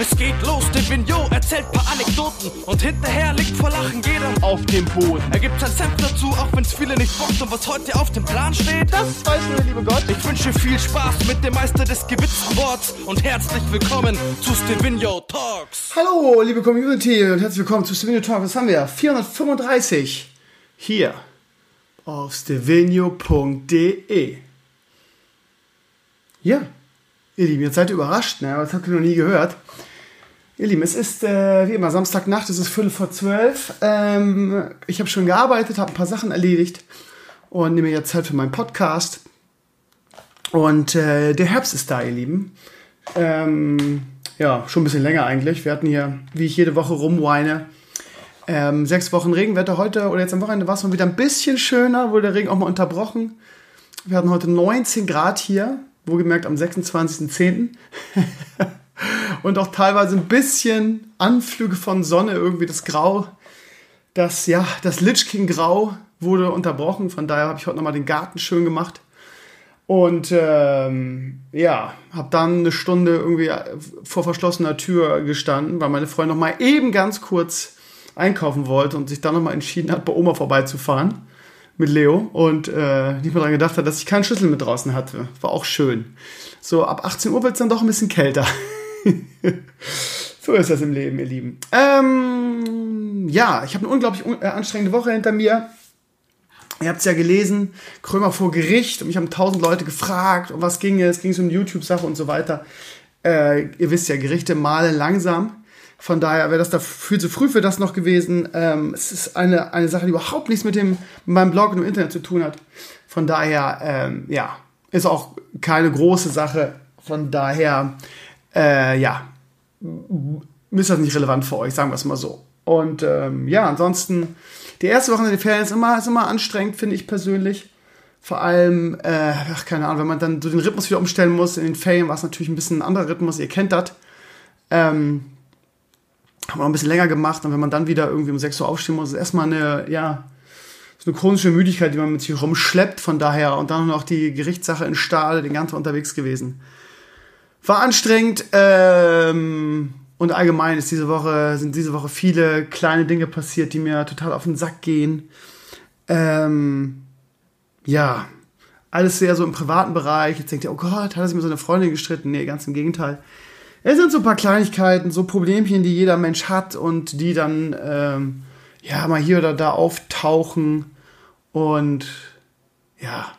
Es geht los, der Vignot erzählt paar Anekdoten und hinterher liegt vor Lachen jeder auf dem Boden. Er gibt sein Senf dazu, auch wenn's viele nicht bockt und was heute auf dem Plan steht, das weiß nur der liebe Gott. Ich wünsche viel Spaß mit dem Meister des gewitzten Worts und herzlich willkommen zu Stevino Talks. Hallo, liebe Community und herzlich willkommen zu Stevino Talks. Was haben wir? 435 hier auf stevino.de. Ja, ihr Lieben, jetzt seid ihr überrascht, ne? Das habt ihr noch nie gehört. Ihr Lieben, es ist äh, wie immer Samstagnacht, es ist Viertel vor zwölf. Ähm, ich habe schon gearbeitet, habe ein paar Sachen erledigt und nehme jetzt Zeit für meinen Podcast. Und äh, der Herbst ist da, ihr Lieben. Ähm, ja, schon ein bisschen länger eigentlich. Wir hatten hier, wie ich jede Woche rumweine, ähm, sechs Wochen Regenwetter. Heute oder jetzt am Wochenende war es mal wieder ein bisschen schöner, wurde der Regen auch mal unterbrochen. Wir hatten heute 19 Grad hier, wohlgemerkt am 26.10. Und auch teilweise ein bisschen Anflüge von Sonne, irgendwie das Grau, das, ja, das Litchking Grau wurde unterbrochen. Von daher habe ich heute nochmal den Garten schön gemacht. Und ähm, ja, habe dann eine Stunde irgendwie vor verschlossener Tür gestanden, weil meine Freundin noch mal eben ganz kurz einkaufen wollte und sich dann noch mal entschieden hat, bei Oma vorbeizufahren mit Leo und äh, nicht mehr daran gedacht hat, dass ich keinen Schlüssel mit draußen hatte. War auch schön. So, ab 18 Uhr wird es dann doch ein bisschen kälter. so ist das im Leben, ihr Lieben. Ähm, ja, ich habe eine unglaublich un äh, anstrengende Woche hinter mir. Ihr habt es ja gelesen, Krömer vor Gericht und mich haben tausend Leute gefragt, um was ging es, ging es um YouTube-Sache und so weiter. Äh, ihr wisst ja, Gerichte malen langsam. Von daher wäre das da viel zu früh für das noch gewesen. Ähm, es ist eine, eine Sache, die überhaupt nichts mit, dem, mit meinem Blog und dem Internet zu tun hat. Von daher, ähm, ja, ist auch keine große Sache. Von daher, äh, ja, ist das nicht relevant für euch, sagen wir es mal so. Und ähm, ja, ansonsten die erste Woche in den Ferien ist immer, ist immer anstrengend, finde ich persönlich. Vor allem, äh, ach, keine Ahnung, wenn man dann so den Rhythmus wieder umstellen muss. In den Ferien war es natürlich ein bisschen ein anderer Rhythmus, ihr kennt das. Ähm, haben wir noch ein bisschen länger gemacht und wenn man dann wieder irgendwie um 6 Uhr aufstehen muss, ist erstmal eine, ja, so eine chronische Müdigkeit, die man mit sich rumschleppt, von daher und dann noch die Gerichtssache in Stahl, den ganzen unterwegs gewesen. War anstrengend, ähm, und allgemein ist diese Woche, sind diese Woche viele kleine Dinge passiert, die mir total auf den Sack gehen. Ähm, ja, alles sehr so im privaten Bereich. Jetzt denkt ihr, oh Gott, hat er sich mit so einer Freundin gestritten? Nee, ganz im Gegenteil. Es sind so ein paar Kleinigkeiten, so Problemchen, die jeder Mensch hat und die dann ähm, ja mal hier oder da auftauchen. Und ja,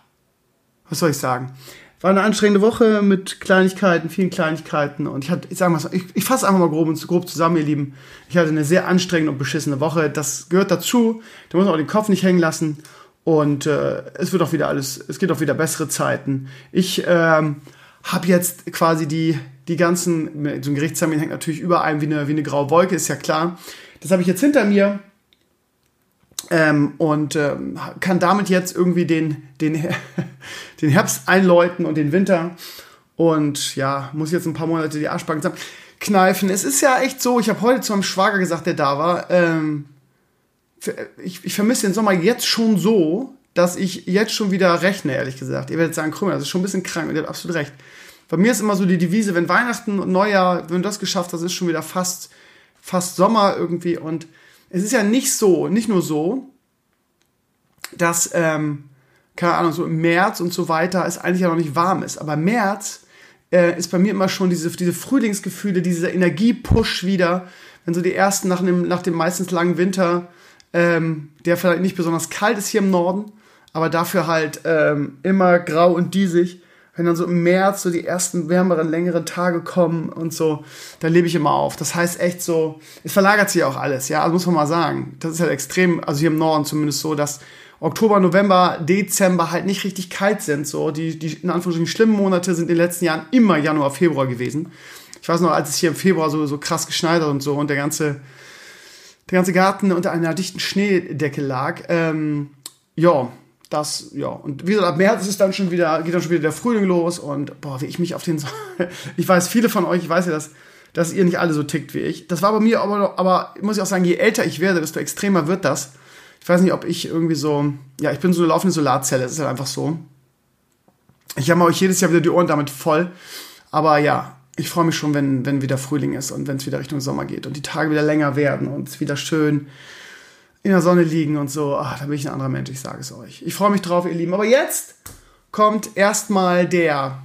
was soll ich sagen? War eine anstrengende Woche mit Kleinigkeiten, vielen Kleinigkeiten. Und ich hatte, ich sag mal, ich, ich fasse einfach mal grob, und grob zusammen, ihr Lieben. Ich hatte eine sehr anstrengende und beschissene Woche. Das gehört dazu. Da muss man auch den Kopf nicht hängen lassen. Und äh, es wird auch wieder alles, es geht auch wieder bessere Zeiten. Ich ähm, habe jetzt quasi die, die ganzen, so ein Gerichtstermin hängt natürlich über einem wie eine, wie eine graue Wolke, ist ja klar. Das habe ich jetzt hinter mir ähm, und ähm, kann damit jetzt irgendwie den, den, den Herbst einläuten und den Winter. Und ja, muss jetzt ein paar Monate die Arschbacken zusammen kneifen. Es ist ja echt so, ich habe heute zu meinem Schwager gesagt, der da war, ähm, ich, ich vermisse den Sommer jetzt schon so, dass ich jetzt schon wieder rechne, ehrlich gesagt. Ihr werdet sagen, Krümmer, das ist schon ein bisschen krank und ihr habt absolut recht. Bei mir ist immer so die Devise, wenn Weihnachten und Neujahr, wenn du das geschafft hast, ist schon wieder fast, fast Sommer irgendwie. Und es ist ja nicht so, nicht nur so, dass, ähm, keine Ahnung, so im März und so weiter es eigentlich ja noch nicht warm ist. Aber März äh, ist bei mir immer schon diese, diese Frühlingsgefühle, dieser Energiepush wieder, wenn so die ersten nach dem, nach dem meistens langen Winter, ähm, der vielleicht nicht besonders kalt ist hier im Norden, aber dafür halt ähm, immer grau und diesig wenn dann so im März so die ersten wärmeren, längeren Tage kommen und so, da lebe ich immer auf. Das heißt echt so, es verlagert sich auch alles, ja, also muss man mal sagen. Das ist halt extrem, also hier im Norden zumindest so, dass Oktober, November, Dezember halt nicht richtig kalt sind. So, die, die in Anführungsstrichen schlimmen Monate sind in den letzten Jahren immer Januar, Februar gewesen. Ich weiß noch, als es hier im Februar so, so krass geschneit und so und der ganze, der ganze Garten unter einer dichten Schneedecke lag. Ähm, ja, das, ja, und wie gesagt, ab März ist es dann schon wieder, geht dann schon wieder der Frühling los und boah, wie ich mich auf den, ich weiß, viele von euch, ich weiß ja, dass, dass ihr nicht alle so tickt wie ich. Das war bei mir aber, aber muss ich auch sagen, je älter ich werde, desto extremer wird das. Ich weiß nicht, ob ich irgendwie so, ja, ich bin so eine laufende Solarzelle, das ist halt einfach so. Ich habe euch jedes Jahr wieder die Ohren damit voll. Aber ja, ich freue mich schon, wenn, wenn wieder Frühling ist und wenn es wieder Richtung Sommer geht und die Tage wieder länger werden und es wieder schön in der Sonne liegen und so. Ach, da bin ich ein anderer Mensch, ich sage es euch. Ich freue mich drauf, ihr Lieben. Aber jetzt kommt erstmal der,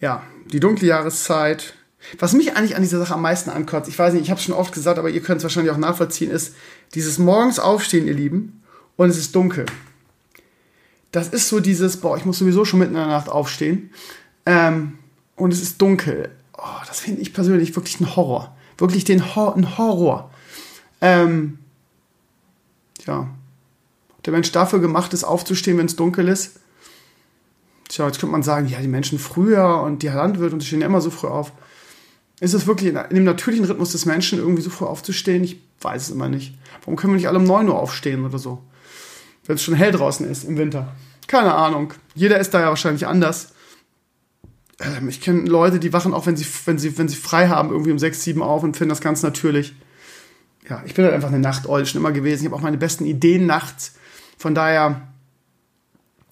ja, die dunkle Jahreszeit. Was mich eigentlich an dieser Sache am meisten ankotzt, ich weiß nicht, ich habe es schon oft gesagt, aber ihr könnt es wahrscheinlich auch nachvollziehen, ist dieses morgens aufstehen, ihr Lieben, und es ist dunkel. Das ist so dieses, boah, ich muss sowieso schon mitten in der Nacht aufstehen. Ähm, und es ist dunkel. Oh, das finde ich persönlich wirklich ein Horror. Wirklich den Hor ein Horror. Ähm, ja. Der Mensch dafür gemacht ist, aufzustehen, wenn es dunkel ist. Tja, jetzt könnte man sagen, ja, die Menschen früher und die Landwirte und die stehen ja immer so früh auf. Ist es wirklich in, in dem natürlichen Rhythmus des Menschen irgendwie so früh aufzustehen? Ich weiß es immer nicht. Warum können wir nicht alle um 9 Uhr aufstehen oder so? Wenn es schon hell draußen ist im Winter. Keine Ahnung. Jeder ist da ja wahrscheinlich anders. Ähm, ich kenne Leute, die wachen auch, wenn sie, wenn, sie, wenn sie frei haben, irgendwie um 6, 7 auf und finden das ganz natürlich. Ja, ich bin halt einfach eine Nachteule schon immer gewesen. Ich habe auch meine besten Ideen nachts. Von daher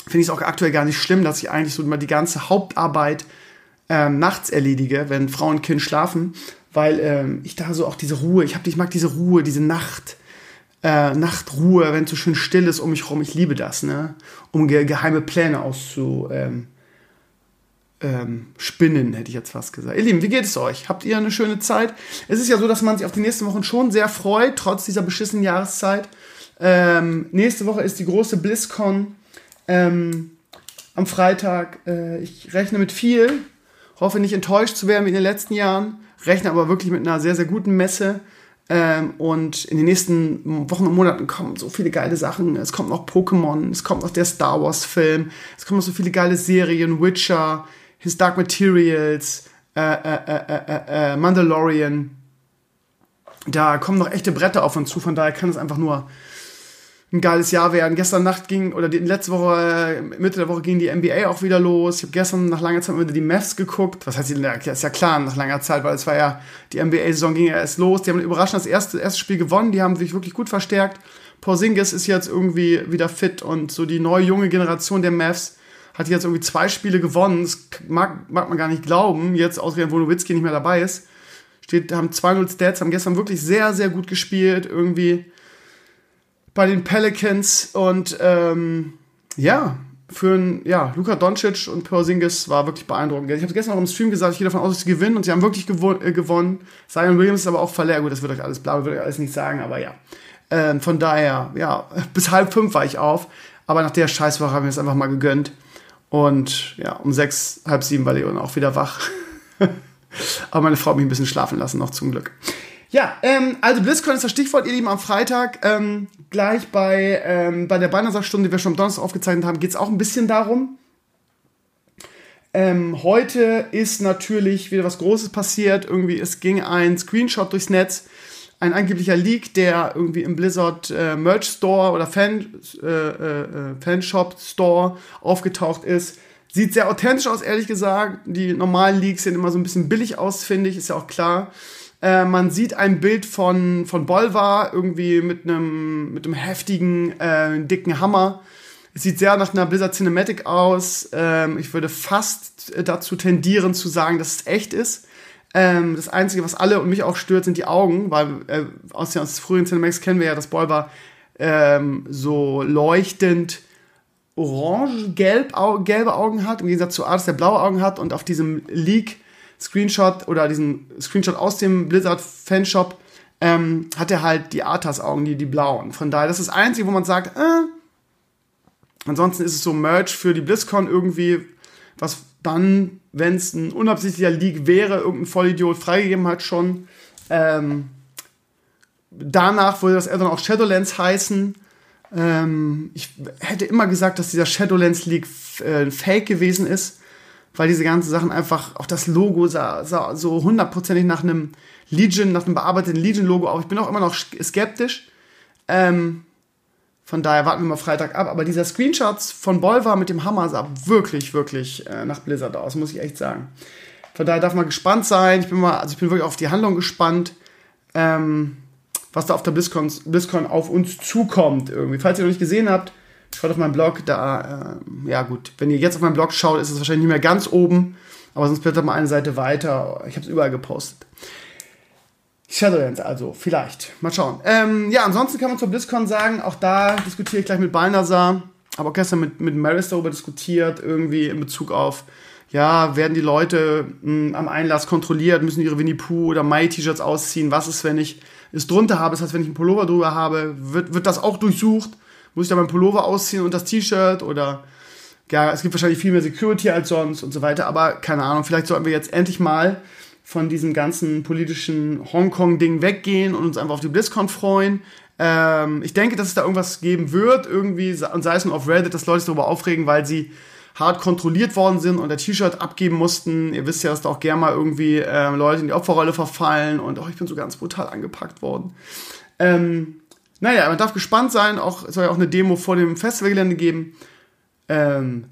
finde ich es auch aktuell gar nicht schlimm, dass ich eigentlich so immer die ganze Hauptarbeit ähm, nachts erledige, wenn Frau und Kind schlafen, weil ähm, ich da so auch diese Ruhe, ich, hab, ich mag diese Ruhe, diese Nacht, äh, Nachtruhe, wenn es so schön still ist um mich herum. Ich liebe das, ne? Um ge geheime Pläne auszu, ähm, ähm, spinnen, hätte ich jetzt fast gesagt. Ihr Lieben, wie geht es euch? Habt ihr eine schöne Zeit? Es ist ja so, dass man sich auf die nächsten Wochen schon sehr freut, trotz dieser beschissenen Jahreszeit. Ähm, nächste Woche ist die große BlizzCon ähm, am Freitag. Äh, ich rechne mit viel, hoffe nicht enttäuscht zu werden wie in den letzten Jahren, rechne aber wirklich mit einer sehr, sehr guten Messe. Ähm, und in den nächsten Wochen und Monaten kommen so viele geile Sachen. Es kommt noch Pokémon, es kommt noch der Star Wars Film, es kommen noch so viele geile Serien, Witcher, His Dark Materials, äh, äh, äh, Mandalorian. Da kommen noch echte Bretter auf uns zu, von daher kann es einfach nur ein geiles Jahr werden. Gestern Nacht ging, oder die, letzte Woche, Mitte der Woche ging die NBA auch wieder los. Ich habe gestern nach langer Zeit wieder die Mavs geguckt. Was heißt, das ist ja klar nach langer Zeit, weil es war ja, die NBA-Saison ging ja erst los. Die haben überraschend das erste, erste Spiel gewonnen. Die haben sich wirklich gut verstärkt. Porzingis ist jetzt irgendwie wieder fit und so die neue junge Generation der Mavs hat jetzt irgendwie zwei Spiele gewonnen. Das mag, mag man gar nicht glauben, jetzt ausgerechnet, wo Nowitzki nicht mehr dabei ist. Steht, haben 2-0 Stats, haben gestern wirklich sehr, sehr gut gespielt, irgendwie bei den Pelicans und ähm, ja, für ein, ja, Luka Doncic und Porzingis war wirklich beeindruckend. Ich habe gestern auch im Stream gesagt, ich gehe davon aus, dass sie gewinnen und sie haben wirklich gewo äh, gewonnen. Zion Williams ist aber auch verletzt. Gut, das wird euch alles blau, würde ich alles nicht sagen, aber ja. Ähm, von daher, ja, bis halb fünf war ich auf. Aber nach der Scheißwoche haben wir es einfach mal gegönnt. Und ja, um sechs, halb sieben war Leon auch wieder wach. Aber meine Frau hat mich ein bisschen schlafen lassen, noch zum Glück. Ja, ähm, also BlizzCon ist das Stichwort, ihr Lieben, am Freitag. Ähm, gleich bei, ähm, bei der Bannersachstunde, die wir schon am Donnerstag aufgezeichnet haben, geht es auch ein bisschen darum. Ähm, heute ist natürlich wieder was Großes passiert. Irgendwie, es ging ein Screenshot durchs Netz ein angeblicher Leak, der irgendwie im Blizzard äh, Merch Store oder Fan, äh, äh, Fanshop Store aufgetaucht ist. Sieht sehr authentisch aus, ehrlich gesagt. Die normalen Leaks sehen immer so ein bisschen billig aus, finde ich, ist ja auch klar. Äh, man sieht ein Bild von, von Bolvar irgendwie mit einem mit einem heftigen, äh, dicken Hammer. Es sieht sehr nach einer Blizzard Cinematic aus. Ähm, ich würde fast dazu tendieren zu sagen, dass es echt ist. Ähm, das Einzige, was alle und mich auch stört, sind die Augen, weil äh, aus, aus frühen Cinemax kennen wir ja, dass Bolvar ähm, so leuchtend orange-gelb gelbe Augen hat, im Gegensatz zu Artis, der blaue Augen hat und auf diesem Leak Screenshot oder diesem Screenshot aus dem Blizzard Fanshop ähm, hat er halt die Arthas Augen, die, die blauen. Von daher, das ist das Einzige, wo man sagt, äh, ansonsten ist es so Merch für die BlizzCon irgendwie, was dann, wenn es ein unabsichtlicher Leak wäre, irgendein Vollidiot freigegeben hat schon. Ähm, danach würde das dann auch Shadowlands heißen. Ähm, ich hätte immer gesagt, dass dieser Shadowlands Leak äh, fake gewesen ist, weil diese ganzen Sachen einfach, auch das Logo sah, sah so hundertprozentig nach einem Legion, nach einem bearbeiteten Legion-Logo aus. Ich bin auch immer noch skeptisch. Ähm, von daher warten wir mal Freitag ab. Aber dieser Screenshot von Bolvar mit dem Hammer sah wirklich, wirklich äh, nach Blizzard aus, muss ich echt sagen. Von daher darf man gespannt sein. Ich bin mal, also ich bin wirklich auf die Handlung gespannt, ähm, was da auf der BlizzCon, BlizzCon auf uns zukommt irgendwie. Falls ihr noch nicht gesehen habt, Schaut auf meinen Blog, da, äh, ja gut, wenn ihr jetzt auf meinen Blog schaut, ist es wahrscheinlich nicht mehr ganz oben, aber sonst blättert mal eine Seite weiter. Ich habe es überall gepostet. Shadowlands also, vielleicht. Mal schauen. Ähm, ja, ansonsten kann man zur BlizzCon sagen, auch da diskutiere ich gleich mit Balnasar, aber auch gestern mit, mit Maris darüber diskutiert, irgendwie in Bezug auf, ja, werden die Leute mh, hm, am Einlass kontrolliert, müssen ihre Winnie Pooh oder Mai-T-Shirts ausziehen, was ist, wenn ich es drunter habe, das heißt, wenn ich einen Pullover drüber habe, wird, wird das auch durchsucht, muss ich da meinen Pullover ausziehen und das T-Shirt? Oder ja, es gibt wahrscheinlich viel mehr Security als sonst und so weiter, aber keine Ahnung, vielleicht sollten wir jetzt endlich mal von diesem ganzen politischen Hongkong-Ding weggehen und uns einfach auf die BlizzCon freuen. Ähm, ich denke, dass es da irgendwas geben wird, irgendwie, und sei es nur auf Reddit, dass Leute sich darüber aufregen, weil sie hart kontrolliert worden sind und der T-Shirt abgeben mussten. Ihr wisst ja, dass da auch gerne mal irgendwie äh, Leute in die Opferrolle verfallen und oh, ich bin so ganz brutal angepackt worden. Ähm, naja, man darf gespannt sein. Auch, es soll ja auch eine Demo vor dem Festivalgelände geben. Ähm,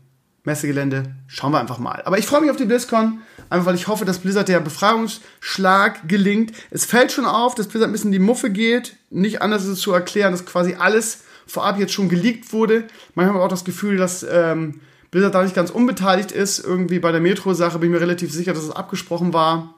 Messegelände. Schauen wir einfach mal. Aber ich freue mich auf die BlizzCon, einfach weil ich hoffe, dass Blizzard der Befreiungsschlag gelingt. Es fällt schon auf, dass Blizzard ein bisschen in die Muffe geht. Nicht anders ist es zu erklären, dass quasi alles vorab jetzt schon geleakt wurde. Manchmal habe auch das Gefühl, dass ähm, Blizzard da nicht ganz unbeteiligt ist. Irgendwie bei der Metro-Sache bin ich mir relativ sicher, dass es abgesprochen war.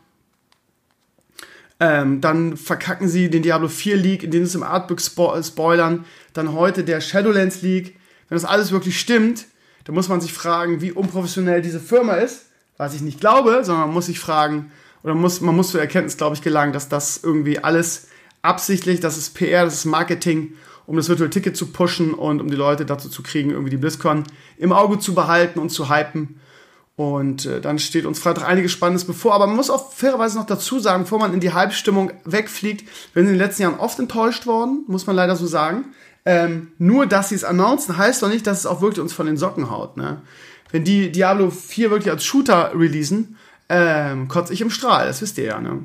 Ähm, dann verkacken sie den Diablo 4 Leak, in dem es im Artbook spo spoilern. Dann heute der Shadowlands Leak. Wenn das alles wirklich stimmt, da muss man sich fragen, wie unprofessionell diese Firma ist, was ich nicht glaube, sondern man muss sich fragen, oder muss, man muss zur Erkenntnis, glaube ich, gelangen, dass das irgendwie alles absichtlich, das ist PR, das ist Marketing, um das Virtual Ticket zu pushen und um die Leute dazu zu kriegen, irgendwie die BlizzCon im Auge zu behalten und zu hypen. Und äh, dann steht uns Freitag einiges Spannendes bevor. Aber man muss auch fairerweise noch dazu sagen, bevor man in die Hype-Stimmung wegfliegt, wir sind in den letzten Jahren oft enttäuscht worden, muss man leider so sagen. Ähm, nur, dass sie es announcen, heißt doch nicht, dass es auch wirklich uns von den Socken haut. Ne? Wenn die Diablo 4 wirklich als Shooter releasen, ähm, kotze ich im Strahl, das wisst ihr ja. Ne?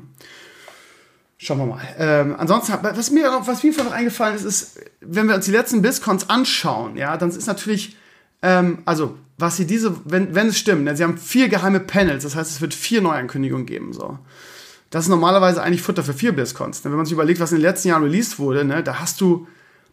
Schauen wir mal. Ähm, ansonsten, was mir, was mir noch eingefallen ist, ist, wenn wir uns die letzten BlizzCons anschauen, ja, dann ist natürlich, ähm, also, was sie diese, wenn, wenn es stimmt, ne, sie haben vier geheime Panels, das heißt, es wird vier Neuankündigungen geben, so. Das ist normalerweise eigentlich Futter für vier BlizzCons. Ne? Wenn man sich überlegt, was in den letzten Jahren released wurde, ne, da hast du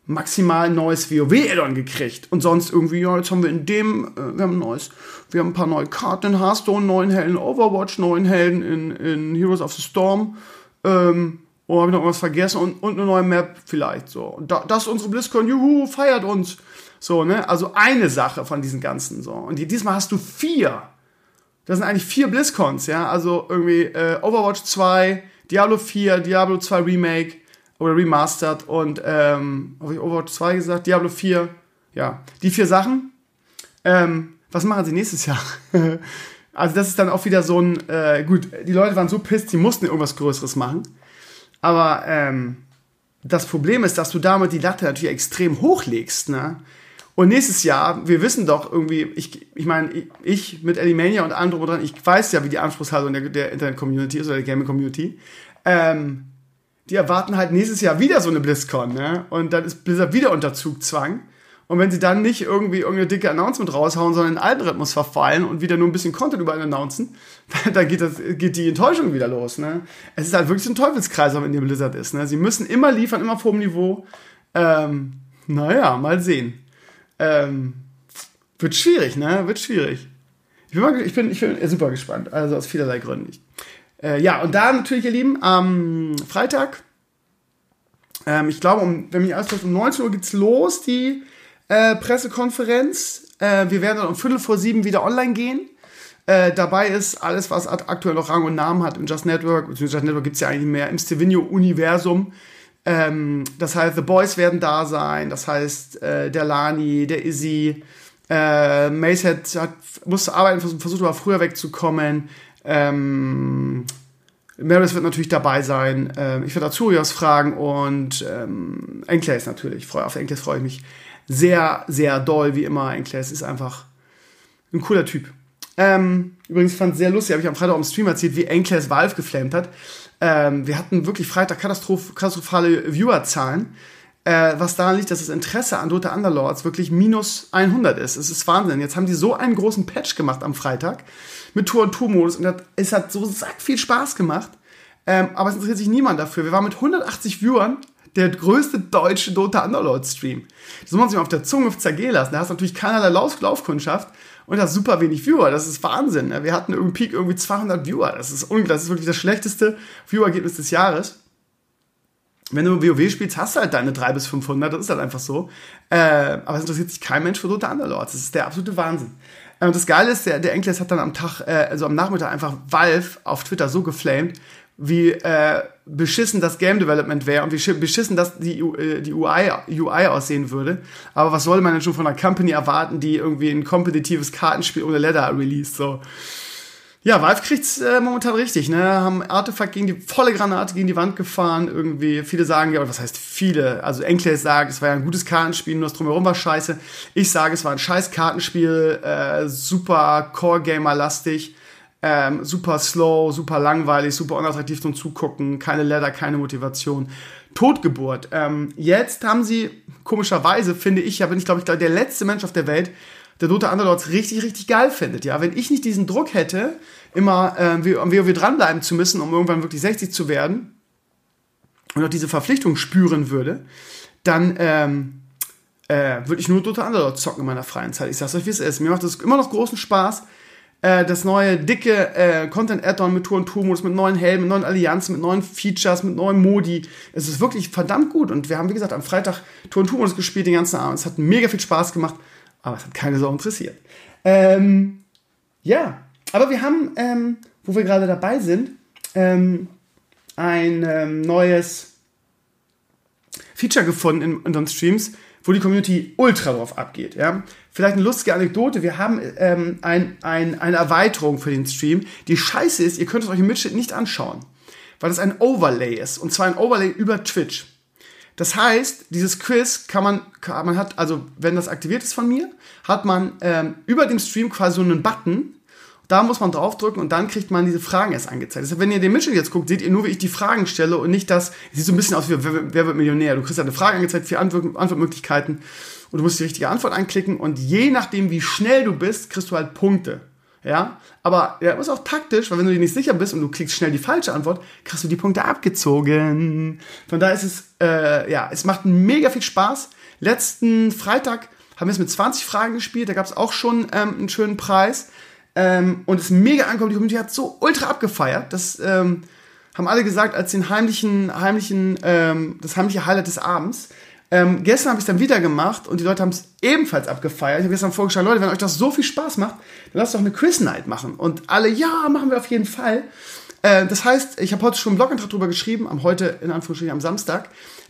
maximal neues WoW-Addon gekriegt. Und sonst irgendwie, ja, jetzt haben wir in dem, äh, wir haben ein neues, wir haben ein paar neue Karten in Hearthstone, neuen Helden Overwatch, neuen Helden in, in Heroes of the Storm. Ähm, oh, habe ich noch irgendwas vergessen? Und, und eine neue Map vielleicht so. Und da, das ist unsere BlizzCon, juhu, feiert uns. So, ne? Also eine Sache von diesen ganzen so. Und die, diesmal hast du vier. Das sind eigentlich vier BlizzCons, ja. Also irgendwie äh, Overwatch 2, Diablo 4, Diablo 2 Remake, oder remastered und ähm, habe ich Overwatch 2 gesagt, Diablo 4, ja, die vier Sachen. Ähm, was machen sie nächstes Jahr? also das ist dann auch wieder so ein, äh, gut, die Leute waren so pisst, sie mussten irgendwas Größeres machen. Aber ähm, das Problem ist, dass du damit die Latte natürlich extrem hochlegst, ne? Und nächstes Jahr, wir wissen doch irgendwie, ich, ich meine, ich mit Alimania und dran, ich weiß ja, wie die Anspruchshaltung der, der Internet-Community ist oder der Gaming-Community. Ähm, die erwarten halt nächstes Jahr wieder so eine BlizzCon, ne? Und dann ist Blizzard wieder unter Zugzwang. Und wenn sie dann nicht irgendwie irgendeine dicke Announcement raushauen, sondern in Rhythmus verfallen und wieder nur ein bisschen Content überall announcen, dann geht, das, geht die Enttäuschung wieder los. Ne? Es ist halt wirklich so ein Teufelskreis, in dem Blizzard ist. Ne? Sie müssen immer liefern, immer vor dem Niveau. Ähm, naja, mal sehen. Ähm, wird schwierig, ne? Wird schwierig. Ich bin, mal, ich bin, ich bin super gespannt. Also aus vielerlei Gründen. Äh, ja, und da natürlich, ihr Lieben, am Freitag, ähm, ich glaube, um, wenn mich alles um 19 Uhr geht's los, die äh, Pressekonferenz. Äh, wir werden dann um Viertel vor sieben wieder online gehen. Äh, dabei ist alles, was aktuell noch Rang und Namen hat im Just Network, beziehungsweise Just Network gibt es ja eigentlich mehr, im Stevenio-Universum. Ähm, das heißt, The Boys werden da sein, das heißt, äh, der Lani, der Izzy, äh, Mace hat, hat, musste arbeiten, versucht aber früher wegzukommen. Ähm, Maris wird natürlich dabei sein. Ähm, ich werde Azurios fragen und ähm, Enclaves natürlich. Auf Enclaves freue ich mich sehr, sehr doll, wie immer. Enclaves ist einfach ein cooler Typ. Ähm, übrigens fand es sehr lustig, habe ich am Freitag im Stream erzählt, wie Enclaves Valve geflammt hat. Ähm, wir hatten wirklich Freitag katastroph katastrophale Viewerzahlen. Äh, was daran liegt, dass das Interesse an Dota Underlords wirklich minus 100 ist. Es ist Wahnsinn. Jetzt haben die so einen großen Patch gemacht am Freitag mit Tour- und Tour-Modus und es hat so sack viel Spaß gemacht. Ähm, aber es interessiert sich niemand dafür. Wir waren mit 180 Viewern der größte deutsche Dota Underlord Stream. Das muss man sich mal auf der Zunge zergehen lassen. Da hast du natürlich keinerlei Lauf Laufkundschaft und hast super wenig Viewer. Das ist Wahnsinn. Ne? Wir hatten irgendwie Peak irgendwie 200 Viewer. Das ist unglaublich. Das ist wirklich das schlechteste Viewergebnis des Jahres. Wenn du WoW spielst, hast du halt deine 300 bis 500. Das ist halt einfach so. Äh, aber es interessiert sich kein Mensch für Dota Underlords. Das ist der absolute Wahnsinn. Und äh, das Geile ist, der, der Enkles hat dann am Tag, äh, also am Nachmittag einfach Valve auf Twitter so geflamed, wie äh, beschissen das Game Development wäre und wie beschissen das die, äh, die UI, UI aussehen würde. Aber was soll man denn schon von einer Company erwarten, die irgendwie ein kompetitives Kartenspiel ohne Ladder release? So. Ja, Valve kriegt's äh, momentan richtig, ne? Haben Artefakt gegen die volle Granate gegen die Wand gefahren, irgendwie. Viele sagen ja, was heißt viele? Also Enkles sagt, es war ja ein gutes Kartenspiel, nur das drumherum war scheiße. Ich sage, es war ein scheiß Kartenspiel, äh, super Core-Gamer-lastig ähm, super slow, super langweilig, super unattraktiv zum Zugucken, keine Leather, keine Motivation. Totgeburt. Ähm, jetzt haben sie, komischerweise, finde ich, ja, bin ich glaube ich der letzte Mensch auf der Welt, der Dota Underlords richtig, richtig geil findet. Ja, wenn ich nicht diesen Druck hätte, immer äh, am WoW dranbleiben zu müssen, um irgendwann wirklich 60 zu werden und auch diese Verpflichtung spüren würde, dann ähm, äh, würde ich nur Dota Underlords zocken in meiner freien Zeit. Ich sag's euch, wie es ist. Mir macht das immer noch großen Spaß äh, das neue dicke äh, Content-Add-on mit Tour und Tour-Modus, mit neuen Helmen, mit neuen Allianzen, mit neuen Features, mit neuen Modi. Es ist wirklich verdammt gut. Und wir haben, wie gesagt, am Freitag Tour und Tour-Modus gespielt den ganzen Abend. Es hat mega viel Spaß gemacht, aber es hat keine Sau interessiert. Ähm, ja, aber wir haben, ähm, wo wir gerade dabei sind, ähm, ein ähm, neues Feature gefunden in unseren Streams, wo die Community ultra drauf abgeht. Ja? Vielleicht eine lustige Anekdote. Wir haben ähm, ein, ein, eine Erweiterung für den Stream. Die Scheiße ist, ihr könnt es euch im Mitschnitt nicht anschauen, weil das ein Overlay ist. Und zwar ein Overlay über Twitch. Das heißt, dieses Quiz kann man, man hat, also wenn das aktiviert ist von mir, hat man ähm, über dem Stream quasi so einen Button, da muss man draufdrücken und dann kriegt man diese Fragen erst angezeigt. Deshalb, wenn ihr den Mitchell jetzt guckt, seht ihr nur, wie ich die Fragen stelle und nicht das, sieht so ein bisschen aus wie Wer, wer wird Millionär. Du kriegst eine Frage angezeigt, vier Antwort, Antwortmöglichkeiten und du musst die richtige Antwort anklicken und je nachdem, wie schnell du bist, kriegst du halt Punkte. Ja, aber ja, ist auch taktisch, weil wenn du dir nicht sicher bist und du klickst schnell die falsche Antwort, kriegst du die Punkte abgezogen. Von daher ist es, äh, ja, es macht mega viel Spaß. Letzten Freitag haben wir es mit 20 Fragen gespielt, da gab es auch schon ähm, einen schönen Preis. Ähm, und es mega ankommt. Die Community hat so ultra abgefeiert. Das ähm, haben alle gesagt als den heimlichen, heimlichen, ähm, das heimliche Highlight des Abends. Ähm, gestern habe ich es dann wieder gemacht und die Leute haben es ebenfalls abgefeiert. Ich habe gestern vorgeschlagen, Leute, wenn euch das so viel Spaß macht, dann lasst doch eine Quiz-Night machen. Und alle, ja, machen wir auf jeden Fall. Äh, das heißt, ich habe heute schon einen Blogantrag drüber geschrieben, am heute, in Anführungsstrichen, am Samstag.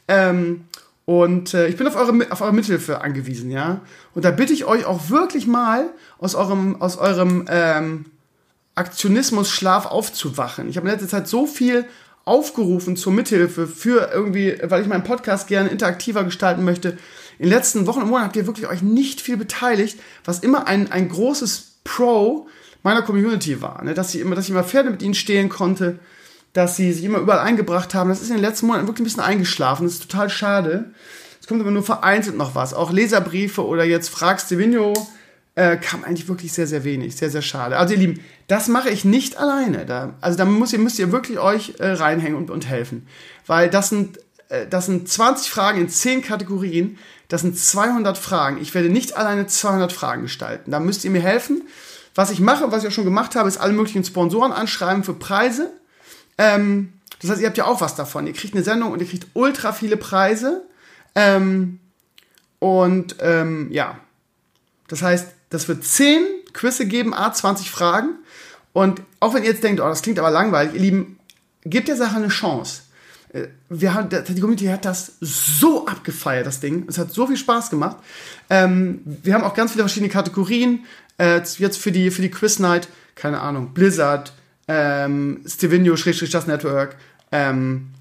Ähm, und äh, ich bin auf eure, auf eure Mithilfe angewiesen, ja. Und da bitte ich euch auch wirklich mal aus eurem, aus eurem ähm, Aktionismus-Schlaf aufzuwachen. Ich habe in letzter Zeit so viel aufgerufen zur Mithilfe für irgendwie, weil ich meinen Podcast gerne interaktiver gestalten möchte. In den letzten Wochen und Monaten habt ihr wirklich euch nicht viel beteiligt, was immer ein, ein großes Pro meiner Community war. Ne? Dass, ich immer, dass ich immer Pferde mit ihnen stehlen konnte, dass sie sich immer überall eingebracht haben. Das ist in den letzten Monaten wirklich ein bisschen eingeschlafen. Das ist total schade. Es kommt aber nur vereinzelt noch was. Auch Leserbriefe oder jetzt fragst Stevenio äh, kam eigentlich wirklich sehr, sehr wenig. Sehr, sehr schade. Also ihr Lieben, das mache ich nicht alleine. Da, also da müsst ihr, müsst ihr wirklich euch äh, reinhängen und, und helfen. Weil das sind, äh, das sind 20 Fragen in 10 Kategorien. Das sind 200 Fragen. Ich werde nicht alleine 200 Fragen gestalten. Da müsst ihr mir helfen. Was ich mache, was ich auch schon gemacht habe, ist alle möglichen Sponsoren anschreiben für Preise ähm, das heißt, ihr habt ja auch was davon. Ihr kriegt eine Sendung und ihr kriegt ultra viele Preise. Ähm, und ähm, ja, das heißt, das wird 10 Quizze geben, a 20 Fragen. Und auch wenn ihr jetzt denkt, oh, das klingt aber langweilig, ihr Lieben, gebt der Sache eine Chance. Äh, wir haben, die Community hat das so abgefeiert, das Ding. Es hat so viel Spaß gemacht. Ähm, wir haben auch ganz viele verschiedene Kategorien. Äh, jetzt für die, für die Quiz Night, keine Ahnung, Blizzard, ähm, Stevenio, das Network, ähm,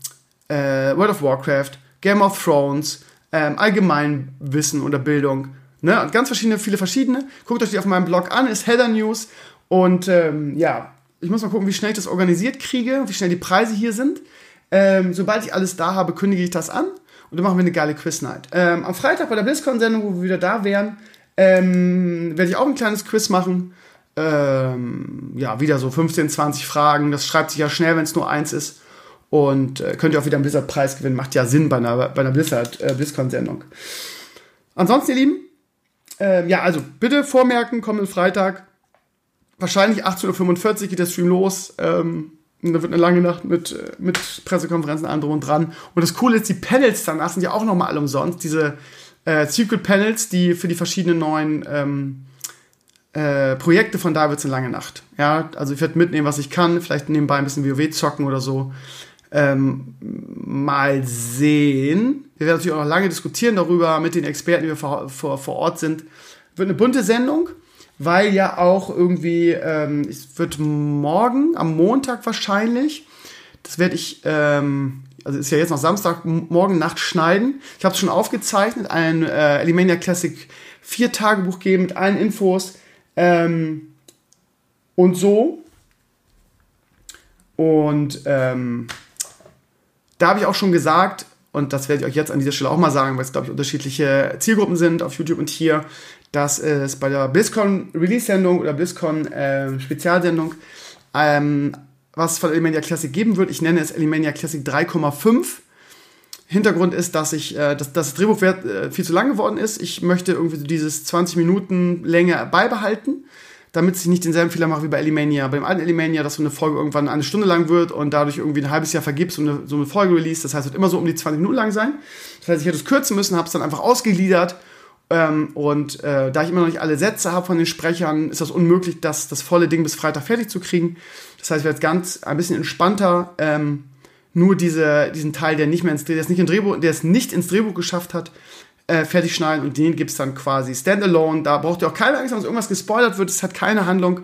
äh, World of Warcraft, Game of Thrones, ähm, Allgemeinwissen oder Bildung. Ne? Ganz verschiedene, viele verschiedene. Guckt euch die auf meinem Blog an, ist Heather News. Und ähm, ja, ich muss mal gucken, wie schnell ich das organisiert kriege, wie schnell die Preise hier sind. Ähm, sobald ich alles da habe, kündige ich das an und dann machen wir eine geile Quiz-Night. Ähm, am Freitag bei der BlizzCon-Sendung, wo wir wieder da wären, ähm, werde ich auch ein kleines Quiz machen ähm, ja, wieder so 15, 20 Fragen. Das schreibt sich ja schnell, wenn es nur eins ist. Und äh, könnt ihr auch wieder einen Blizzard-Preis gewinnen. Macht ja Sinn bei einer, bei einer Blizzard, äh. Ansonsten, ihr Lieben, äh, ja, also bitte vormerken, kommenden Freitag. Wahrscheinlich 18.45 Uhr geht der Stream los. Ähm, da wird eine lange Nacht mit, äh, mit Pressekonferenzen drum und dran. Und das Coole ist, die Panels danach sind ja auch nochmal alle umsonst. Diese äh, Secret Panels, die für die verschiedenen neuen ähm, äh, Projekte von da wird's eine lange Nacht. Ja, also ich werde mitnehmen, was ich kann, vielleicht nebenbei ein bisschen WoW zocken oder so. Ähm, mal sehen. Wir werden natürlich auch noch lange diskutieren darüber mit den Experten, die wir vor, vor, vor Ort sind. Wird eine bunte Sendung, weil ja auch irgendwie, ähm, es wird morgen, am Montag wahrscheinlich, das werde ich, ähm, also ist ja jetzt noch Samstag, morgen Nacht schneiden. Ich habe es schon aufgezeichnet, ein äh, Elimania Classic 4 Tagebuch geben mit allen Infos ähm, und so. Und ähm, da habe ich auch schon gesagt, und das werde ich euch jetzt an dieser Stelle auch mal sagen, weil es, glaube ich, unterschiedliche Zielgruppen sind auf YouTube und hier, dass es bei der BlizzCon Release-Sendung oder BlizzCon äh, Spezialsendung ähm, was von Elemania Classic geben wird. Ich nenne es Elemania Classic 3,5. Hintergrund ist, dass ich, äh, dass, dass das Drehbuch äh, viel zu lang geworden ist. Ich möchte irgendwie dieses 20 Minuten Länge beibehalten damit ich nicht denselben Fehler mache wie bei Elimania. Beim alten Elimania, dass so eine Folge irgendwann eine Stunde lang wird und dadurch irgendwie ein halbes Jahr vergibst und eine, so eine Folge release. Das heißt, es wird immer so um die 20 Minuten lang sein. Das heißt, ich hätte es kürzen müssen, habe es dann einfach ausgegliedert. Ähm, und äh, da ich immer noch nicht alle Sätze habe von den Sprechern, ist das unmöglich, das, das volle Ding bis Freitag fertig zu kriegen. Das heißt, ich werde jetzt ganz ein bisschen entspannter ähm, nur diese, diesen Teil, der nicht mehr ins, der es nicht, im Drehbuch, der es nicht ins Drehbuch geschafft hat, äh, fertig schneiden und den gibt es dann quasi standalone. Da braucht ihr auch keine Angst, dass irgendwas gespoilert wird. Es hat keine Handlung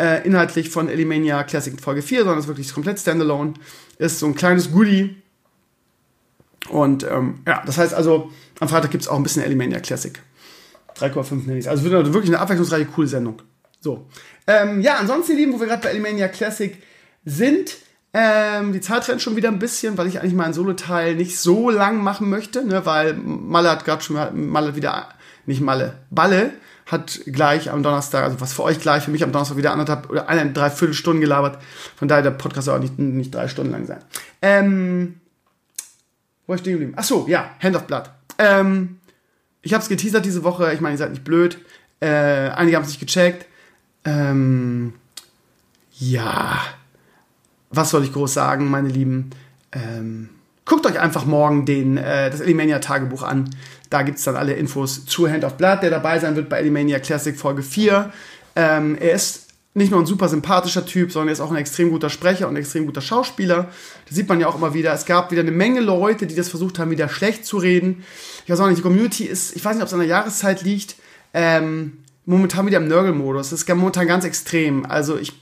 äh, inhaltlich von Elimania Classic Folge 4, sondern es ist wirklich komplett standalone. Ist so ein kleines Goodie. Und ähm, ja, das heißt also, am Freitag gibt es auch ein bisschen Elimania Classic. 3,5 nenne ich Also wird also wirklich eine abwechslungsreiche, coole Sendung. So. Ähm, ja, ansonsten, ihr Lieben, wo wir gerade bei Elimania Classic sind, ähm, die Zeit rennt schon wieder ein bisschen, weil ich eigentlich meinen Solo-Teil nicht so lang machen möchte, ne, weil Malle hat gerade schon Malle wieder, nicht Malle, Balle hat gleich am Donnerstag, also was für euch gleich, für mich am Donnerstag wieder anderthalb oder eine, dreiviertel Stunden gelabert. Von daher der Podcast soll auch nicht, nicht drei Stunden lang sein. Ähm, wo ich stehen geblieben? Ach so, ja, Hand of Blood. Ähm, ich habe es geteasert diese Woche. Ich meine, ihr seid nicht blöd. Äh, einige haben es nicht gecheckt. Ähm, ja, was soll ich groß sagen, meine Lieben? Ähm, guckt euch einfach morgen den, äh, das Elimania Tagebuch an. Da gibt es dann alle Infos zu Hand of Blood, der dabei sein wird bei Elimania Classic Folge 4. Ähm, er ist nicht nur ein super sympathischer Typ, sondern er ist auch ein extrem guter Sprecher und ein extrem guter Schauspieler. Das sieht man ja auch immer wieder. Es gab wieder eine Menge Leute, die das versucht haben, wieder schlecht zu reden. Ich weiß auch nicht, die Community ist, ich weiß nicht, ob es an der Jahreszeit liegt, ähm, momentan wieder im Nörgelmodus. Das ist momentan ganz extrem. Also ich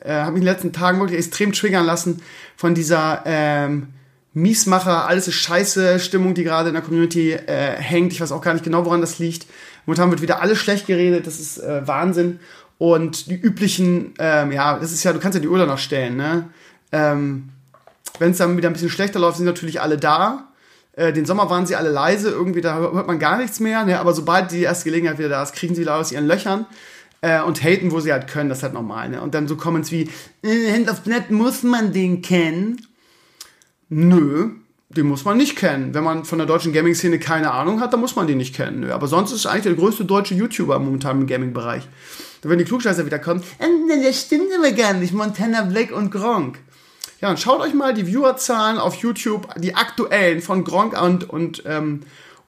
äh, habe mich in den letzten Tagen wirklich extrem triggern lassen von dieser ähm, Miesmacher, alles ist scheiße Stimmung, die gerade in der Community äh, hängt. Ich weiß auch gar nicht genau, woran das liegt. Momentan wird wieder alles schlecht geredet. Das ist äh, Wahnsinn. Und die üblichen, ähm, ja, das ist ja, du kannst ja die Uhr noch stellen, ne? Ähm, Wenn es dann wieder ein bisschen schlechter läuft, sind natürlich alle da. Äh, den Sommer waren sie alle leise, irgendwie, da hört man gar nichts mehr. Ne? Aber sobald die erste Gelegenheit wieder da ist, kriegen sie wieder aus ihren Löchern äh, und haten, wo sie halt können. Das ist halt normal. Ne? Und dann so Comments wie, äh, Hand of Blood, muss man den kennen? Nö, den muss man nicht kennen. Wenn man von der deutschen Gaming-Szene keine Ahnung hat, dann muss man den nicht kennen. Nö. Aber sonst ist es eigentlich der größte deutsche YouTuber momentan im Gaming-Bereich. Werden die Klugscheißer wieder kommen, äh, das stimmt aber gar nicht, Montana Black und Gronk. Ja, und schaut euch mal die Viewerzahlen auf YouTube, die aktuellen von Gronk und, und, ähm,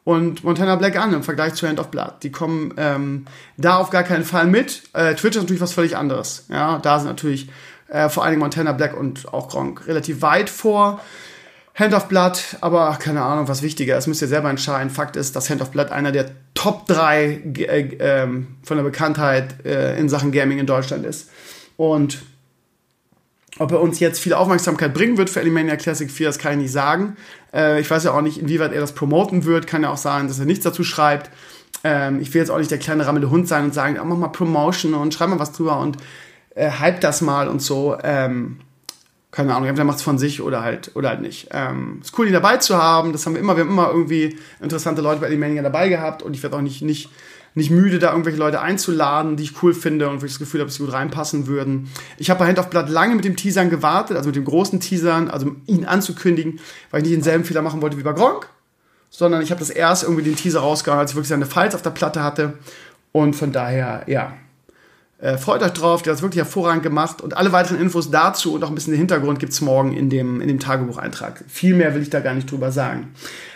und Montana Black an im Vergleich zu Hand of Blood. Die kommen ähm, da auf gar keinen Fall mit. Äh, Twitch ist natürlich was völlig anderes. Ja, da sind natürlich äh, vor allen Dingen Montana Black und auch Gronk relativ weit vor. Hand of Blood, aber keine Ahnung, was wichtiger ist, müsst ihr selber entscheiden. Fakt ist, dass Hand of Blood einer der Top 3 äh, äh, von der Bekanntheit äh, in Sachen Gaming in Deutschland ist. Und ob er uns jetzt viel Aufmerksamkeit bringen wird für Elimania Classic 4, das kann ich nicht sagen. Äh, ich weiß ja auch nicht, inwieweit er das promoten wird. Kann ja auch sagen, dass er nichts dazu schreibt. Ähm, ich will jetzt auch nicht der kleine rammelnde Hund sein und sagen, oh, mach mal Promotion und schreib mal was drüber und äh, hype das mal und so. Ähm, keine Ahnung, entweder macht es von sich oder halt, oder halt nicht. Ähm, ist cool, ihn dabei zu haben. Das haben wir immer, wir haben immer irgendwie interessante Leute bei Elimania dabei gehabt und ich werde auch nicht, nicht nicht müde, da irgendwelche Leute einzuladen, die ich cool finde und wo ich das Gefühl habe, dass sie gut reinpassen würden. Ich habe bei Hand auf Blatt lange mit dem Teasern gewartet, also mit dem großen Teasern, also ihn anzukündigen, weil ich nicht denselben Fehler machen wollte wie bei Gronk, sondern ich habe das erst irgendwie den Teaser rausgehauen, als ich wirklich seine Files auf der Platte hatte. Und von daher, ja, äh, freut euch drauf, der hat es wirklich hervorragend gemacht. Und alle weiteren Infos dazu und auch ein bisschen den Hintergrund gibt es morgen in dem, in dem Tagebucheintrag. Viel mehr will ich da gar nicht drüber sagen.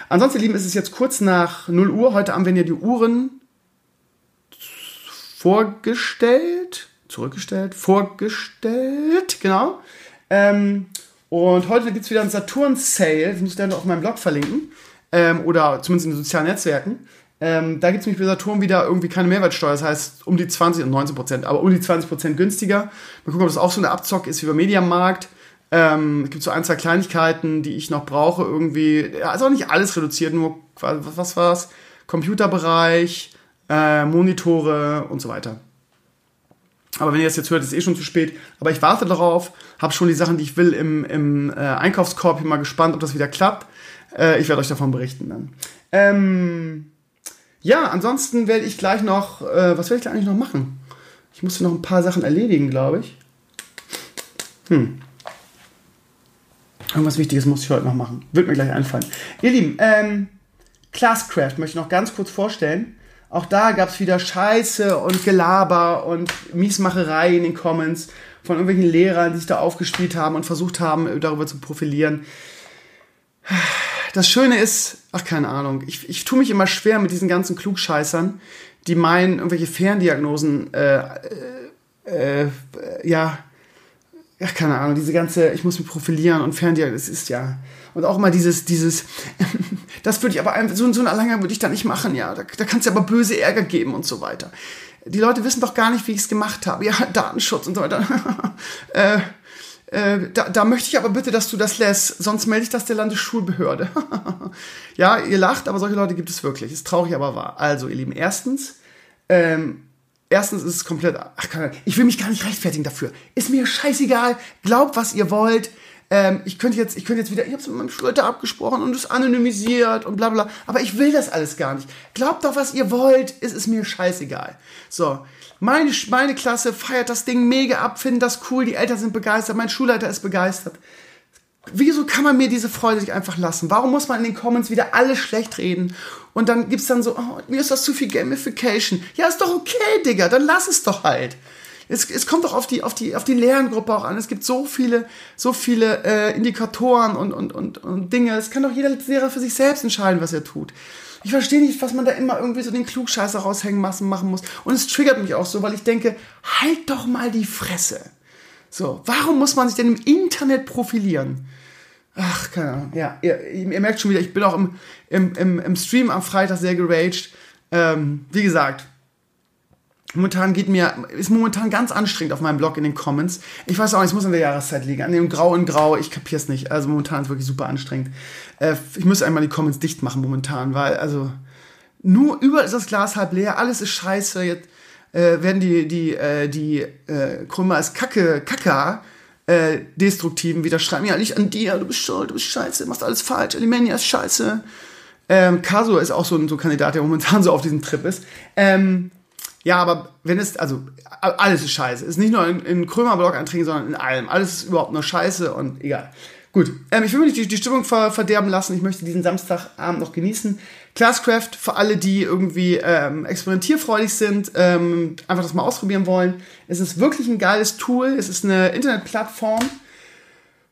Ansonsten, ihr Lieben, ist es jetzt kurz nach 0 Uhr. Heute Abend werden ja die Uhren vorgestellt, zurückgestellt, vorgestellt, genau. Ähm, und heute gibt es wieder einen Saturn-Sale, das muss ich dann auf meinem Blog verlinken, ähm, oder zumindest in den sozialen Netzwerken. Ähm, da gibt es nämlich bei Saturn wieder irgendwie keine Mehrwertsteuer, das heißt um die 20 und 19 Prozent, aber um die 20 Prozent günstiger. Mal gucken, ob das auch so eine Abzock ist wie beim Mediamarkt. Ähm, es gibt so ein, zwei Kleinigkeiten, die ich noch brauche, irgendwie. Ja, ist auch nicht alles reduziert, nur was, was war's? Computerbereich, äh, Monitore und so weiter. Aber wenn ihr das jetzt hört, ist es eh schon zu spät. Aber ich warte darauf, habe schon die Sachen, die ich will, im, im äh, Einkaufskorb. Bin mal gespannt, ob das wieder klappt. Äh, ich werde euch davon berichten dann. Ähm, ja, ansonsten werde ich gleich noch, äh, was werde ich da eigentlich noch machen? Ich musste noch ein paar Sachen erledigen, glaube ich. Hm. Irgendwas Wichtiges muss ich heute noch machen. Wird mir gleich einfallen. Ihr Lieben, ähm, Classcraft möchte ich noch ganz kurz vorstellen. Auch da gab es wieder Scheiße und Gelaber und Miesmacherei in den Comments von irgendwelchen Lehrern, die sich da aufgespielt haben und versucht haben, darüber zu profilieren. Das Schöne ist, ach keine Ahnung, ich, ich tue mich immer schwer mit diesen ganzen Klugscheißern, die meinen, irgendwelche Ferndiagnosen, äh, äh, äh, ja, ach keine Ahnung, diese ganze, ich muss mich profilieren und Ferndiagnosen, das ist ja, und auch immer dieses, dieses, das würde ich aber, einfach, so, so ein Alleingang würde ich da nicht machen, ja. Da, da kann es ja aber böse Ärger geben und so weiter. Die Leute wissen doch gar nicht, wie ich es gemacht habe. Ja, Datenschutz und so weiter. äh, äh, da, da möchte ich aber bitte, dass du das lässt, sonst melde ich das der Landesschulbehörde. ja, ihr lacht, aber solche Leute gibt es wirklich. Ist traurig, aber wahr. Also, ihr Lieben, erstens, ähm, erstens ist es komplett, ach, ich will mich gar nicht rechtfertigen dafür. Ist mir scheißegal. Glaubt, was ihr wollt ähm, ich könnte jetzt, ich könnte jetzt wieder, ich habe es mit meinem Schulleiter abgesprochen und es anonymisiert und bla bla, aber ich will das alles gar nicht. Glaubt doch, was ihr wollt, es ist mir scheißegal. So, meine, meine Klasse feiert das Ding mega ab, finden das cool, die Eltern sind begeistert, mein Schulleiter ist begeistert. Wieso kann man mir diese Freude nicht einfach lassen? Warum muss man in den Comments wieder alles schlecht reden? Und dann gibt's dann so, oh, mir ist das zu viel Gamification. Ja, ist doch okay, Digga, dann lass es doch halt es, es kommt doch auf die, auf die, auf die Lerngruppe auch an. Es gibt so viele, so viele äh, Indikatoren und, und, und, und Dinge. Es kann doch jeder Lehrer für sich selbst entscheiden, was er tut. Ich verstehe nicht, was man da immer irgendwie so den Klugscheißer raushängen machen muss. Und es triggert mich auch so, weil ich denke, halt doch mal die Fresse. So, warum muss man sich denn im Internet profilieren? Ach, keine Ahnung. Ja, ihr, ihr merkt schon wieder, ich bin auch im, im, im, im Stream am Freitag sehr geraged. Ähm, wie gesagt, Momentan geht mir, ist momentan ganz anstrengend auf meinem Blog in den Comments. Ich weiß auch nicht, es muss an der Jahreszeit liegen. An dem Grau in Grau, ich kapier's nicht. Also momentan ist wirklich super anstrengend. Äh, ich muss einmal die Comments dicht machen momentan, weil, also, nur über ist das Glas halb leer, alles ist scheiße. Jetzt äh, werden die, die, äh, die äh, Krümmer als Kacke, Kaka, äh, Destruktiven wieder schreiben, ja, nicht an dir, du bist schuld, du bist scheiße, machst alles falsch, Alimania ist scheiße. Ähm, Kaso ist auch so ein so Kandidat, der momentan so auf diesem Trip ist. Ähm, ja, aber wenn es, also alles ist scheiße. Es ist nicht nur in, in Krömer-Blog-Einträgen, sondern in allem. Alles ist überhaupt nur scheiße und egal. Gut, ähm, ich will mir nicht die, die Stimmung ver verderben lassen. Ich möchte diesen Samstagabend noch genießen. Classcraft für alle, die irgendwie ähm, experimentierfreudig sind, ähm, einfach das mal ausprobieren wollen. Es ist wirklich ein geiles Tool. Es ist eine Internetplattform,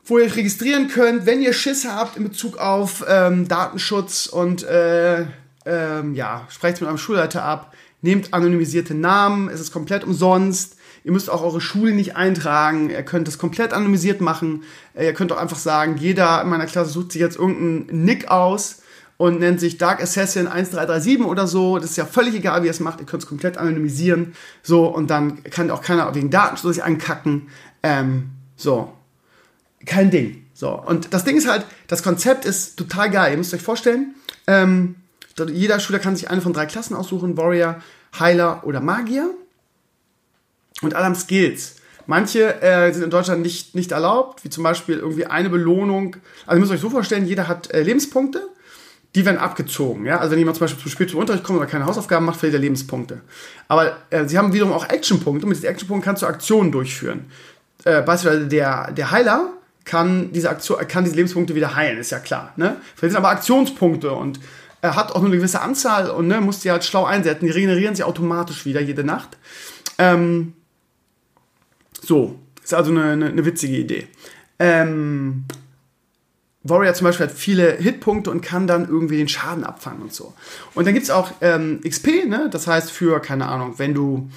wo ihr euch registrieren könnt, wenn ihr Schiss habt in Bezug auf ähm, Datenschutz und äh, ähm, ja, sprecht mit eurem Schulleiter ab nehmt anonymisierte Namen, es ist komplett umsonst. Ihr müsst auch eure Schule nicht eintragen. Ihr könnt es komplett anonymisiert machen. Ihr könnt auch einfach sagen, jeder in meiner Klasse sucht sich jetzt irgendeinen Nick aus und nennt sich Dark Assassin 1337 oder so. Das ist ja völlig egal, wie ihr es macht. Ihr könnt es komplett anonymisieren. So, und dann kann auch keiner wegen Datenschutz ankacken. Ähm, so. Kein Ding. So. Und das Ding ist halt, das Konzept ist total geil. Ihr müsst euch vorstellen, ähm, jeder Schüler kann sich eine von drei Klassen aussuchen: Warrior, Heiler oder Magier. Und alle haben Skills. Manche äh, sind in Deutschland nicht, nicht erlaubt, wie zum Beispiel irgendwie eine Belohnung. Also ihr müsst euch so vorstellen, jeder hat äh, Lebenspunkte, die werden abgezogen. Ja? Also wenn jemand zum Beispiel zu spät zum Unterricht kommt oder keine Hausaufgaben macht, verliert er Lebenspunkte. Aber äh, sie haben wiederum auch Actionpunkte mit diesen Actionpunkten kannst du Aktionen durchführen. Äh, beispielsweise der, der Heiler kann diese, Aktion, kann diese Lebenspunkte wieder heilen, ist ja klar. Ne? Verliert aber Aktionspunkte und hat auch nur eine gewisse Anzahl und ne, muss die halt schlau einsetzen. Die regenerieren sich automatisch wieder jede Nacht. Ähm, so, ist also eine, eine, eine witzige Idee. Ähm, Warrior zum Beispiel hat viele Hitpunkte und kann dann irgendwie den Schaden abfangen und so. Und dann gibt es auch ähm, XP, ne? das heißt für, keine Ahnung, wenn du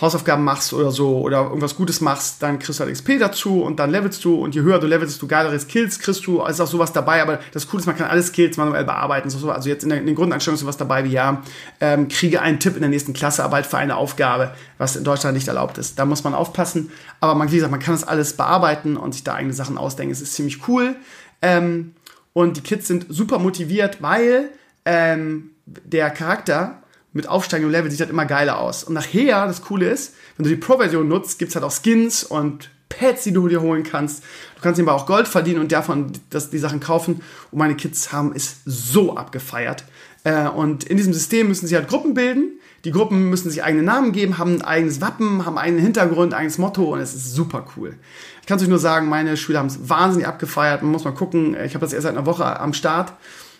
Hausaufgaben machst oder so oder irgendwas Gutes machst, dann kriegst du halt XP dazu und dann levelst du und je höher du levelst, desto geilere Skills kriegst du. Also ist auch sowas dabei, aber das Coole ist, man kann alle Skills manuell bearbeiten. Also jetzt in, der, in den Grundeinstellungen ist sowas dabei wie, ja, ähm, kriege einen Tipp in der nächsten Klassearbeit für eine Aufgabe, was in Deutschland nicht erlaubt ist. Da muss man aufpassen. Aber man, wie gesagt, man kann das alles bearbeiten und sich da eigene Sachen ausdenken. Es ist ziemlich cool. Ähm, und die Kids sind super motiviert, weil ähm, der Charakter mit aufsteigendem Level sieht halt immer geiler aus. Und nachher, das Coole ist, wenn du die Pro-Version nutzt, gibt es halt auch Skins und Pads, die du dir holen kannst. Du kannst aber auch Gold verdienen und davon das, die Sachen kaufen. Und meine Kids haben es so abgefeiert. Äh, und in diesem System müssen sie halt Gruppen bilden. Die Gruppen müssen sich eigene Namen geben, haben ein eigenes Wappen, haben einen Hintergrund, ein eigenes Motto und es ist super cool. Ich kann es euch nur sagen, meine Schüler haben es wahnsinnig abgefeiert. Man muss mal gucken. Ich habe das erst seit einer Woche am Start.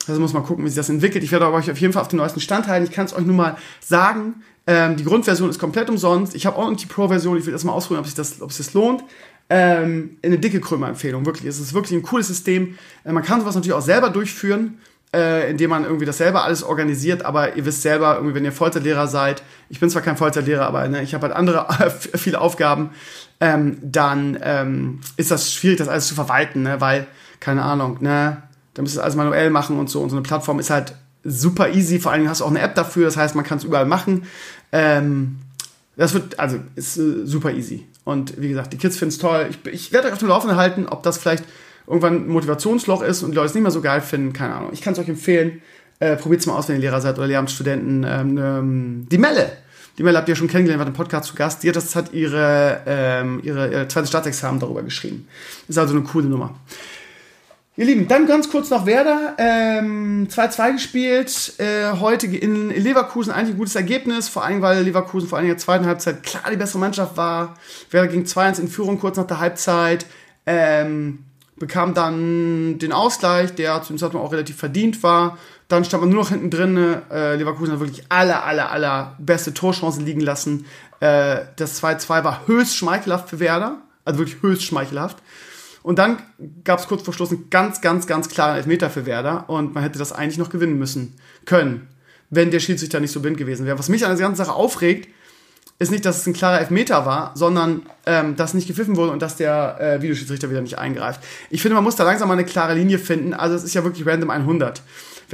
Also muss man gucken, wie sich das entwickelt. Ich werde euch auf jeden Fall auf den neuesten Stand halten. Ich kann es euch nur mal sagen. Ähm, die Grundversion ist komplett umsonst. Ich habe auch noch die Pro-Version. Ich will das mal ausprobieren, ob sich das, ob sich das lohnt. Ähm, eine dicke Krömer-Empfehlung, wirklich. Es ist wirklich ein cooles System. Äh, man kann sowas natürlich auch selber durchführen, äh, indem man irgendwie das selber alles organisiert. Aber ihr wisst selber, irgendwie, wenn ihr Folterlehrer seid, ich bin zwar kein Folterlehrer, aber ne, ich habe halt andere viele Aufgaben, ähm, dann ähm, ist das schwierig, das alles zu verwalten, ne? weil, keine Ahnung, ne, da müsst ihr alles manuell machen und so. Und so eine Plattform ist halt super easy. Vor allen Dingen hast du auch eine App dafür, das heißt, man kann es überall machen. Ähm, das wird, also, ist äh, super easy. Und wie gesagt, die Kids finden es toll. Ich, ich werde euch auf dem Laufenden halten, ob das vielleicht irgendwann ein Motivationsloch ist und die Leute es nicht mehr so geil finden. Keine Ahnung. Ich kann es euch empfehlen. Äh, Probiert es mal aus, wenn ihr Lehrer seid oder Lehramtsstudenten. Ähm, ähm, die Melle. Die Melle habt ihr schon kennengelernt, war im Podcast zu Gast. Die hat, das hat ihre, ähm, ihre, ihre zweite Staatsexamen darüber geschrieben. Ist also eine coole Nummer. Ihr Lieben, dann ganz kurz noch Werder. 2-2 ähm, gespielt. Äh, heute in Leverkusen eigentlich ein gutes Ergebnis. Vor allem, weil Leverkusen vor allem in der zweiten Halbzeit klar die bessere Mannschaft war. Werder ging 2-1 in Führung kurz nach der Halbzeit. Ähm, bekam dann den Ausgleich, der zu dem Zeitpunkt auch relativ verdient war. Dann stand man nur noch hinten drin. Äh, Leverkusen hat wirklich aller, aller, aller beste Torchancen liegen lassen. Äh, das 2-2 war höchst schmeichelhaft für Werder. Also wirklich höchst schmeichelhaft. Und dann gab es kurz vor Schluss einen ganz, ganz, ganz klaren Elfmeter für Werder und man hätte das eigentlich noch gewinnen müssen können, wenn der Schiedsrichter nicht so blind gewesen wäre. Was mich an der ganzen Sache aufregt, ist nicht, dass es ein klarer Elfmeter war, sondern ähm, dass nicht gepfiffen wurde und dass der äh, Videoschiedsrichter wieder nicht eingreift. Ich finde, man muss da langsam mal eine klare Linie finden. Also es ist ja wirklich random 100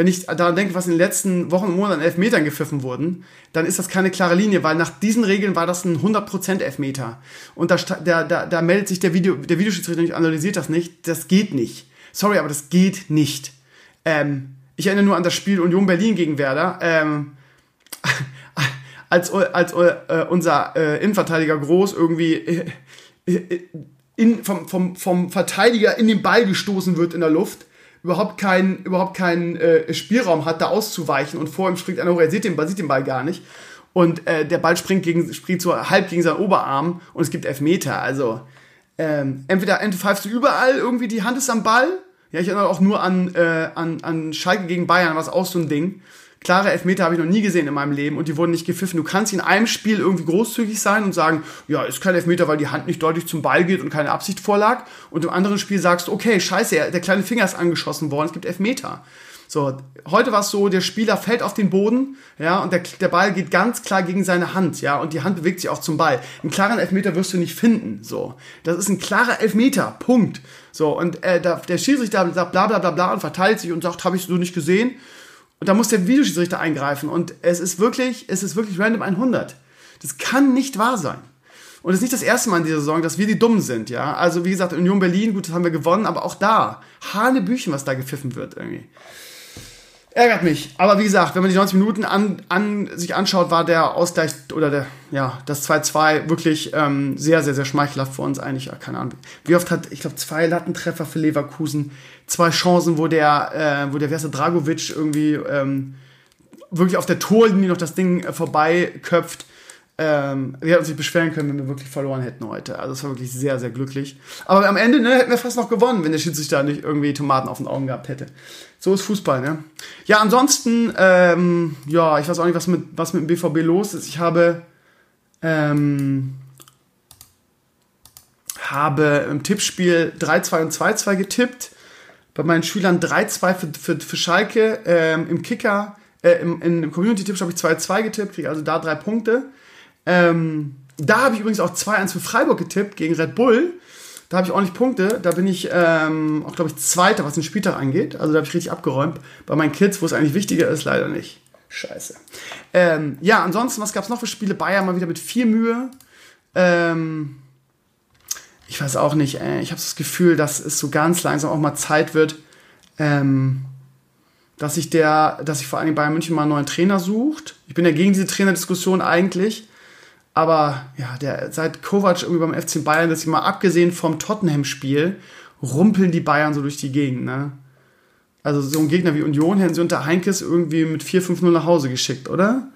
wenn ich daran denke, was in den letzten Wochen und Monaten Elfmetern gepfiffen wurden, dann ist das keine klare Linie, weil nach diesen Regeln war das ein 100% Elfmeter. Und da, da, da, da meldet sich der, Video, der Videoschiedsrichter nicht, analysiert das nicht. Das geht nicht. Sorry, aber das geht nicht. Ähm, ich erinnere nur an das Spiel Union Berlin gegen Werder. Ähm, als als äh, unser äh, Innenverteidiger Groß irgendwie äh, äh, in, vom, vom, vom Verteidiger in den Ball gestoßen wird in der Luft überhaupt keinen überhaupt keinen äh, Spielraum hat, da auszuweichen und vor ihm springt einer hoch, er sieht den Ball, sieht den Ball gar nicht. Und äh, der Ball springt, gegen, springt so halb gegen seinen Oberarm und es gibt Elfmeter. Also ähm, entweder, entweder pfeifst du überall irgendwie, die Hand ist am Ball. Ja, ich erinnere auch nur an, äh, an, an Schalke gegen Bayern, was auch so ein Ding. Klare Elfmeter habe ich noch nie gesehen in meinem Leben und die wurden nicht gepfiffen. Du kannst in einem Spiel irgendwie großzügig sein und sagen, ja, ist kein Elfmeter, weil die Hand nicht deutlich zum Ball geht und keine Absicht vorlag. Und im anderen Spiel sagst du, okay, scheiße, der kleine Finger ist angeschossen worden, es gibt Elfmeter. So, heute war es so, der Spieler fällt auf den Boden, ja, und der, der Ball geht ganz klar gegen seine Hand, ja, und die Hand bewegt sich auch zum Ball. Einen klaren Elfmeter wirst du nicht finden, so. Das ist ein klarer Elfmeter, Punkt. So, und äh, da, der Schiedsrichter sagt bla bla bla bla und verteilt sich und sagt, habe ich so nicht gesehen. Und da muss der Videoschiedsrichter eingreifen. Und es ist wirklich, es ist wirklich random 100. Das kann nicht wahr sein. Und es ist nicht das erste Mal in dieser Saison, dass wir die Dummen sind, ja. Also, wie gesagt, Union Berlin, gut, das haben wir gewonnen, aber auch da, Hanebüchen, was da gepfiffen wird, irgendwie. Ärgert mich. Aber wie gesagt, wenn man die 90 Minuten an, an sich anschaut, war der Ausgleich oder der, ja, das 2-2 wirklich ähm, sehr, sehr, sehr schmeichelhaft für uns eigentlich. Keine Ahnung. Wie oft hat, ich glaube, zwei Lattentreffer für Leverkusen, zwei Chancen, wo der, äh, wo der Verse Dragovic irgendwie ähm, wirklich auf der Torlinie noch das Ding äh, vorbei köpft. Ähm, wir hätten uns nicht beschweren können, wenn wir wirklich verloren hätten heute. Also es war wirklich sehr, sehr glücklich. Aber am Ende ne, hätten wir fast noch gewonnen, wenn der Schiedsrichter nicht irgendwie Tomaten auf den Augen gehabt hätte. So ist Fußball, ne? Ja, ansonsten, ähm, ja, ich weiß auch nicht, was mit, was mit dem BVB los ist. Ich habe, ähm, habe im Tippspiel 3-2 und 2-2 getippt. Bei meinen Schülern 3-2 für, für, für Schalke. Ähm, Im Kicker, äh, im, im Community-Tipp habe ich 2-2 getippt, kriege also da drei Punkte. Ähm, da habe ich übrigens auch 2-1 für Freiburg getippt gegen Red Bull. Da habe ich ordentlich Punkte. Da bin ich ähm, auch, glaube ich, Zweiter, was den Spieltag angeht. Also da habe ich richtig abgeräumt. Bei meinen Kids, wo es eigentlich wichtiger ist, leider nicht. Scheiße. Ähm, ja, ansonsten, was gab es noch für Spiele? Bayern mal wieder mit viel Mühe. Ähm, ich weiß auch nicht. Äh, ich habe das Gefühl, dass es so ganz langsam auch mal Zeit wird, ähm, dass sich der, dass sich vor allem Bayern München mal einen neuen Trainer sucht. Ich bin ja gegen diese Trainerdiskussion eigentlich. Aber ja, der, seit Kovac irgendwie beim FC Bayern, das mal abgesehen vom Tottenham-Spiel, rumpeln die Bayern so durch die Gegend, ne? Also so ein Gegner wie Union hätten sie unter Heinkes irgendwie mit 4-5-0 nach Hause geschickt, oder?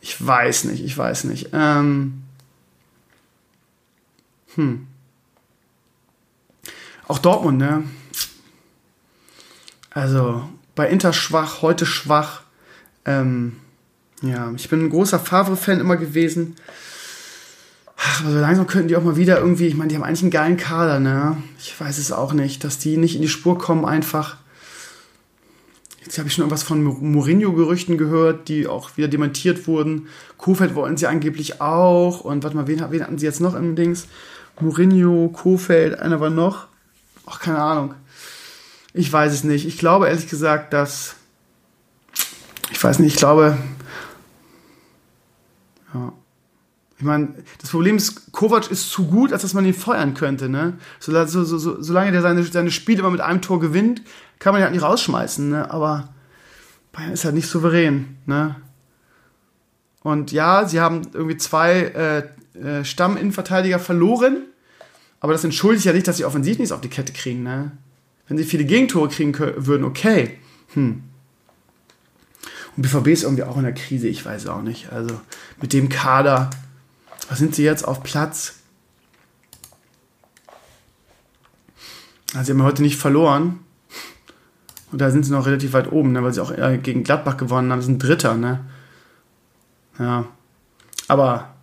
Ich weiß nicht, ich weiß nicht. Ähm hm. Auch Dortmund, ne? Also bei Inter schwach, heute schwach. Ähm, ja, ich bin ein großer Favre-Fan immer gewesen. Ach, aber so langsam könnten die auch mal wieder irgendwie, ich meine, die haben eigentlich einen geilen Kader, ne? Ich weiß es auch nicht, dass die nicht in die Spur kommen einfach. Jetzt habe ich schon irgendwas von Mourinho-Gerüchten gehört, die auch wieder dementiert wurden. Kofeld wollen sie angeblich auch. Und warte mal, wen, wen hatten sie jetzt noch im Dings? Mourinho, Kofeld, einer war noch. Ach, keine Ahnung. Ich weiß es nicht. Ich glaube ehrlich gesagt, dass. Ich weiß nicht, ich glaube. Ja. Ich meine, das Problem ist, Kovac ist zu gut, als dass man ihn feuern könnte. Ne? So, so, so, solange der seine, seine Spiele immer mit einem Tor gewinnt, kann man ihn halt nicht rausschmeißen. Ne? Aber Bayern ist halt nicht souverän. Ne? Und ja, sie haben irgendwie zwei äh, äh, Stamminnenverteidiger verloren. Aber das entschuldigt ja nicht, dass sie offensiv nichts auf die Kette kriegen. Ne? Wenn sie viele Gegentore kriegen würden, okay. Hm. Und BVB ist irgendwie auch in der Krise, ich weiß auch nicht. Also mit dem Kader was sind sie jetzt auf Platz? Also sie haben heute nicht verloren. Und da sind sie noch relativ weit oben, ne, weil sie auch gegen Gladbach gewonnen haben. Das sind Dritter, ne? Ja. Aber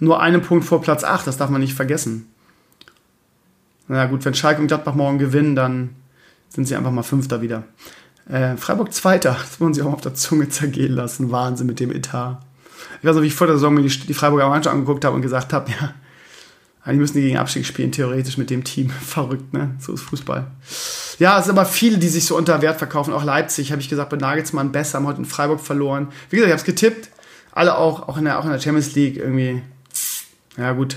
nur einen Punkt vor Platz 8, das darf man nicht vergessen. Na gut, wenn Schalke und Gladbach morgen gewinnen, dann sind sie einfach mal Fünfter wieder. Äh, Freiburg Zweiter, das wollen sie auch auf der Zunge zergehen lassen. Wahnsinn mit dem Etat. Ich weiß noch, wie ich vor der Saison mir die, die Freiburger Mannschaft angeguckt habe und gesagt habe, ja, eigentlich müssen die gegen Abstieg spielen, theoretisch mit dem Team. Verrückt, ne? So ist Fußball. Ja, es sind aber viele, die sich so unter Wert verkaufen. Auch Leipzig, habe ich gesagt, bei Nagelsmann besser, haben heute in Freiburg verloren. Wie gesagt, ich habe es getippt. Alle auch, auch in, der, auch in der Champions League irgendwie. Ja, gut.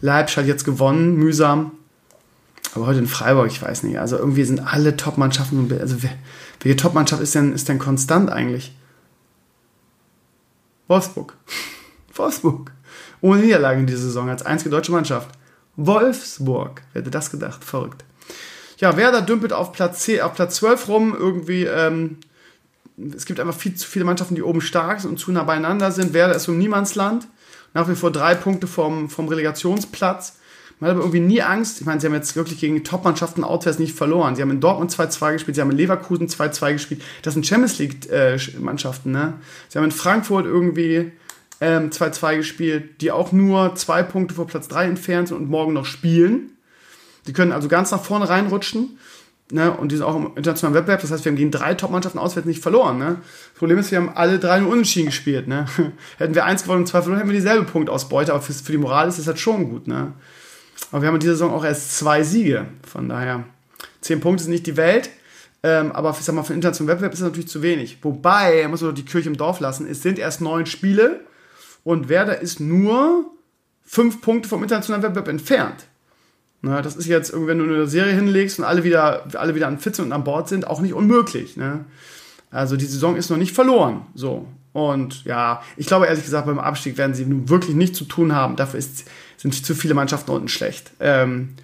Leipzig hat jetzt gewonnen, mühsam. Aber heute in Freiburg, ich weiß nicht. Also irgendwie sind alle Top-Mannschaften. Also, welche Top-Mannschaft ist denn, ist denn konstant eigentlich? Wolfsburg. Wolfsburg. Ohne Niederlage in dieser Saison als einzige deutsche Mannschaft. Wolfsburg. Wer hätte das gedacht? Verrückt. Ja, Werder dümpelt auf Platz, 10, auf Platz 12 rum. Irgendwie, ähm, es gibt einfach viel zu viele Mannschaften, die oben stark sind und zu nah beieinander sind. Werder ist im Niemandsland. Nach wie vor drei Punkte vom, vom Relegationsplatz. Man hat aber irgendwie nie Angst. Ich meine, sie haben jetzt wirklich gegen Top-Mannschaften auswärts nicht verloren. Sie haben in Dortmund 2-2 gespielt, sie haben in Leverkusen 2-2 gespielt. Das sind Champions League-Mannschaften, ne? Sie haben in Frankfurt irgendwie 2-2 ähm, gespielt, die auch nur zwei Punkte vor Platz 3 entfernt sind und morgen noch spielen. Die können also ganz nach vorne reinrutschen. Ne? Und die sind auch im internationalen Wettbewerb. Das heißt, wir haben gegen drei Top-Mannschaften auswärts nicht verloren. Ne? Das Problem ist, wir haben alle drei nur unentschieden gespielt. Ne? Hätten wir eins gewonnen und zwei verloren, hätten wir dieselbe Punktausbeute. Aber für, für die Moral ist das halt schon gut. Ne? Aber wir haben in dieser Saison auch erst zwei Siege. Von daher, zehn Punkte sind nicht die Welt. Ähm, aber ich sag mal, für den internationalen Wettbewerb ist das natürlich zu wenig. Wobei, muss man doch die Kirche im Dorf lassen, es sind erst neun Spiele und Werder ist nur fünf Punkte vom internationalen Wettbewerb entfernt. Na, das ist jetzt, wenn du eine Serie hinlegst und alle wieder, alle wieder an Fitze und an Bord sind, auch nicht unmöglich. Ne? Also die Saison ist noch nicht verloren. So. Und ja, ich glaube ehrlich gesagt, beim Abstieg werden sie nun wirklich nichts zu tun haben. Dafür ist, sind zu viele Mannschaften unten schlecht. Ähm,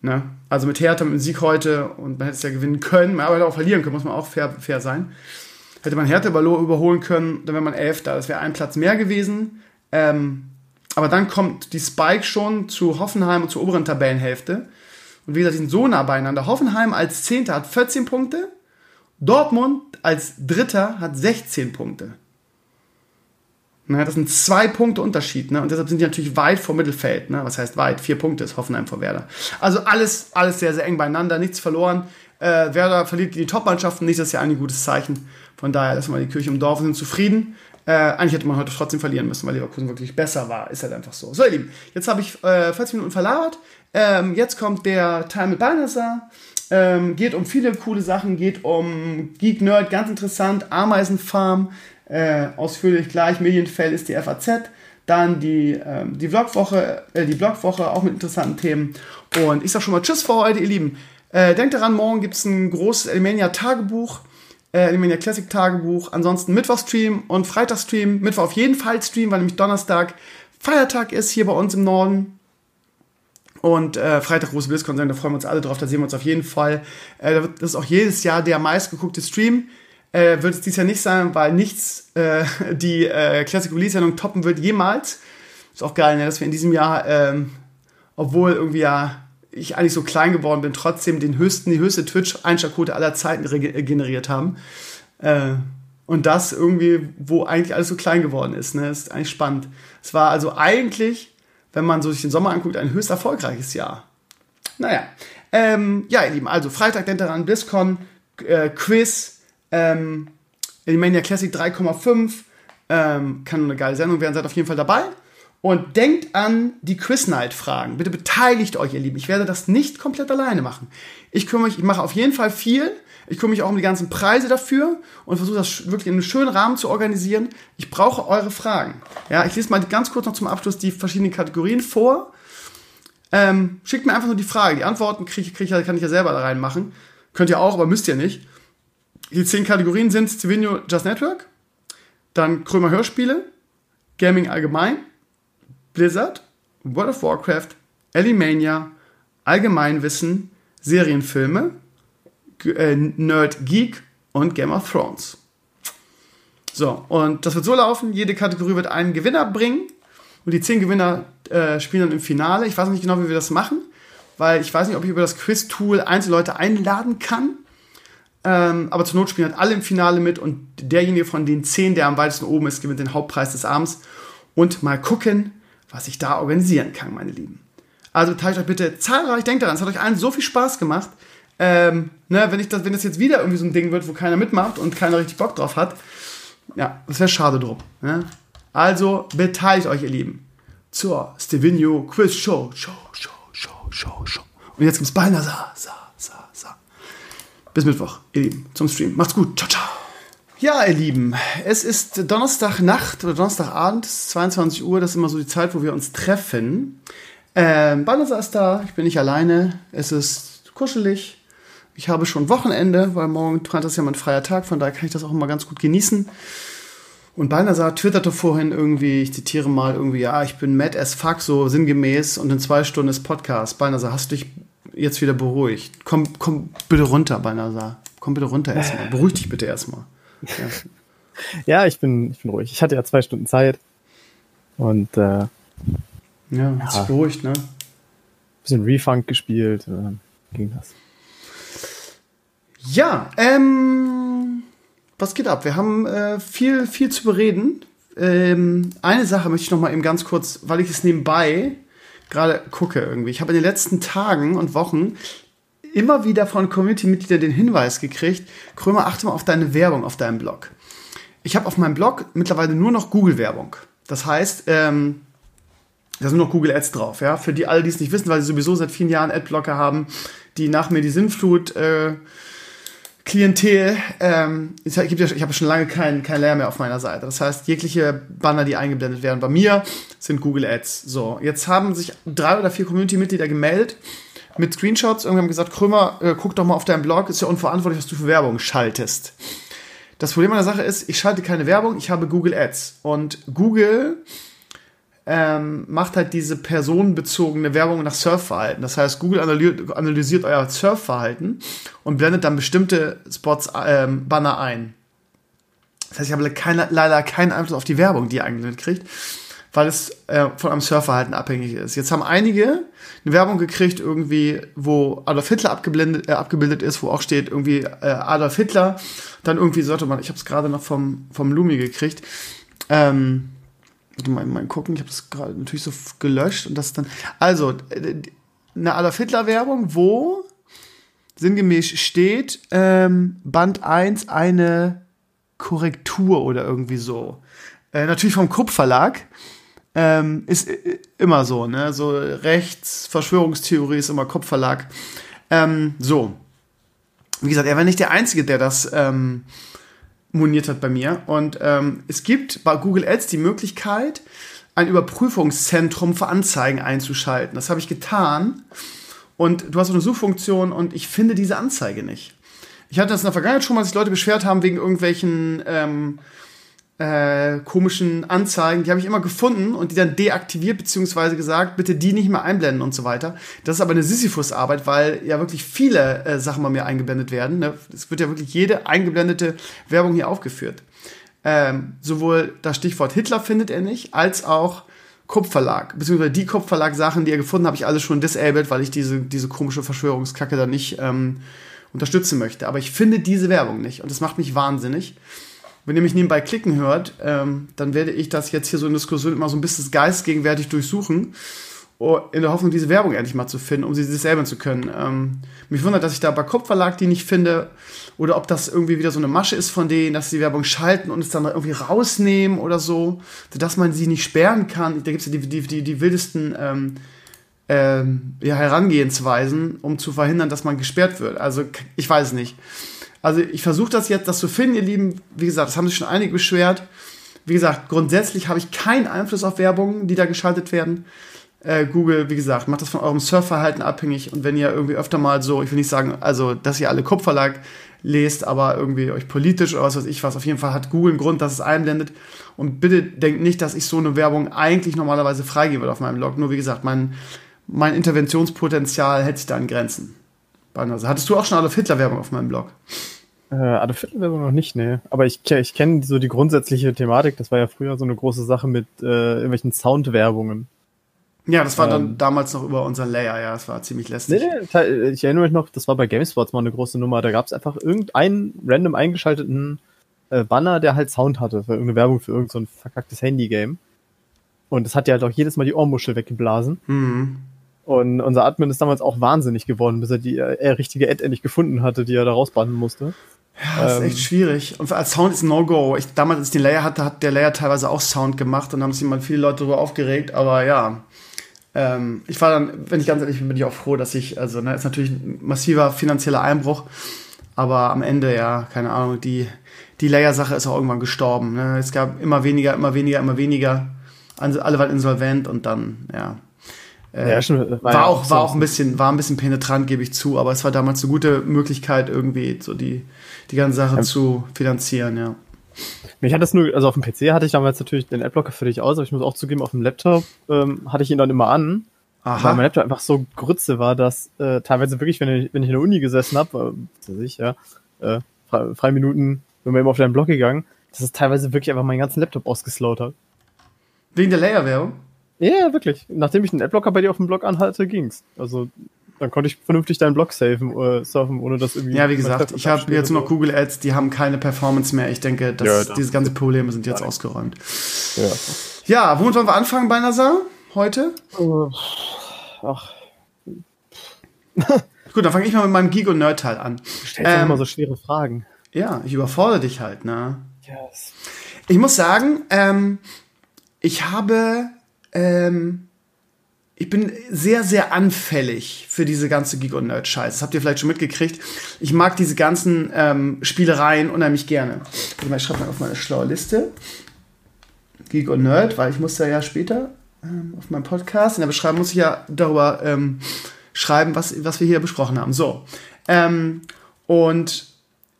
ne? Also mit Hertha, mit dem Sieg heute und man hätte es ja gewinnen können, man hätte auch verlieren können, muss man auch fair, fair sein. Hätte man Hertha überholen können, dann wäre man Elfter. Das wäre ein Platz mehr gewesen. Ähm, aber dann kommt die Spike schon zu Hoffenheim und zur oberen Tabellenhälfte. Und wie gesagt, die sind so nah beieinander. Hoffenheim als Zehnter hat 14 Punkte. Dortmund als Dritter hat 16 Punkte. Na, das sind zwei Punkte Unterschied, ne? Und deshalb sind die natürlich weit vor Mittelfeld, ne? Was heißt weit? Vier Punkte ist Hoffenheim vor Werder. Also alles, alles sehr, sehr eng beieinander, nichts verloren. Äh, Werder verliert die Top-Mannschaften nicht, das ist ja ein gutes Zeichen. Von daher lassen wir die Kirche im Dorf und sind zufrieden. Äh, eigentlich hätte man heute trotzdem verlieren müssen, weil Leverkusen wirklich besser war. Ist halt einfach so. So, ihr Lieben, jetzt habe ich äh, 40 Minuten verlabert. Ähm, jetzt kommt der Teil mit Balnasar. Ähm, geht um viele coole Sachen, geht um Geek Nerd, ganz interessant, Ameisenfarm, äh, ausführlich gleich, Medienfell ist die FAZ, dann die, ähm, die Blogwoche, äh, die Blogwoche auch mit interessanten Themen. Und ich sag schon mal Tschüss für heute, ihr Lieben. Äh, denkt daran, morgen gibt es ein großes Elimania Tagebuch, äh, Elimania Classic Tagebuch. Ansonsten Mittwoch-Stream und Freitag-Stream. Mittwoch auf jeden Fall Stream, weil nämlich Donnerstag Feiertag ist hier bei uns im Norden. Und äh, Freitag große BlizzCon da freuen wir uns alle drauf, da sehen wir uns auf jeden Fall. Äh, das ist auch jedes Jahr der meistgeguckte Stream. Äh, wird es dieses Jahr nicht sein, weil nichts äh, die äh, Classic Release-Sendung toppen wird jemals. Ist auch geil, ne, dass wir in diesem Jahr, ähm, obwohl irgendwie ja ich eigentlich so klein geworden bin, trotzdem den höchsten, die höchste Twitch-Einschaltquote aller Zeiten generiert haben. Äh, und das irgendwie, wo eigentlich alles so klein geworden ist. Ne? ist eigentlich spannend. Es war also eigentlich, wenn man so sich den Sommer anguckt, ein höchst erfolgreiches Jahr. Naja. Ähm, ja, ihr Lieben, also Freitag denkt daran, BlizzCon, äh, Quiz, ähm, Elimania Classic 3,5. Ähm, kann eine geile Sendung werden, seid auf jeden Fall dabei. Und denkt an die Quiz Night Fragen. Bitte beteiligt euch, ihr Lieben. Ich werde das nicht komplett alleine machen. Ich kümmere mich, ich mache auf jeden Fall viel. Ich kümmere mich auch um die ganzen Preise dafür und versuche das wirklich in einem schönen Rahmen zu organisieren. Ich brauche eure Fragen. Ja, ich lese mal ganz kurz noch zum Abschluss die verschiedenen Kategorien vor. Ähm, schickt mir einfach nur die Frage. Die Antworten krieg, krieg, kann ich ja selber da reinmachen. Könnt ihr auch, aber müsst ihr nicht. Die zehn Kategorien sind Civinio Just Network, dann Krömer Hörspiele, Gaming allgemein, Blizzard, World of Warcraft, Alimania, Allgemeinwissen, Serienfilme, äh, Nerd Geek und Game of Thrones. So, und das wird so laufen, jede Kategorie wird einen Gewinner bringen und die zehn Gewinner äh, spielen dann im Finale. Ich weiß nicht genau, wie wir das machen, weil ich weiß nicht, ob ich über das Quiz-Tool einzelne Leute einladen kann. Ähm, aber zur Not spielen halt alle im Finale mit und derjenige von den zehn, der am weitesten oben ist, gewinnt den Hauptpreis des Abends. Und mal gucken, was ich da organisieren kann, meine Lieben. Also teilt euch bitte zahlreich, denkt daran, es hat euch allen so viel Spaß gemacht. Ähm, ne, wenn, ich das, wenn das jetzt wieder irgendwie so ein Ding wird, wo keiner mitmacht und keiner richtig Bock drauf hat, ja, das wäre schade drum. Ne? Also beteiligt euch, ihr Lieben, zur Stevenio Quiz Show. Show, Show, Show, Show, Show. Und jetzt gibt's Balnasar. Bis Mittwoch, ihr Lieben, zum Stream. Macht's gut. Ciao, ciao. Ja, ihr Lieben, es ist Donnerstagnacht oder Donnerstagabend, 22 Uhr, das ist immer so die Zeit, wo wir uns treffen. Ähm, Banasa ist da, ich bin nicht alleine, es ist kuschelig. Ich habe schon Wochenende, weil morgen Freitag ist ja mein freier Tag, von daher kann ich das auch immer ganz gut genießen. Und Balnasar twitterte vorhin irgendwie, ich zitiere mal irgendwie, ja, ich bin mad as fuck, so sinngemäß, und in zwei Stunden ist Podcast. Balnasar, hast du dich jetzt wieder beruhigt? Komm, komm bitte runter, Balnasar. Komm bitte runter erstmal. Beruhig dich bitte erstmal. Ja. ja, ich bin, ich bin ruhig. Ich hatte ja zwei Stunden Zeit. Und äh, ja, hat sich beruhigt, ne? Bisschen Refund gespielt, äh, ging das. Ja, ähm, was geht ab? Wir haben äh, viel, viel zu bereden. Ähm, eine Sache möchte ich noch mal eben ganz kurz, weil ich es nebenbei gerade gucke irgendwie. Ich habe in den letzten Tagen und Wochen immer wieder von Community-Mitgliedern den Hinweis gekriegt, Krömer, achte mal auf deine Werbung auf deinem Blog. Ich habe auf meinem Blog mittlerweile nur noch Google-Werbung. Das heißt, ähm, da sind noch Google Ads drauf, ja. Für die alle, die es nicht wissen, weil sie sowieso seit vielen Jahren Adblocker haben, die nach mir die Sinnflut äh, Klientel, ähm, ich, ja, habe schon lange kein, kein Leer mehr auf meiner Seite. Das heißt, jegliche Banner, die eingeblendet werden bei mir, sind Google Ads. So, jetzt haben sich drei oder vier Community-Mitglieder gemeldet mit Screenshots. Irgendwann haben gesagt, Krömer, äh, guck doch mal auf deinem Blog, ist ja unverantwortlich, was du für Werbung schaltest. das Problem an der Sache ist, ich schalte keine Werbung, ich habe Google Ads. Und Google ähm, macht halt diese personenbezogene Werbung nach Surfverhalten. Das heißt, Google analysiert euer Surfverhalten und blendet dann bestimmte Spots, ähm, Banner ein. Das heißt, ich habe keine, leider keinen Einfluss auf die Werbung, die ihr eingeblendet kriegt, weil es äh, von einem Surfverhalten abhängig ist. Jetzt haben einige eine Werbung gekriegt, irgendwie, wo Adolf Hitler abgeblendet, äh, abgebildet ist, wo auch steht, irgendwie äh, Adolf Hitler. Dann irgendwie sollte man, ich habe es gerade noch vom, vom Lumi gekriegt. Ähm, mal, mal gucken, ich habe das gerade natürlich so gelöscht und das dann. Also, eine Adolf Hitler-Werbung, wo sinngemäß steht, ähm, Band 1 eine Korrektur oder irgendwie so. Äh, natürlich vom Krupp. Ähm, ist äh, immer so, ne? So rechts, Verschwörungstheorie ist immer Kopfverlag. Ähm, so. Wie gesagt, er war nicht der Einzige, der das ähm, moniert hat bei mir. Und ähm, es gibt bei Google Ads die Möglichkeit, ein Überprüfungszentrum für Anzeigen einzuschalten. Das habe ich getan. Und du hast eine Suchfunktion und ich finde diese Anzeige nicht. Ich hatte das in der Vergangenheit schon mal, dass sich Leute beschwert haben wegen irgendwelchen ähm, äh, komischen Anzeigen, die habe ich immer gefunden und die dann deaktiviert, beziehungsweise gesagt, bitte die nicht mehr einblenden und so weiter. Das ist aber eine Sisyphus-Arbeit, weil ja wirklich viele äh, Sachen bei mir eingeblendet werden. Ne? Es wird ja wirklich jede eingeblendete Werbung hier aufgeführt. Ähm, sowohl das Stichwort Hitler findet er nicht, als auch Kopfverlag, beziehungsweise die Kopfverlag-Sachen, die er gefunden habe ich alle schon disabled, weil ich diese, diese komische Verschwörungskacke da nicht ähm, unterstützen möchte. Aber ich finde diese Werbung nicht und das macht mich wahnsinnig. Wenn ihr mich nebenbei klicken hört, ähm, dann werde ich das jetzt hier so in Diskussion immer so ein bisschen geistgegenwärtig durchsuchen, oh, in der Hoffnung, diese Werbung endlich mal zu finden, um sie sich selber zu können. Ähm, mich wundert, dass ich da bei Kopfverlag die nicht finde oder ob das irgendwie wieder so eine Masche ist von denen, dass sie die Werbung schalten und es dann irgendwie rausnehmen oder so, dass man sie nicht sperren kann. Da gibt es ja die, die, die, die wildesten ähm, ähm, ja, Herangehensweisen, um zu verhindern, dass man gesperrt wird. Also ich weiß es nicht. Also ich versuche das jetzt, das zu finden, ihr Lieben. Wie gesagt, das haben sich schon einige beschwert. Wie gesagt, grundsätzlich habe ich keinen Einfluss auf Werbung, die da geschaltet werden. Äh, Google, wie gesagt, macht das von eurem Surfverhalten abhängig. Und wenn ihr irgendwie öfter mal so, ich will nicht sagen, also, dass ihr alle Kupferlag lest, aber irgendwie euch politisch oder was weiß ich was, auf jeden Fall hat Google einen Grund, dass es einblendet. Und bitte denkt nicht, dass ich so eine Werbung eigentlich normalerweise freigebe auf meinem Blog. Nur wie gesagt, mein, mein Interventionspotenzial hält sich da an Grenzen. Also, hattest du auch schon Adolf Hitler-Werbung auf meinem Blog? Äh, Adolf Hitler-Werbung noch nicht, ne. Aber ich, ich kenne so die grundsätzliche Thematik. Das war ja früher so eine große Sache mit äh, irgendwelchen Soundwerbungen. Ja, das war dann ähm, damals noch über unseren Layer, ja, das war ziemlich lästig. Nee, nee, ich erinnere mich noch, das war bei GameSpots mal eine große Nummer. Da gab es einfach irgendeinen random eingeschalteten äh, Banner, der halt Sound hatte für irgendeine Werbung für irgendein so verkacktes Handy-Game. Und das hat ja halt auch jedes Mal die Ohrmuschel weggeblasen. Mhm. Und unser Admin ist damals auch wahnsinnig geworden, bis er die äh, richtige Ad endlich gefunden hatte, die er da rausbannen musste. Ja, das ist echt ähm, schwierig. Und als Sound ist No-Go. Ich, damals, als ich den Layer hatte, hat der Layer teilweise auch Sound gemacht und haben sich mal viele Leute darüber aufgeregt. Aber ja, ähm, ich war dann, wenn ich ganz ehrlich bin, bin ich auch froh, dass ich, also, ne, ist natürlich ein massiver finanzieller Einbruch. Aber am Ende, ja, keine Ahnung, die, die Layer-Sache ist auch irgendwann gestorben. Ne? Es gab immer weniger, immer weniger, immer weniger. Alle waren insolvent und dann, ja, äh, ja, schon, war, war, auch, war auch ein bisschen, war ein bisschen penetrant, gebe ich zu, aber es war damals eine gute Möglichkeit, irgendwie so die, die ganze Sache ja. zu finanzieren, ja. Mich hat das nur, also auf dem PC hatte ich damals natürlich den Adblocker für dich aus, aber ich muss auch zugeben, auf dem Laptop ähm, hatte ich ihn dann immer an. Aha. Weil mein Laptop einfach so grütze war, dass äh, teilweise wirklich, wenn ich, wenn ich in der Uni gesessen habe, äh, weiß ich, ja, äh, drei, drei Minuten bin wir immer auf deinen Blog gegangen, dass es teilweise wirklich einfach meinen ganzen Laptop ausgeslowt hat. Wegen der Layer-Werbung? Ja, wirklich. Nachdem ich den Adblocker bei dir auf dem Blog anhalte, ging's. Also dann konnte ich vernünftig deinen Blog safen, äh, surfen, ohne dass irgendwie. Ja, wie gesagt, ich habe jetzt nur noch Google Ads, die haben keine Performance mehr. Ich denke, dass ja, diese ganzen Probleme sind jetzt ausgeräumt. Ja. ja, womit wollen wir anfangen bei NASA heute? Uh, ach. Gut, dann fange ich mal mit meinem und Nerd-Teil an. Du stellst ähm, immer so schwere Fragen. Ja, ich überfordere dich halt, ne? Yes. Ich muss sagen, ähm, ich habe ähm, ich bin sehr, sehr anfällig für diese ganze Geek- und Nerd-Scheiße. Das habt ihr vielleicht schon mitgekriegt. Ich mag diese ganzen ähm, Spielereien unheimlich gerne. Ich schreibe mal auf meine schlaue Liste. Geek und Nerd, weil ich muss da ja später ähm, auf meinem Podcast, in der Beschreibung muss ich ja darüber ähm, schreiben, was, was wir hier besprochen haben. So. Ähm, und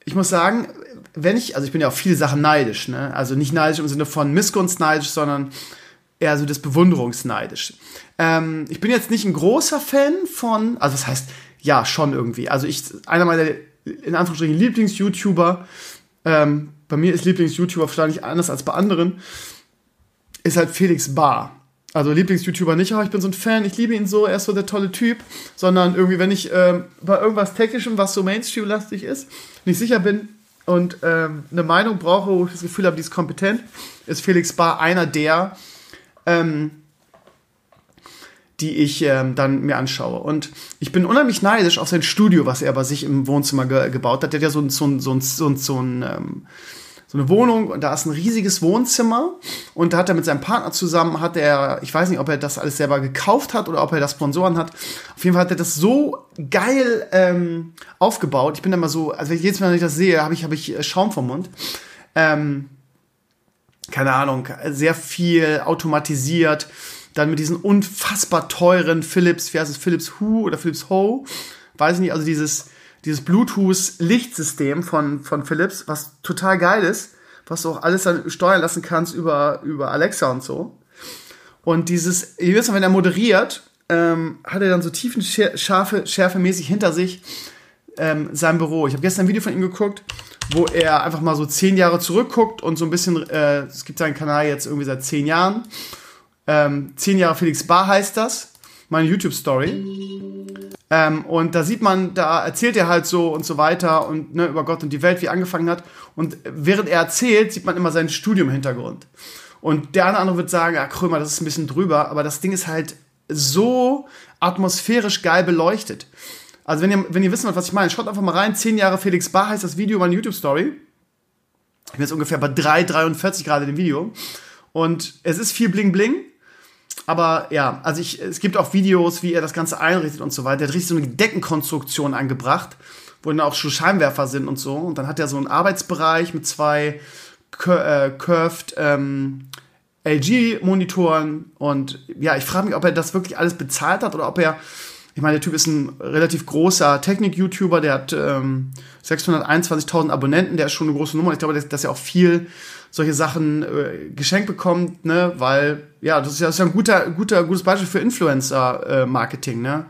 ich muss sagen, wenn ich, also ich bin ja auf viele Sachen neidisch, ne? Also nicht neidisch im Sinne von Missgunst neidisch, sondern eher so des Bewunderungsneidisch. Ähm, ich bin jetzt nicht ein großer Fan von, also das heißt, ja, schon irgendwie. Also ich, einer meiner, in Anführungsstrichen, Lieblings-YouTuber, ähm, bei mir ist Lieblings-YouTuber wahrscheinlich anders als bei anderen, ist halt Felix Bar. Also Lieblings-YouTuber nicht, aber ich bin so ein Fan, ich liebe ihn so, er ist so der tolle Typ, sondern irgendwie, wenn ich ähm, bei irgendwas Technischem, was so Mainstream-lastig ist, nicht sicher bin und ähm, eine Meinung brauche, wo ich das Gefühl habe, die ist kompetent, ist Felix Bar einer der, ähm, die ich ähm, dann mir anschaue. Und ich bin unheimlich neidisch auf sein Studio, was er bei sich im Wohnzimmer ge gebaut hat. Der hat ja so ein, so ein, so ein, so ein, so ein ähm, so eine Wohnung und da ist ein riesiges Wohnzimmer und da hat er mit seinem Partner zusammen, hat er, ich weiß nicht, ob er das alles selber gekauft hat oder ob er das Sponsoren hat. Auf jeden Fall hat er das so geil ähm, aufgebaut. Ich bin da mal so, also jedes Mal, wenn ich das sehe, habe ich, hab ich äh, Schaum vom Mund. Ähm, keine Ahnung, sehr viel automatisiert. Dann mit diesen unfassbar teuren Philips, wie heißt es, Philips Hu oder Philips Ho, weiß ich nicht, also dieses, dieses Bluetooth-Lichtsystem von, von Philips, was total geil ist, was du auch alles dann steuern lassen kannst über, über Alexa und so. Und dieses, ihr wisst wenn er moderiert, ähm, hat er dann so tiefen Schärfe, schärfemäßig hinter sich ähm, sein Büro. Ich habe gestern ein Video von ihm geguckt, wo er einfach mal so zehn Jahre zurückguckt und so ein bisschen, äh, es gibt seinen Kanal jetzt irgendwie seit zehn Jahren. Ähm, zehn Jahre Felix Bar heißt das, meine YouTube-Story. Ähm, und da sieht man, da erzählt er halt so und so weiter und ne, über Gott und die Welt, wie er angefangen hat. Und während er erzählt, sieht man immer sein Studium im Hintergrund. Und der eine oder andere wird sagen, ja, Krömer, das ist ein bisschen drüber, aber das Ding ist halt so atmosphärisch geil beleuchtet. Also wenn ihr, wenn ihr wissen wollt, was ich meine, schaut einfach mal rein. Zehn Jahre Felix Bar heißt das Video, meine YouTube-Story. Ich bin jetzt ungefähr bei 3,43 gerade im Video. Und es ist viel Bling Bling. Aber ja, also ich, es gibt auch Videos, wie er das Ganze einrichtet und so weiter. Er hat richtig so eine Deckenkonstruktion angebracht, wo dann auch schon Scheinwerfer sind und so. Und dann hat er so einen Arbeitsbereich mit zwei cur äh, curved ähm, LG-Monitoren. Und ja, ich frage mich, ob er das wirklich alles bezahlt hat oder ob er ich meine, der Typ ist ein relativ großer Technik-YouTuber, der hat ähm, 621.000 Abonnenten, der ist schon eine große Nummer. Ich glaube, dass, dass er auch viel solche Sachen äh, geschenkt bekommt, ne, weil ja, das ist ja, das ist ja ein guter, guter, gutes Beispiel für Influencer-Marketing, äh, ne.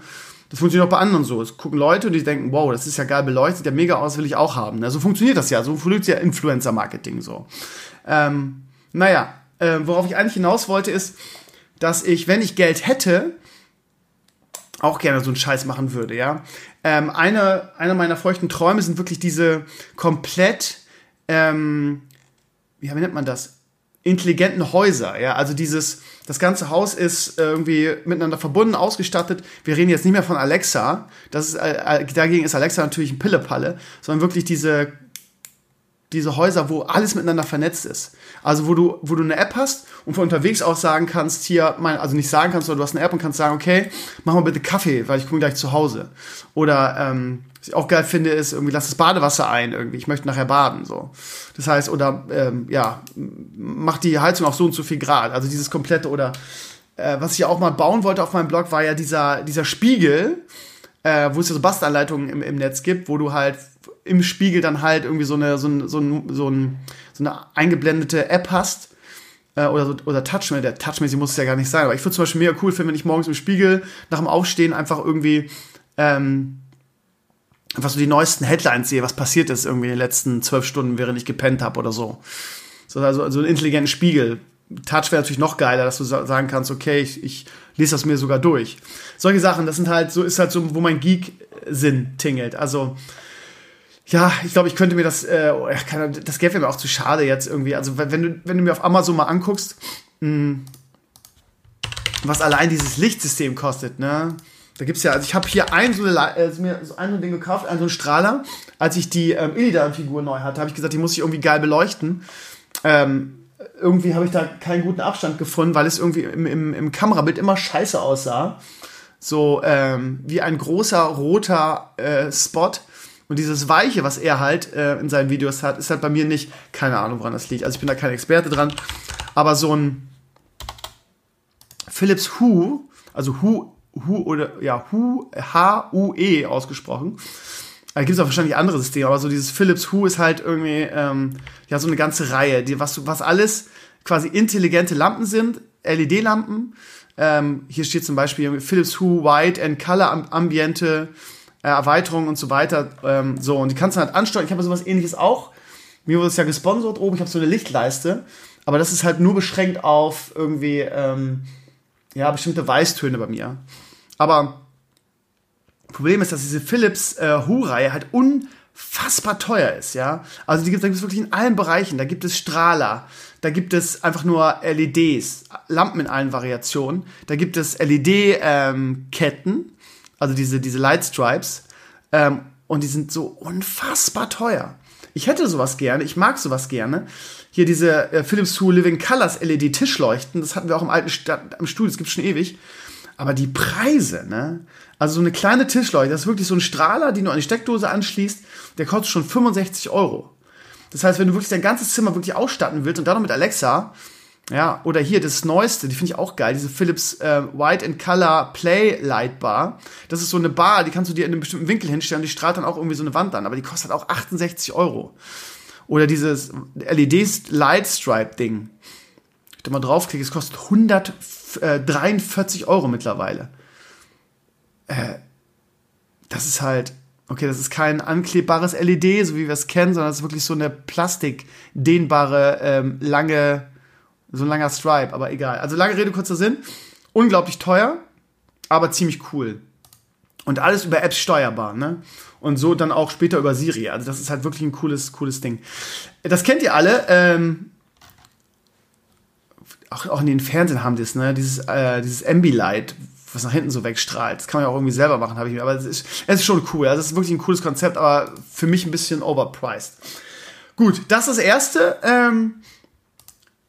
Das funktioniert auch bei anderen so. Es gucken Leute und die denken, wow, das ist ja geil beleuchtet, ja mega aus, will ich auch haben. Ne? So funktioniert das ja. So funktioniert ja Influencer-Marketing so. Ähm, naja, äh, worauf ich eigentlich hinaus wollte, ist, dass ich, wenn ich Geld hätte, auch gerne so einen Scheiß machen würde, ja. Ähm, eine, eine meiner feuchten Träume sind wirklich diese komplett, ähm, wie nennt man das? Intelligenten Häuser, ja. Also dieses, das ganze Haus ist irgendwie miteinander verbunden, ausgestattet. Wir reden jetzt nicht mehr von Alexa. Das ist, äh, äh dagegen ist Alexa natürlich ein Pillepalle, sondern wirklich diese diese Häuser, wo alles miteinander vernetzt ist. Also wo du, wo du eine App hast und von unterwegs auch sagen kannst, hier, mein, also nicht sagen kannst, sondern du hast eine App und kannst sagen, okay, mach mal bitte Kaffee, weil ich komme gleich zu Hause. Oder ähm, was ich auch geil finde, ist irgendwie lass das Badewasser ein, irgendwie. Ich möchte nachher baden. so. Das heißt, oder ähm, ja, mach die Heizung auf so und so viel Grad. Also dieses komplette oder äh, was ich ja auch mal bauen wollte auf meinem Blog, war ja dieser, dieser Spiegel, äh, wo es ja so Bastelanleitungen im, im Netz gibt, wo du halt im Spiegel dann halt irgendwie so eine, so, ein, so, ein, so, ein, so eine eingeblendete App hast. Äh, oder, so, oder Touchmäßig, der Touchmäßig muss es ja gar nicht sein, aber ich würde zum Beispiel mega cool finden, wenn ich morgens im Spiegel nach dem Aufstehen einfach irgendwie ähm, einfach so die neuesten Headlines sehe, was passiert ist irgendwie in den letzten zwölf Stunden, während ich gepennt habe oder so. So also, also einen intelligenten Spiegel. Touch wäre natürlich noch geiler, dass du sagen kannst, okay, ich, ich lese das mir sogar durch. Solche Sachen, das sind halt, so ist halt so, wo mein Geek-Sinn tingelt. Also, ja, ich glaube, ich könnte mir das, äh, oh, das Geld wäre mir auch zu schade jetzt irgendwie. Also, wenn du, wenn du mir auf Amazon mal anguckst, mh, hm, was allein dieses Lichtsystem kostet, ne? Da gibt's ja, also ich habe hier ein so, eine, äh, mir so ein Ding gekauft, einen so einen Strahler. Als ich die ähm, Illidan-Figur neu hatte, habe ich gesagt, die muss ich irgendwie geil beleuchten. Ähm, irgendwie habe ich da keinen guten Abstand gefunden, weil es irgendwie im, im, im Kamerabild immer scheiße aussah. So ähm, wie ein großer roter äh, Spot. Und dieses Weiche, was er halt äh, in seinen Videos hat, ist halt bei mir nicht, keine Ahnung, woran das liegt. Also ich bin da kein Experte dran. Aber so ein Philips Hu, also Hu, Hu oder ja, Hu, H-U-E ausgesprochen, Da gibt es auch wahrscheinlich andere Systeme, aber so dieses Philips Hue ist halt irgendwie, ähm, ja, so eine ganze Reihe, die, was, was alles quasi intelligente Lampen sind, LED-Lampen. Ähm, hier steht zum Beispiel Philips Hue White and Color Ambiente, äh, Erweiterung und so weiter. Ähm, so, und die kannst du halt ansteuern. Ich habe sowas ähnliches auch. Mir wurde es ja gesponsert oben. Ich habe so eine Lichtleiste. Aber das ist halt nur beschränkt auf irgendwie, ähm, ja, bestimmte Weißtöne bei mir. Aber Problem ist, dass diese Philips äh, Hue-Reihe halt unfassbar teuer ist, ja. Also die gibt es wirklich in allen Bereichen. Da gibt es Strahler, da gibt es einfach nur LEDs, Lampen in allen Variationen. Da gibt es LED-Ketten, ähm, also diese, diese Light Stripes. Ähm, und die sind so unfassbar teuer. Ich hätte sowas gerne, ich mag sowas gerne. Hier diese äh, Philips Hue Living Colors LED Tischleuchten, das hatten wir auch im alten St im Studio, das gibt schon ewig. Aber die Preise, ne? Also so eine kleine Tischleuchte, das ist wirklich so ein Strahler, den du an die Steckdose anschließt, der kostet schon 65 Euro. Das heißt, wenn du wirklich dein ganzes Zimmer wirklich ausstatten willst und dann noch mit Alexa, ja, oder hier das Neueste, die finde ich auch geil, diese Philips äh, White and Color Play Light Bar. Das ist so eine Bar, die kannst du dir in einem bestimmten Winkel hinstellen, die strahlt dann auch irgendwie so eine Wand an, aber die kostet auch 68 Euro. Oder dieses LED Light Stripe Ding. Ich da mal draufklicke, es kostet 143 Euro mittlerweile. Äh, das ist halt, Okay, das ist kein anklebbares LED, so wie wir es kennen, sondern es ist wirklich so eine plastikdehnbare, ähm, lange, so ein langer Stripe, aber egal. Also lange Rede, kurzer Sinn. Unglaublich teuer, aber ziemlich cool. Und alles über Apps steuerbar, ne? Und so dann auch später über Siri. Also das ist halt wirklich ein cooles, cooles Ding. Das kennt ihr alle. Ähm, auch, auch in den Fernsehen haben die es, ne? Dieses, äh, dieses Ambilight, was nach hinten so wegstrahlt. Das kann man ja auch irgendwie selber machen, habe ich mir. Aber es ist, es ist schon cool. Also es ist wirklich ein cooles Konzept, aber für mich ein bisschen overpriced. Gut, das ist das erste. Ähm,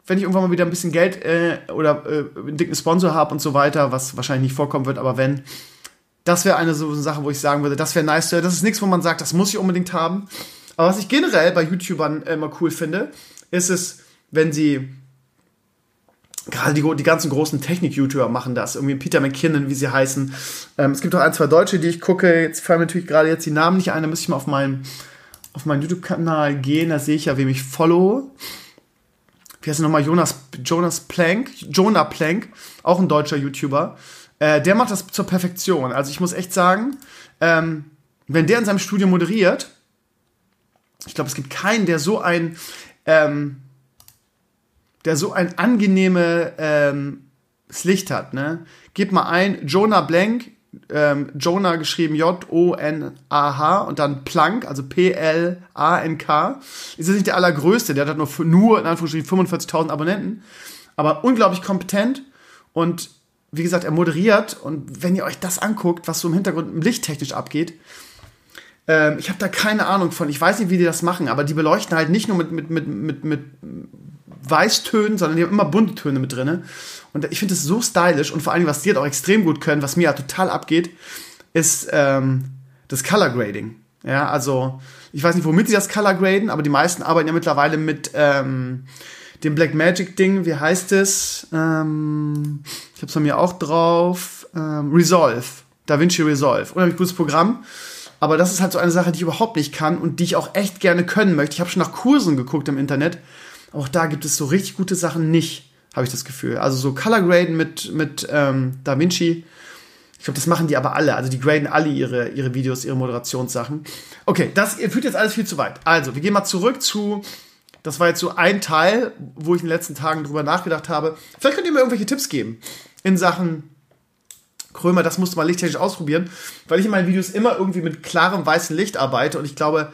wenn ich irgendwann mal wieder ein bisschen Geld äh, oder äh, einen dicken Sponsor habe und so weiter, was wahrscheinlich nicht vorkommen wird, aber wenn, das wäre eine so Sache, wo ich sagen würde, das wäre nice. Das ist nichts, wo man sagt, das muss ich unbedingt haben. Aber was ich generell bei YouTubern immer cool finde, ist es, wenn sie gerade die, die ganzen großen Technik-YouTuber machen das. Irgendwie Peter McKinnon, wie sie heißen. Ähm, es gibt auch ein, zwei Deutsche, die ich gucke. Jetzt fallen mir natürlich gerade jetzt die Namen nicht ein. Da muss ich mal auf meinen, auf meinen YouTube-Kanal gehen. Da sehe ich ja, wem ich follow. Wie heißt er nochmal? Jonas, Jonas Plank. Jonah Plank. Auch ein deutscher YouTuber. Äh, der macht das zur Perfektion. Also ich muss echt sagen, ähm, wenn der in seinem Studio moderiert, ich glaube, es gibt keinen, der so ein, ähm, der so ein angenehmes ähm, Licht hat, ne? Gib mal ein, Jonah Blank, ähm, Jonah geschrieben J-O-N-A-H und dann Plank, also P-L-A-N-K. Ist jetzt nicht der allergrößte, der hat nur, nur in Anführungsstrichen 45.000 Abonnenten, aber unglaublich kompetent und wie gesagt, er moderiert und wenn ihr euch das anguckt, was so im Hintergrund lichttechnisch abgeht, ähm, ich habe da keine Ahnung von. Ich weiß nicht, wie die das machen, aber die beleuchten halt nicht nur mit, mit, mit, mit, mit Weißtönen, sondern die haben immer bunte Töne mit drin. Und ich finde das so stylisch und vor allem, was die halt auch extrem gut können, was mir ja total abgeht, ist ähm, das Color Grading. Ja, also ich weiß nicht, womit sie das Color graden, aber die meisten arbeiten ja mittlerweile mit ähm, dem Black Magic Ding. Wie heißt es? Ähm, ich habe es von mir auch drauf. Ähm, Resolve. DaVinci Resolve. Unheimlich gutes Programm. Aber das ist halt so eine Sache, die ich überhaupt nicht kann und die ich auch echt gerne können möchte. Ich habe schon nach Kursen geguckt im Internet auch da gibt es so richtig gute Sachen nicht, habe ich das Gefühl. Also so Color Graden mit, mit ähm, Da Vinci. Ich glaube, das machen die aber alle. Also die graden alle ihre, ihre Videos, ihre Moderationssachen. Okay, das führt jetzt alles viel zu weit. Also, wir gehen mal zurück zu. Das war jetzt so ein Teil, wo ich in den letzten Tagen drüber nachgedacht habe. Vielleicht könnt ihr mir irgendwelche Tipps geben in Sachen Krömer, das musst du mal lichttechnisch ausprobieren, weil ich in meinen Videos immer irgendwie mit klarem weißem Licht arbeite und ich glaube,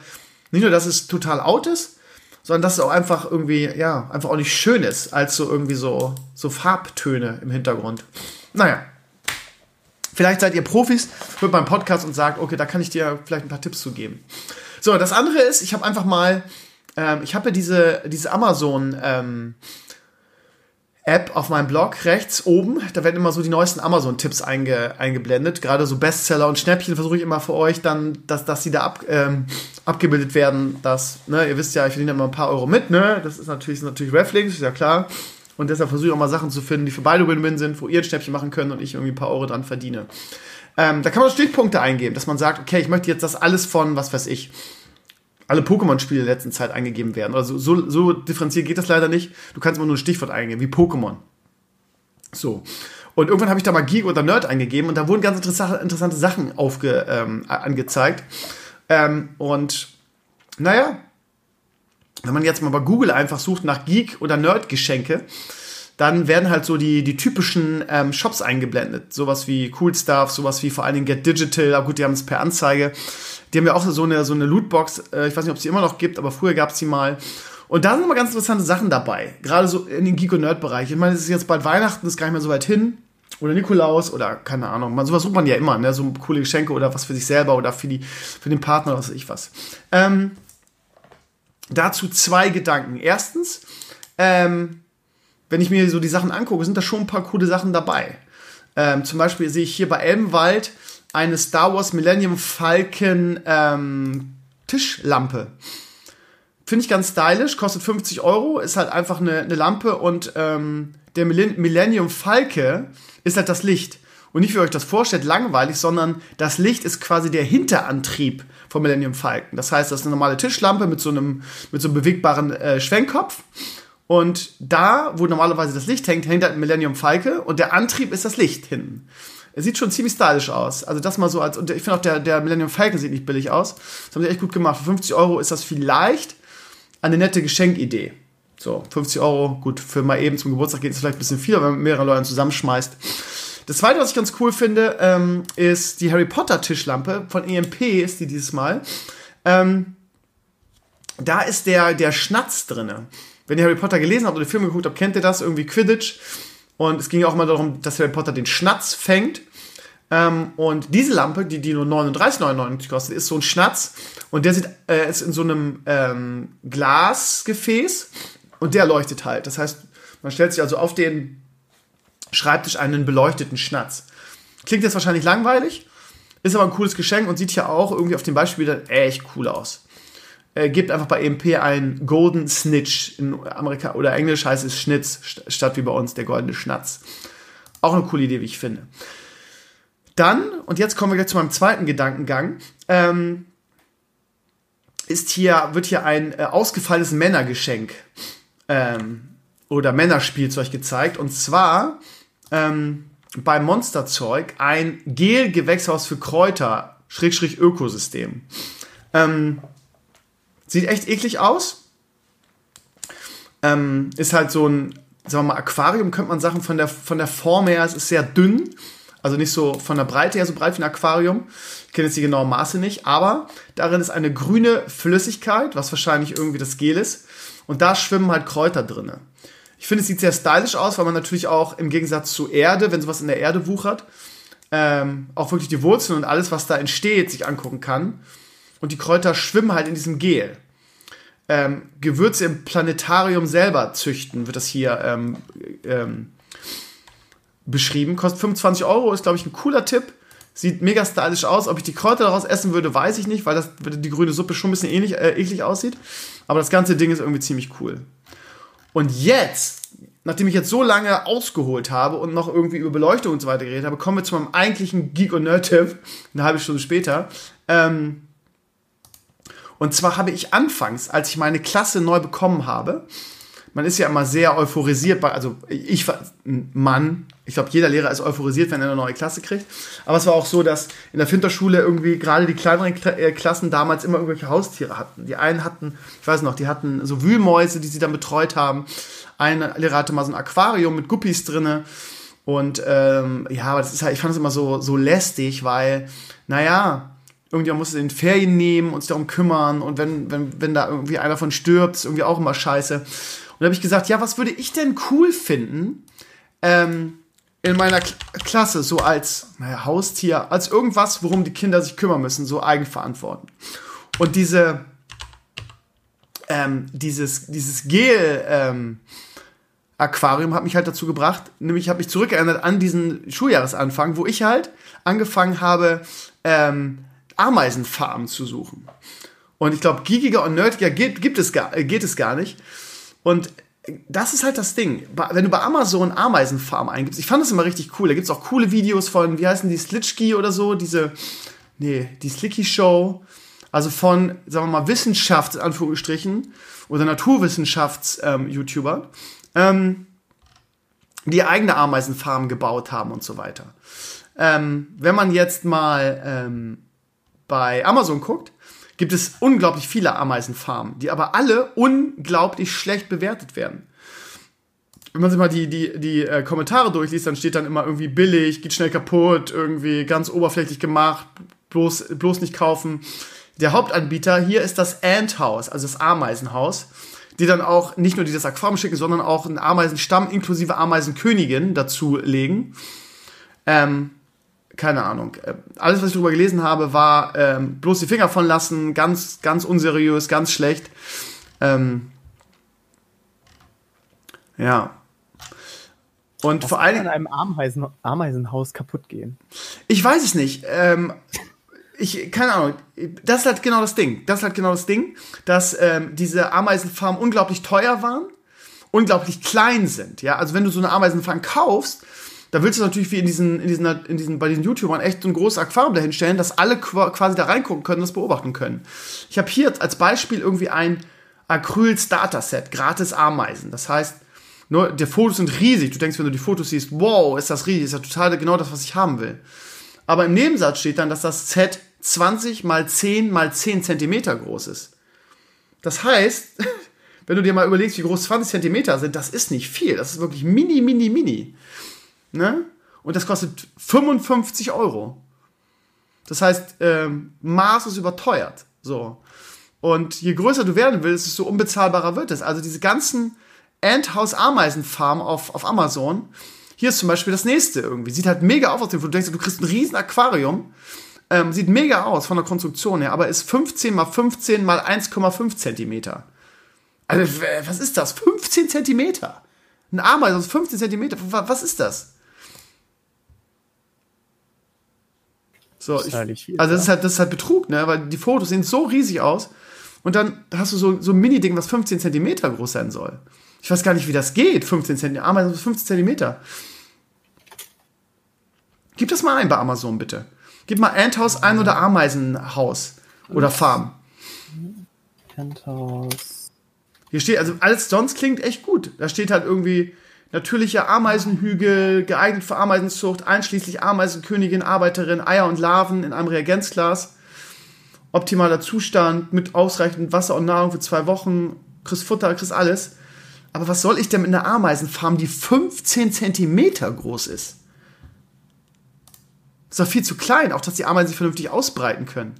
nicht nur, dass es total out ist, sondern dass es auch einfach irgendwie, ja, einfach auch nicht schön ist, als so irgendwie so, so Farbtöne im Hintergrund. Naja. Vielleicht seid ihr Profis, hört meinen Podcast und sagt, okay, da kann ich dir vielleicht ein paar Tipps zu geben. So, das andere ist, ich habe einfach mal, ähm, ich habe diese, diese Amazon, ähm, App auf meinem Blog rechts oben. Da werden immer so die neuesten Amazon-Tipps einge, eingeblendet. Gerade so Bestseller und Schnäppchen versuche ich immer für euch dann, dass, dass die da ab, ähm, abgebildet werden. Dass, ne, ihr wisst ja, ich verdiene immer ein paar Euro mit, ne? Das ist natürlich, sind natürlich Reflinks, ist ja klar. Und deshalb versuche ich auch mal Sachen zu finden, die für beide Win-Win sind, wo ihr ein Schnäppchen machen könnt und ich irgendwie ein paar Euro dran verdiene. Ähm, da kann man Stichpunkte eingeben, dass man sagt, okay, ich möchte jetzt, dass alles von, was weiß ich, alle Pokémon-Spiele der letzten Zeit eingegeben werden. Also so, so differenziert geht das leider nicht. Du kannst immer nur ein Stichwort eingeben, wie Pokémon. So. Und irgendwann habe ich da mal Geek oder Nerd eingegeben und da wurden ganz interessante Sachen aufge, ähm, angezeigt. Ähm, und naja, wenn man jetzt mal bei Google einfach sucht nach Geek oder Nerd-Geschenke, dann werden halt so die, die typischen ähm, Shops eingeblendet. Sowas wie Cool Stuff, sowas wie vor allen Dingen Get Digital, aber gut, die haben es per Anzeige. Die haben ja auch so eine, so eine Lootbox, äh, ich weiß nicht, ob es die immer noch gibt, aber früher gab es die mal. Und da sind immer ganz interessante Sachen dabei. Gerade so in den Geek- und Nerd-Bereich. Ich meine, es ist jetzt bald Weihnachten, ist gar nicht mehr so weit hin. Oder Nikolaus oder keine Ahnung. Man, sowas sucht man ja immer, ne? So coole Geschenke oder was für sich selber oder für, die, für den Partner oder was weiß ich was. Ähm, dazu zwei Gedanken. Erstens, ähm, wenn ich mir so die Sachen angucke, sind da schon ein paar coole Sachen dabei. Ähm, zum Beispiel sehe ich hier bei Elbenwald eine Star Wars Millennium Falcon ähm, Tischlampe. Finde ich ganz stylisch, kostet 50 Euro, ist halt einfach eine, eine Lampe und ähm, der Millennium Falke ist halt das Licht. Und nicht, wie ihr euch das vorstellt, langweilig, sondern das Licht ist quasi der Hinterantrieb vom Millennium Falcon. Das heißt, das ist eine normale Tischlampe mit so einem, mit so einem bewegbaren äh, Schwenkkopf. Und da, wo normalerweise das Licht hängt, hängt halt ein Millennium Falke und der Antrieb ist das Licht hinten. Es sieht schon ziemlich stylisch aus. Also das mal so als, und ich finde auch der, der Millennium Falcon sieht nicht billig aus. Das haben sie echt gut gemacht. Für 50 Euro ist das vielleicht eine nette Geschenkidee. So, 50 Euro, gut, für mal eben zum Geburtstag geht es vielleicht ein bisschen viel, wenn man mehrere Leute zusammenschmeißt. Das zweite, was ich ganz cool finde, ähm, ist die Harry Potter Tischlampe von EMP, ist die dieses Mal. Ähm, da ist der, der Schnatz drinne. Wenn ihr Harry Potter gelesen habt oder die Filme geguckt habt, kennt ihr das, irgendwie Quidditch. Und es ging auch mal darum, dass Harry Potter den Schnatz fängt. Ähm, und diese Lampe, die, die nur 39,99 kostet, ist so ein Schnatz. Und der sieht, äh, ist in so einem ähm, Glasgefäß und der leuchtet halt. Das heißt, man stellt sich also auf den Schreibtisch einen beleuchteten Schnatz. Klingt jetzt wahrscheinlich langweilig, ist aber ein cooles Geschenk und sieht hier auch irgendwie auf dem Beispiel dann echt cool aus. Äh, gebt einfach bei EMP ein Golden Snitch. In Amerika oder Englisch heißt es Schnitz, statt wie bei uns der goldene Schnatz. Auch eine coole Idee, wie ich finde. Dann, und jetzt kommen wir gleich zu meinem zweiten Gedankengang, ähm, ist hier, wird hier ein äh, ausgefallenes Männergeschenk ähm, oder Männerspielzeug gezeigt. Und zwar ähm, beim Monsterzeug ein Gel-Gewächshaus für Kräuter, Schrägstrich Ökosystem. Ähm, sieht echt eklig aus. Ähm, ist halt so ein, sagen wir mal, Aquarium, könnte man sagen, von der, von der Form her, es ist sehr dünn. Also nicht so von der Breite her so breit wie ein Aquarium. Ich kenne jetzt die genauen Maße nicht, aber darin ist eine grüne Flüssigkeit, was wahrscheinlich irgendwie das Gel ist. Und da schwimmen halt Kräuter drin. Ich finde, es sieht sehr stylisch aus, weil man natürlich auch im Gegensatz zu Erde, wenn sowas in der Erde wuchert, ähm, auch wirklich die Wurzeln und alles, was da entsteht, sich angucken kann. Und die Kräuter schwimmen halt in diesem Gel. Ähm, Gewürze im Planetarium selber züchten, wird das hier ähm, ähm, beschrieben. Kostet 25 Euro, ist, glaube ich, ein cooler Tipp. Sieht mega stylisch aus. Ob ich die Kräuter daraus essen würde, weiß ich nicht, weil das, die grüne Suppe schon ein bisschen ähnlich, äh, eklig aussieht. Aber das ganze Ding ist irgendwie ziemlich cool. Und jetzt, nachdem ich jetzt so lange ausgeholt habe und noch irgendwie über Beleuchtung und so weiter geredet habe, kommen wir zu meinem eigentlichen Geek- und Nerd-Tipp, eine halbe Stunde später. Ähm, und zwar habe ich anfangs, als ich meine Klasse neu bekommen habe, man ist ja immer sehr euphorisiert, bei, also ich war ein Mann, ich glaube, jeder Lehrer ist euphorisiert, wenn er eine neue Klasse kriegt. Aber es war auch so, dass in der Finterschule irgendwie gerade die kleineren äh, Klassen damals immer irgendwelche Haustiere hatten. Die einen hatten, ich weiß noch, die hatten so Wühlmäuse, die sie dann betreut haben. Ein Lehrer hatte mal so ein Aquarium mit Guppies drinne. Und ähm, ja, aber das ist halt, ich fand es immer so, so lästig, weil, naja, irgendjemand muss es in Ferien nehmen und sich darum kümmern. Und wenn, wenn, wenn da irgendwie einer von stirbt, ist irgendwie auch immer scheiße. Und da habe ich gesagt, ja, was würde ich denn cool finden? Ähm, in meiner K Klasse so als naja, Haustier, als irgendwas, worum die Kinder sich kümmern müssen, so eigenverantworten. Und diese, ähm, dieses, dieses Gel, ähm, Aquarium hat mich halt dazu gebracht, nämlich ich habe mich zurückerinnert an diesen Schuljahresanfang, wo ich halt angefangen habe, ähm, Ameisenfarmen zu suchen. Und ich glaube, gigiger und nerdiger geht, gibt es gar, äh, geht es gar nicht. Und das ist halt das Ding. Wenn du bei Amazon Ameisenfarm eingibst, ich fand das immer richtig cool. Da gibt es auch coole Videos von, wie heißen die, Slitschki oder so, diese, nee, die Slicky Show. Also von, sagen wir mal, Wissenschafts, Anführungsstrichen, oder Naturwissenschafts-YouTuber, ähm, ähm, die eigene Ameisenfarmen gebaut haben und so weiter. Ähm, wenn man jetzt mal ähm, bei Amazon guckt, gibt es unglaublich viele Ameisenfarmen, die aber alle unglaublich schlecht bewertet werden. Wenn man sich mal die, die, die äh, Kommentare durchliest, dann steht dann immer irgendwie billig, geht schnell kaputt, irgendwie ganz oberflächlich gemacht, bloß, bloß nicht kaufen. Der Hauptanbieter hier ist das Ant House, also das Ameisenhaus, die dann auch nicht nur dieses Aquarium schicken, sondern auch einen Ameisenstamm inklusive Ameisenkönigin dazu legen. Ähm, keine Ahnung. Äh, alles, was ich darüber gelesen habe, war ähm, bloß die Finger von lassen, ganz, ganz unseriös, ganz schlecht. Ähm, ja. Und was vor allem. in einem Ameisen, Ameisenhaus kaputt gehen. Ich weiß es nicht. Ähm, ich, keine Ahnung. Das ist halt genau das Ding. Das ist halt genau das Ding, dass ähm, diese Ameisenfarmen unglaublich teuer waren, unglaublich klein sind. Ja, also wenn du so eine Ameisenfarm kaufst, da willst du natürlich wie in diesen, in diesen, in diesen, bei diesen YouTubern echt so ein großes Aquarium dahinstellen, dass alle quasi da reingucken können, das beobachten können. Ich habe hier als Beispiel irgendwie ein Acryl Starter Set, gratis Ameisen. Das heißt, nur, die Fotos sind riesig. Du denkst, wenn du die Fotos siehst, wow, ist das riesig, ist ja total genau das, was ich haben will. Aber im Nebensatz steht dann, dass das Set 20 mal 10 mal 10 Zentimeter groß ist. Das heißt, wenn du dir mal überlegst, wie groß 20 Zentimeter sind, das ist nicht viel. Das ist wirklich mini, mini, mini. Ne? Und das kostet 55 Euro. Das heißt, ähm, Maß ist überteuert. So. Und je größer du werden willst, desto unbezahlbarer wird es. Also diese ganzen Endhouse-Ameisenfarmen auf, auf Amazon. Hier ist zum Beispiel das nächste irgendwie. Sieht halt mega aus, du denkst, du kriegst ein riesen Aquarium. Ähm, sieht mega aus von der Konstruktion her, aber ist 15 mal 15 mal 1,5 Zentimeter. Also, was ist das? 15 Zentimeter. Ein Ameisen, 15 Zentimeter. Was ist das? So, ich, viel, also das ist halt, das ist halt Betrug, ne? Weil die Fotos sehen so riesig aus. Und dann hast du so, so ein Mini-Ding, was 15 Zentimeter groß sein soll. Ich weiß gar nicht, wie das geht. 15 Zentimeter. Ameisen 15 Zentimeter. Gib das mal ein bei Amazon, bitte. Gib mal Anthaus ein oder Ameisenhaus. Oder Farm. Anthaus. Hier steht, also alles sonst klingt echt gut. Da steht halt irgendwie natürlicher Ameisenhügel, geeignet für Ameisenzucht, einschließlich Ameisenkönigin, Arbeiterin, Eier und Larven in einem Reagenzglas. Optimaler Zustand mit ausreichend Wasser und Nahrung für zwei Wochen. Kriegst Futter, kriegst alles. Aber was soll ich denn mit einer Ameisenfarm, die 15 Zentimeter groß ist? Das ist doch viel zu klein, auch dass die Ameisen sich vernünftig ausbreiten können.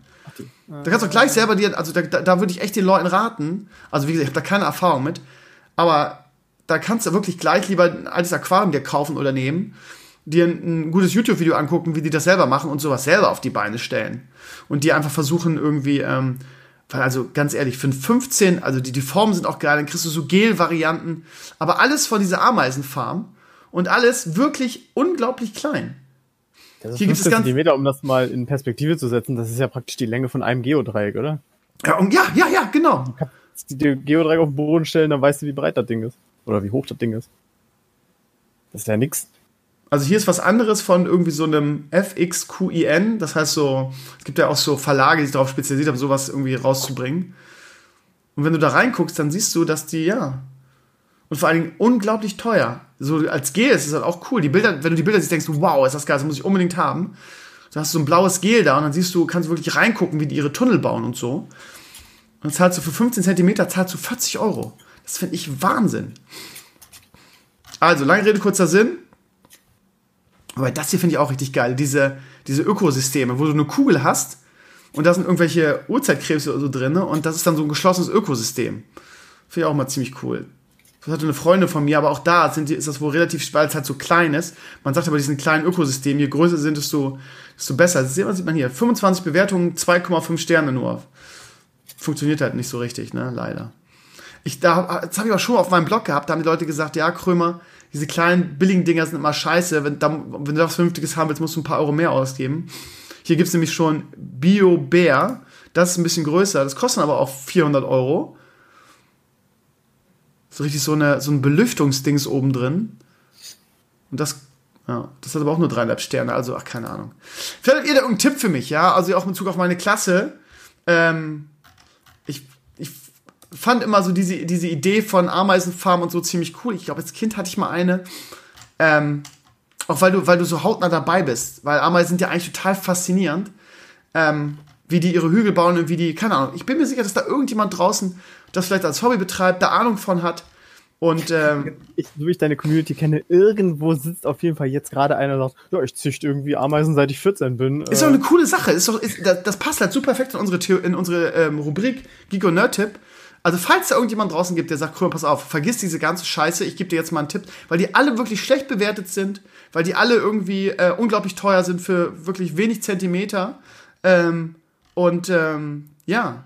Da kannst du gleich selber dir, also da, da, da würde ich echt den Leuten raten, also wie gesagt, ich habe da keine Erfahrung mit, aber da kannst du wirklich gleich lieber ein altes Aquarium dir kaufen oder nehmen, dir ein, ein gutes YouTube-Video angucken, wie die das selber machen und sowas selber auf die Beine stellen. Und die einfach versuchen irgendwie, ähm, weil also ganz ehrlich, für ein 15, also die, die Formen sind auch geil, dann kriegst du so Gel-Varianten, aber alles von dieser Ameisenfarm und alles wirklich unglaublich klein. Das ist Hier 15 Zentimeter, um das mal in Perspektive zu setzen, das ist ja praktisch die Länge von einem Geodreieck, oder? Ja, und ja, ja, ja, genau. Du kannst die Geodreieck auf den Boden stellen, dann weißt du, wie breit das Ding ist. Oder wie hoch das Ding ist. Das ist ja nix. Also hier ist was anderes von irgendwie so einem FXQIN. Das heißt so, es gibt ja auch so Verlage, die sich darauf spezialisiert haben, sowas irgendwie rauszubringen. Und wenn du da reinguckst, dann siehst du, dass die, ja. Und vor allen Dingen unglaublich teuer. So als Gel ist es halt auch cool. Die Bilder, wenn du die Bilder siehst, denkst du, wow, ist das geil, das muss ich unbedingt haben. Da hast du so ein blaues Gel da und dann siehst du, kannst du wirklich reingucken, wie die ihre Tunnel bauen und so. Und dann zahlst du für 15 Zentimeter, zahlst du 40 Euro. Das finde ich Wahnsinn. Also, lange Rede, kurzer Sinn. Aber das hier finde ich auch richtig geil. Diese, diese Ökosysteme, wo du eine Kugel hast und da sind irgendwelche Urzeitkrebse oder so drin und das ist dann so ein geschlossenes Ökosystem. Finde ich auch mal ziemlich cool. Das hatte eine Freundin von mir, aber auch da sind ist das wohl relativ, weil es halt so klein ist. Man sagt aber, diesen kleinen Ökosystem, je größer sind, desto, desto besser. Das sieht man hier. 25 Bewertungen, 2,5 Sterne nur. Funktioniert halt nicht so richtig, ne? Leider ich, da, das habe ich auch schon auf meinem Blog gehabt, da haben die Leute gesagt, ja, Krömer, diese kleinen billigen Dinger sind immer scheiße. Wenn, da, wenn du was Vernünftiges haben willst, musst du ein paar Euro mehr ausgeben. Hier gibt es nämlich schon Bio Bär. Das ist ein bisschen größer. Das kostet aber auch 400 Euro. So richtig so, eine, so ein Belüftungsdings oben drin. Und das, ja, das hat aber auch nur dreieinhalb Sterne, also ach, keine Ahnung. Vielleicht habt ihr da irgendeinen Tipp für mich, ja? Also auch in Bezug auf meine Klasse. Ähm, fand immer so diese, diese Idee von Ameisenfarm und so ziemlich cool. Ich glaube, als Kind hatte ich mal eine. Ähm, auch weil du, weil du so hautnah dabei bist. Weil Ameisen sind ja eigentlich total faszinierend. Ähm, wie die ihre Hügel bauen und wie die, keine Ahnung. Ich bin mir sicher, dass da irgendjemand draußen das vielleicht als Hobby betreibt, da Ahnung von hat. Und ähm, ich, so wie ich deine Community kenne, irgendwo sitzt auf jeden Fall jetzt gerade einer und sagt, ja, ich züchte irgendwie Ameisen, seit ich 14 bin. Ist doch eine coole Sache. Ist doch, ist, das, passt halt super perfekt in unsere, Theo in unsere ähm, Rubrik Gigo Nerd Tipp. Also falls da irgendjemand draußen gibt, der sagt, Krömer, pass auf, vergiss diese ganze Scheiße, ich gebe dir jetzt mal einen Tipp, weil die alle wirklich schlecht bewertet sind, weil die alle irgendwie äh, unglaublich teuer sind für wirklich wenig Zentimeter. Ähm, und ähm, ja.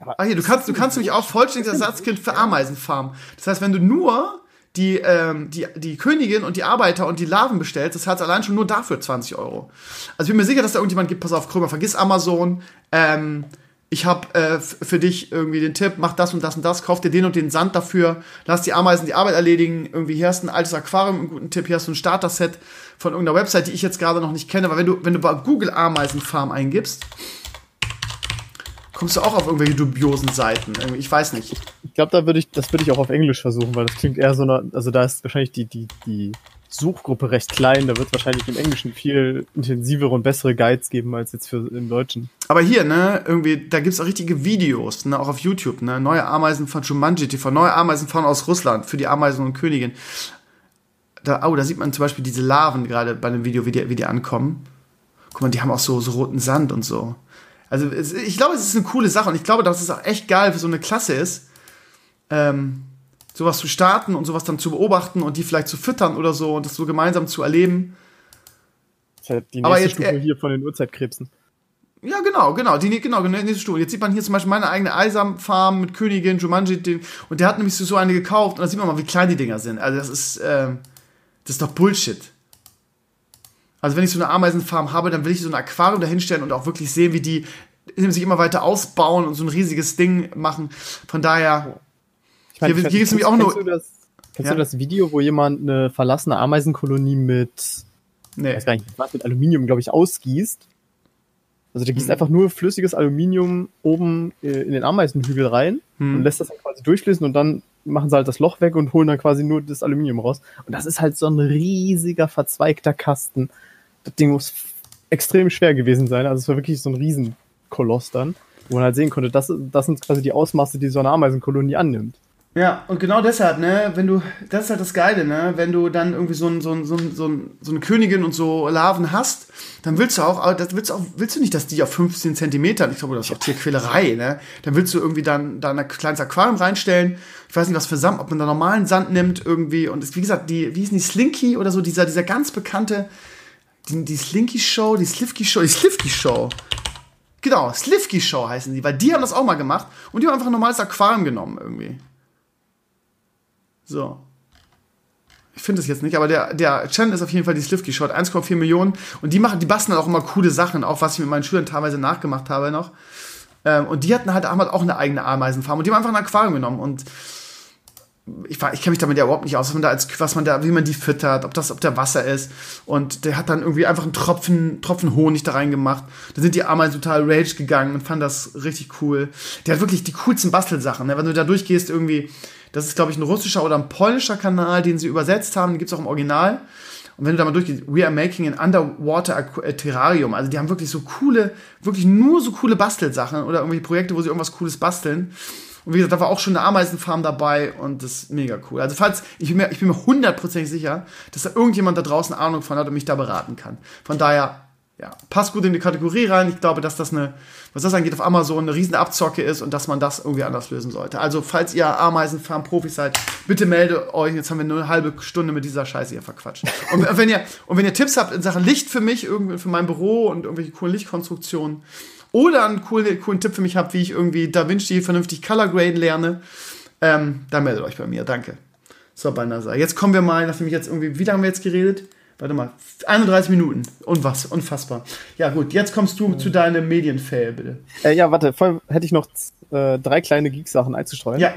Aber ah, hier, du kannst, du kannst nämlich auch vollständiges Ersatzkind für Ameisenfarmen. Das heißt, wenn du nur die, ähm, die, die Königin und die Arbeiter und die Larven bestellst, das hat allein schon nur dafür 20 Euro. Also ich bin mir sicher, dass da irgendjemand gibt, pass auf, Krömer, vergiss Amazon, ähm, ich habe äh, für dich irgendwie den Tipp, mach das und das und das, kauf dir den und den Sand dafür, lass die Ameisen die Arbeit erledigen, irgendwie hier hast du ein altes Aquarium, einen guten Tipp, hier hast du ein Starter-Set von irgendeiner Website, die ich jetzt gerade noch nicht kenne, weil wenn du, wenn du bei Google Ameisenfarm eingibst, kommst du auch auf irgendwelche dubiosen Seiten. Ich weiß nicht. Ich glaube, da würde ich, das würde ich auch auf Englisch versuchen, weil das klingt eher so eine, also da ist wahrscheinlich die, die, die Suchgruppe recht klein, da wird es wahrscheinlich im Englischen viel intensivere und bessere Guides geben als jetzt für im Deutschen. Aber hier, ne, irgendwie, da gibt es auch richtige Videos, ne, auch auf YouTube, ne, neue Ameisen von Jumanji TV, neue Ameisen von aus Russland für die Ameisen und Königin. Da, oh, da sieht man zum Beispiel diese Larven gerade bei dem Video, wie die, wie die ankommen. Guck mal, die haben auch so, so roten Sand und so. Also es, ich glaube, es ist eine coole Sache und ich glaube, dass es auch echt geil für so eine Klasse ist, ähm, sowas zu starten und sowas dann zu beobachten und die vielleicht zu füttern oder so und das so gemeinsam zu erleben. Das ist halt die nächste Aber jetzt, Stufe äh, hier von den Urzeitkrebsen. Ja, genau, genau, die, genau, die nächste Stufe. Jetzt sieht man hier zum Beispiel meine eigene Eisam-Farm mit Königin, Jumanji, die, und der hat nämlich so eine gekauft und da sieht man mal, wie klein die Dinger sind. Also das ist, ähm, das ist doch Bullshit. Also wenn ich so eine Ameisenfarm habe, dann will ich so ein Aquarium dahinstellen und auch wirklich sehen, wie die sich immer weiter ausbauen und so ein riesiges Ding machen. Von daher, ich meine, hier, hier ist nämlich auch nur. Kennst ja? du das Video, wo jemand eine verlassene Ameisenkolonie mit, nee. weiß gar nicht, was, mit Aluminium, glaube ich, ausgießt? Also der gießt mhm. einfach nur flüssiges Aluminium oben äh, in den Ameisenhügel rein mhm. und lässt das dann quasi durchfließen und dann machen sie halt das Loch weg und holen dann quasi nur das Aluminium raus. Und das ist halt so ein riesiger, verzweigter Kasten. Das Ding muss extrem schwer gewesen sein. Also es war wirklich so ein Riesenkoloss dann, wo man halt sehen konnte, das, das sind quasi die Ausmaße, die so eine Ameisenkolonie annimmt. Ja, und genau deshalb, ne, wenn du, das ist halt das Geile, ne, wenn du dann irgendwie so, ein, so, ein, so, ein, so, ein, so eine Königin und so Larven hast, dann willst du auch, das willst du auch, willst du nicht, dass die auf 15 Zentimetern, ich glaube, das ist auch Tierquälerei, ne, dann willst du irgendwie dann, da ein kleines Aquarium reinstellen, ich weiß nicht, was für Sand, ob man da normalen Sand nimmt irgendwie und es, wie gesagt, die, wie hießen die, Slinky oder so, dieser, dieser ganz bekannte, die, die Slinky Show, die Slivky Show, die Slivky Show, Genau, Slivky Show heißen die, weil die haben das auch mal gemacht und die haben einfach ein normales Aquarium genommen irgendwie. So. Ich finde es jetzt nicht, aber der, der Channel ist auf jeden Fall die Slivky Shot, 1,4 Millionen. Und die machen, die basteln auch immer coole Sachen, auch was ich mit meinen Schülern teilweise nachgemacht habe noch. Ähm, und die hatten halt auch eine eigene Ameisenfarm und die haben einfach ein Aquarium genommen und ich, ich kenne mich damit ja überhaupt nicht aus, was man da als, was man da, wie man die füttert, ob das, ob der Wasser ist. Und der hat dann irgendwie einfach einen Tropfen, Tropfen Honig da reingemacht. Da sind die Ameisen total rage gegangen und fanden das richtig cool. Der hat wirklich die coolsten Bastelsachen, ne? Wenn du da durchgehst, irgendwie, das ist, glaube ich, ein russischer oder ein polnischer Kanal, den sie übersetzt haben. Den gibt es auch im Original. Und wenn du da mal durchgehst, we are making an underwater terrarium. Also die haben wirklich so coole, wirklich nur so coole Bastelsachen oder irgendwelche Projekte, wo sie irgendwas Cooles basteln. Und wie gesagt, da war auch schon eine Ameisenfarm dabei und das ist mega cool. Also falls, ich bin mir, ich bin mir hundertprozentig sicher, dass da irgendjemand da draußen Ahnung von hat und mich da beraten kann. Von daher, ja, passt gut in die Kategorie rein. Ich glaube, dass das eine, was das angeht, auf Amazon eine riesen Abzocke ist und dass man das irgendwie anders lösen sollte. Also, falls ihr Ameisenfarm-Profis seid, bitte melde euch. Jetzt haben wir nur eine halbe Stunde mit dieser Scheiße hier verquatscht. Und wenn ihr, und wenn ihr Tipps habt in Sachen Licht für mich, irgendwie für mein Büro und irgendwelche coolen Lichtkonstruktionen oder einen coolen, coolen Tipp für mich habt, wie ich irgendwie DaVinci vernünftig Color Graden lerne, ähm, dann meldet euch bei mir. Danke. So, Banasa. Jetzt kommen wir mal, nachdem ich jetzt irgendwie, wie lange haben wir jetzt geredet? Warte mal, 31 Minuten. Und was? Unfassbar. Ja, gut, jetzt kommst du zu deinem Medienfail, bitte. Äh, ja, warte, vorher hätte ich noch äh, drei kleine Geek-Sachen einzustreuen. Ja.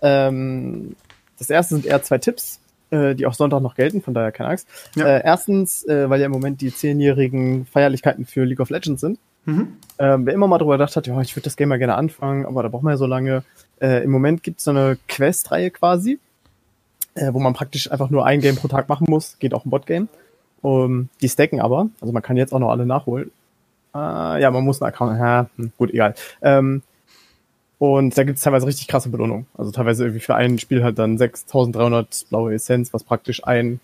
Ähm, das erste sind eher zwei Tipps, äh, die auch Sonntag noch gelten, von daher keine Angst. Ja. Äh, erstens, äh, weil ja im Moment die zehnjährigen Feierlichkeiten für League of Legends sind. Mhm. Ähm, wer immer mal drüber gedacht hat, ja, ich würde das Game mal gerne anfangen, aber da braucht man ja so lange. Äh, Im Moment gibt es so eine Quest-Reihe quasi, äh, wo man praktisch einfach nur ein Game pro Tag machen muss. Geht auch ein Bot-Game. Um, die stacken aber, also man kann jetzt auch noch alle nachholen. Uh, ja, man muss einen Account, ja, hm, gut, egal. Ähm, und da gibt es teilweise richtig krasse Belohnungen. Also teilweise irgendwie für ein Spiel halt dann 6300 blaue Essenz, was praktisch ein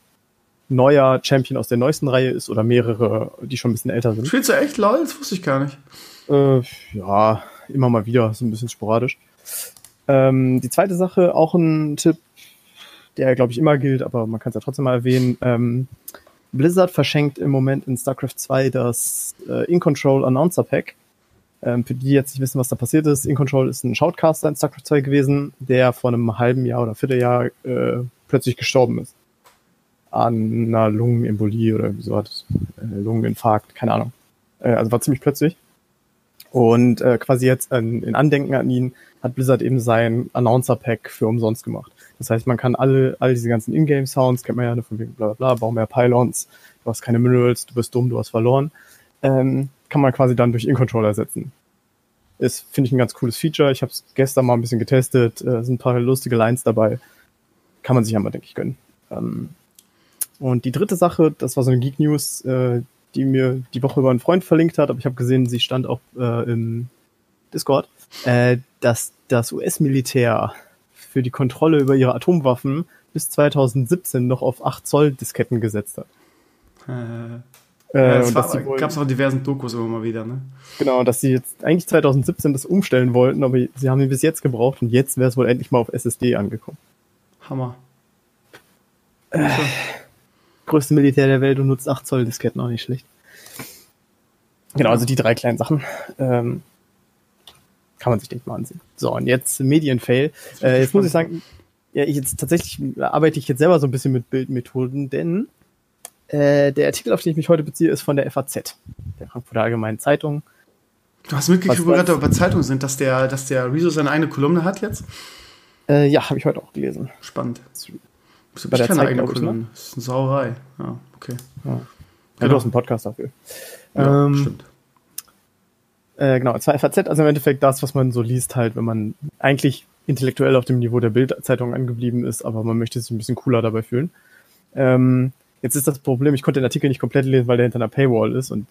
neuer Champion aus der neuesten Reihe ist oder mehrere, die schon ein bisschen älter sind. Spielst du echt LOL? Das wusste ich gar nicht. Äh, ja, immer mal wieder, so ein bisschen sporadisch. Ähm, die zweite Sache, auch ein Tipp, der glaube ich immer gilt, aber man kann es ja trotzdem mal erwähnen. Ähm, Blizzard verschenkt im Moment in StarCraft 2 das äh, In-Control Announcer Pack. Ähm, für die jetzt nicht wissen, was da passiert ist, In-Control ist ein Shoutcaster in StarCraft 2 gewesen, der vor einem halben Jahr oder Vierteljahr äh, plötzlich gestorben ist. An einer Lungenembolie oder so hat äh, Lungeninfarkt, keine Ahnung. Äh, also war ziemlich plötzlich. Und äh, quasi jetzt in, in Andenken an ihn hat Blizzard eben sein Announcer-Pack für umsonst gemacht. Das heißt, man kann alle, all diese ganzen Ingame-Sounds, kennt man ja, von wegen bla bla bla, bau mehr Pylons, du hast keine Minerals, du bist dumm, du hast verloren, ähm, kann man quasi dann durch In-Controller ersetzen. Ist, finde ich, ein ganz cooles Feature. Ich habe es gestern mal ein bisschen getestet, äh, sind ein paar lustige Lines dabei. Kann man sich einmal, denke ich, gönnen. Ähm, und die dritte Sache, das war so eine Geek News, äh, die mir die Woche über einen Freund verlinkt hat, aber ich habe gesehen, sie stand auch äh, im Discord, äh, dass das US-Militär für die Kontrolle über ihre Atomwaffen bis 2017 noch auf 8 Zoll Disketten gesetzt hat. Äh, äh, ja, gab es auch diversen Dokus immer mal wieder, ne? Genau, dass sie jetzt eigentlich 2017 das umstellen wollten, aber sie haben ihn bis jetzt gebraucht und jetzt wäre es wohl endlich mal auf SSD angekommen. Hammer. Äh, größte Militär der Welt und nutzt 8 Zoll Disketten, auch nicht schlecht. Genau, also die drei kleinen Sachen. Ähm, kann man sich, denke ich, mal ansehen. So, und jetzt Medienfail. Äh, jetzt muss ich sagen, ja, ich jetzt tatsächlich arbeite ich jetzt selber so ein bisschen mit Bildmethoden, denn äh, der Artikel, auf den ich mich heute beziehe, ist von der FAZ, der Frankfurter Allgemeinen Zeitung. Du hast mitgekriegt, wo wir gerade bei Zeitungen sind, dass der, dass der Rezo seine eigene Kolumne hat jetzt? Äh, ja, habe ich heute auch gelesen. Spannend. Wieso bei der keine eigene Kolumne? Ne? Das ist eine Sauerei. Ja, okay. Ja. Ja, genau. du hast einen Podcast dafür. Ja, ähm, stimmt. Äh, genau, zwar FAZ, also im Endeffekt das, was man so liest, halt, wenn man eigentlich intellektuell auf dem Niveau der Bildzeitung angeblieben ist, aber man möchte sich ein bisschen cooler dabei fühlen. Ähm, jetzt ist das Problem, ich konnte den Artikel nicht komplett lesen, weil der hinter einer Paywall ist und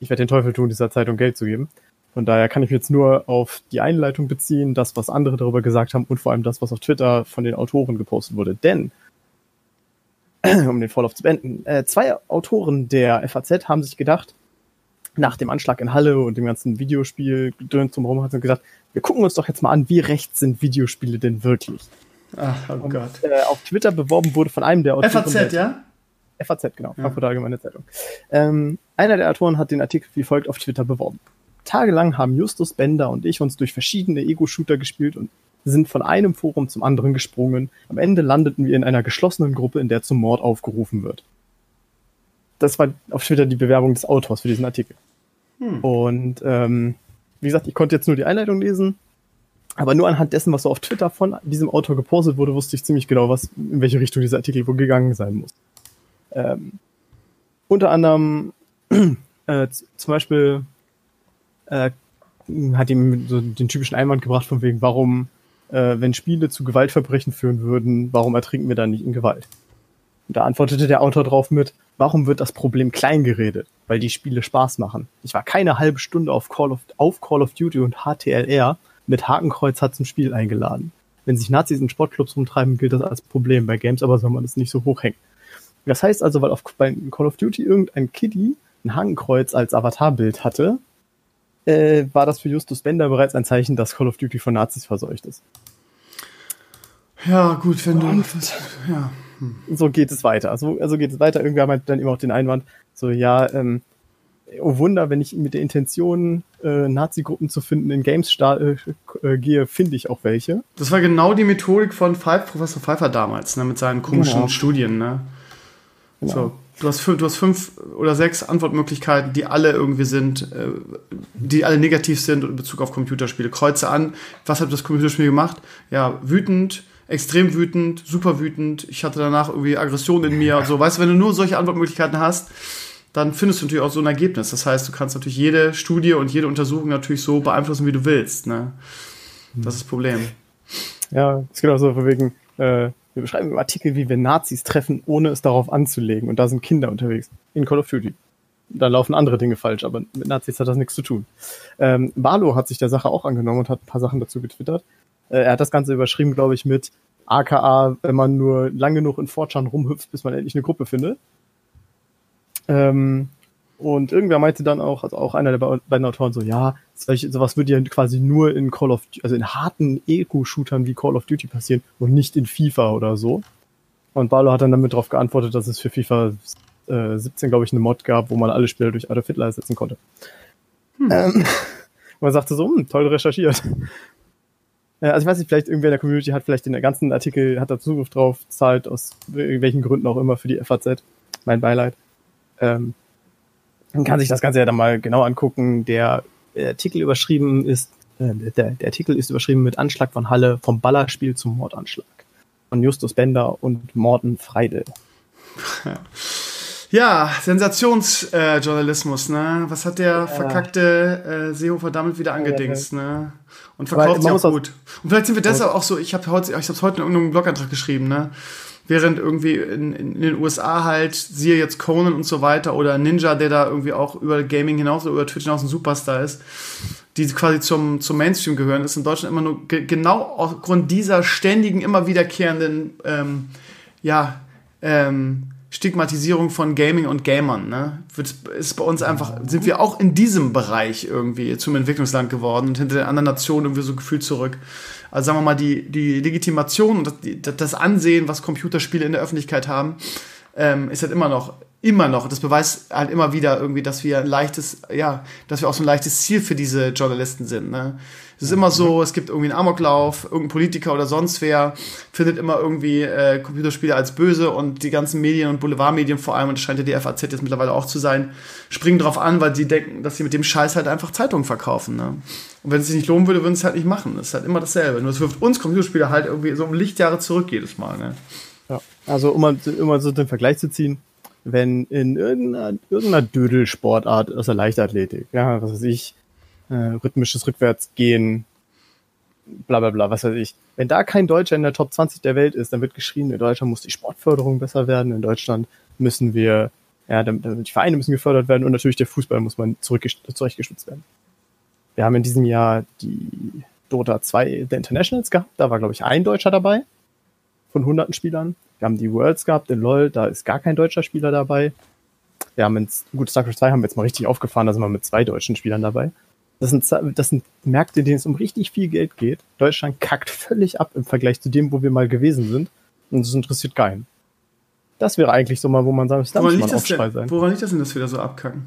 ich werde den Teufel tun, dieser Zeitung Geld zu geben. Von daher kann ich mich jetzt nur auf die Einleitung beziehen, das, was andere darüber gesagt haben und vor allem das, was auf Twitter von den Autoren gepostet wurde. Denn, um den Vorlauf zu beenden, äh, zwei Autoren der FAZ haben sich gedacht, nach dem Anschlag in Halle und dem ganzen Videospiel zum Rum hat gesagt, wir gucken uns doch jetzt mal an, wie recht sind Videospiele denn wirklich? Ach, oh und, Gott. Äh, auf Twitter beworben wurde von einem der Autoren. FAZ, ja? FAZ, genau, ja. Frankfurter Allgemeine Zeitung. Ähm, einer der Autoren hat den Artikel wie folgt auf Twitter beworben. Tagelang haben Justus Bender und ich uns durch verschiedene Ego-Shooter gespielt und sind von einem Forum zum anderen gesprungen. Am Ende landeten wir in einer geschlossenen Gruppe, in der zum Mord aufgerufen wird das war auf Twitter die Bewerbung des Autors für diesen Artikel. Hm. Und ähm, wie gesagt, ich konnte jetzt nur die Einleitung lesen, aber nur anhand dessen, was so auf Twitter von diesem Autor gepostet wurde, wusste ich ziemlich genau, was in welche Richtung dieser Artikel wohl gegangen sein muss. Ähm, unter anderem äh, zum Beispiel äh, hat ihm so den typischen Einwand gebracht von wegen, warum, äh, wenn Spiele zu Gewaltverbrechen führen würden, warum ertrinken wir dann nicht in Gewalt? Und da antwortete der Autor drauf mit, warum wird das Problem klein geredet? Weil die Spiele Spaß machen. Ich war keine halbe Stunde auf Call of, auf Call of Duty und HTLR mit Hakenkreuz hat zum Spiel eingeladen. Wenn sich Nazis in Sportclubs rumtreiben, gilt das als Problem. Bei Games aber soll man das nicht so hochhängen. Das heißt also, weil auf, bei Call of Duty irgendein Kiddie ein Hakenkreuz als Avatarbild hatte, äh, war das für Justus Bender bereits ein Zeichen, dass Call of Duty von Nazis verseucht ist. Ja, gut, wenn und, du. Ja. So geht es weiter. So, also geht es weiter. Irgendwer hat dann immer auch den Einwand, so, ja, ähm, oh Wunder, wenn ich mit der Intention, äh, Nazi-Gruppen zu finden, in Games äh, äh, gehe, finde ich auch welche. Das war genau die Methodik von Pfeif, Professor Pfeiffer damals, ne, mit seinen komischen genau. Studien, ne? Genau. So. du hast fünf, du hast fünf oder sechs Antwortmöglichkeiten, die alle irgendwie sind, äh, die alle negativ sind in Bezug auf Computerspiele. Kreuze an, was hat das Computerspiel gemacht? Ja, wütend, extrem wütend, super wütend. Ich hatte danach irgendwie Aggression in mir. So, weißt du, wenn du nur solche Antwortmöglichkeiten hast, dann findest du natürlich auch so ein Ergebnis. Das heißt, du kannst natürlich jede Studie und jede Untersuchung natürlich so beeinflussen, wie du willst. Ne? Das ist das Problem. Ja, es geht auch so von wegen, äh, wir beschreiben im Artikel, wie wir Nazis treffen, ohne es darauf anzulegen. Und da sind Kinder unterwegs. In Call of Duty. Da laufen andere Dinge falsch, aber mit Nazis hat das nichts zu tun. Ähm, Barlo hat sich der Sache auch angenommen und hat ein paar Sachen dazu getwittert. Äh, er hat das Ganze überschrieben, glaube ich, mit AKA, wenn man nur lang genug in Fortran rumhüpft, bis man endlich eine Gruppe findet. Ähm, und irgendwer meinte dann auch, also auch einer der beiden Autoren so, ja, sowas würde ja quasi nur in Call of, also in harten Eco-Shootern wie Call of Duty passieren und nicht in FIFA oder so. Und Barlow hat dann damit darauf geantwortet, dass es für FIFA äh, 17, glaube ich, eine Mod gab, wo man alle Spiele durch Adolf Hitler ersetzen konnte. Hm. Ähm, und man sagte so, hm, toll recherchiert. Äh, also ich weiß nicht, vielleicht irgendwer in der Community hat vielleicht den ganzen Artikel, hat da Zugriff drauf, zahlt aus welchen Gründen auch immer für die FAZ. Mein Beileid. Ähm, man kann sich das Ganze ja dann mal genau angucken. Der Artikel überschrieben ist, äh, der, der Artikel ist überschrieben mit Anschlag von Halle vom Ballerspiel zum Mordanschlag. Von Justus Bender und Morten Freide. Ja, Sensationsjournalismus, äh, ne? Was hat der verkackte äh, Seehofer damit wieder angedingst, ne? Und verkauft sich auch gut. Und vielleicht sind wir deshalb auch so, ich habe heute, ich habe heute in irgendeinem Blogantrag geschrieben, ne? während irgendwie in, in, den USA halt, siehe jetzt Conan und so weiter oder Ninja, der da irgendwie auch über Gaming hinaus oder über Twitch hinaus ein Superstar ist, die quasi zum, zum Mainstream gehören, ist in Deutschland immer nur ge genau aufgrund dieser ständigen, immer wiederkehrenden, ähm, ja, ähm, Stigmatisierung von Gaming und Gamern, ne? Ist bei uns einfach, sind wir auch in diesem Bereich irgendwie zum Entwicklungsland geworden und hinter den anderen Nationen irgendwie so gefühlt zurück. Also sagen wir mal, die, die Legitimation und das, das Ansehen, was Computerspiele in der Öffentlichkeit haben, ähm, ist halt immer noch, immer noch, das beweist halt immer wieder irgendwie, dass wir ein leichtes, ja, dass wir auch so ein leichtes Ziel für diese Journalisten sind, ne? Es ist immer so, es gibt irgendwie einen Amoklauf, irgendein Politiker oder sonst wer findet immer irgendwie äh, Computerspiele als böse und die ganzen Medien und Boulevardmedien vor allem, und das scheint ja die FAZ jetzt mittlerweile auch zu sein, springen drauf an, weil sie denken, dass sie mit dem Scheiß halt einfach Zeitungen verkaufen. Ne? Und wenn es sich nicht lohnen würde, würden sie es halt nicht machen. Das ist halt immer dasselbe. Nur es wirft uns Computerspiele halt irgendwie so um Lichtjahre zurück jedes Mal. Ne? Ja, also um mal, um mal so den Vergleich zu ziehen, wenn in irgendeiner, irgendeiner Dödelsportart aus der Leichtathletik, ja, was weiß ich, äh, rhythmisches Rückwärtsgehen, bla bla bla, was weiß ich. Wenn da kein Deutscher in der Top 20 der Welt ist, dann wird geschrien, in Deutschland muss die Sportförderung besser werden, in Deutschland müssen wir, ja, damit, die Vereine müssen gefördert werden und natürlich der Fußball muss man zurechtgestützt werden. Wir haben in diesem Jahr die Dota 2 der Internationals gehabt, da war glaube ich ein Deutscher dabei von hunderten Spielern. Wir haben die Worlds gehabt in LoL, da ist gar kein deutscher Spieler dabei. Wir haben ins, gut, StarCraft 2 haben wir jetzt mal richtig aufgefahren, da sind wir mit zwei deutschen Spielern dabei. Das sind, das sind Märkte, in denen es um richtig viel Geld geht. Deutschland kackt völlig ab im Vergleich zu dem, wo wir mal gewesen sind. Und es interessiert keinen. Das wäre eigentlich so mal, wo man sagt, da muss man Aufschrei sein. Woran liegt das denn, dass wir da so abkacken?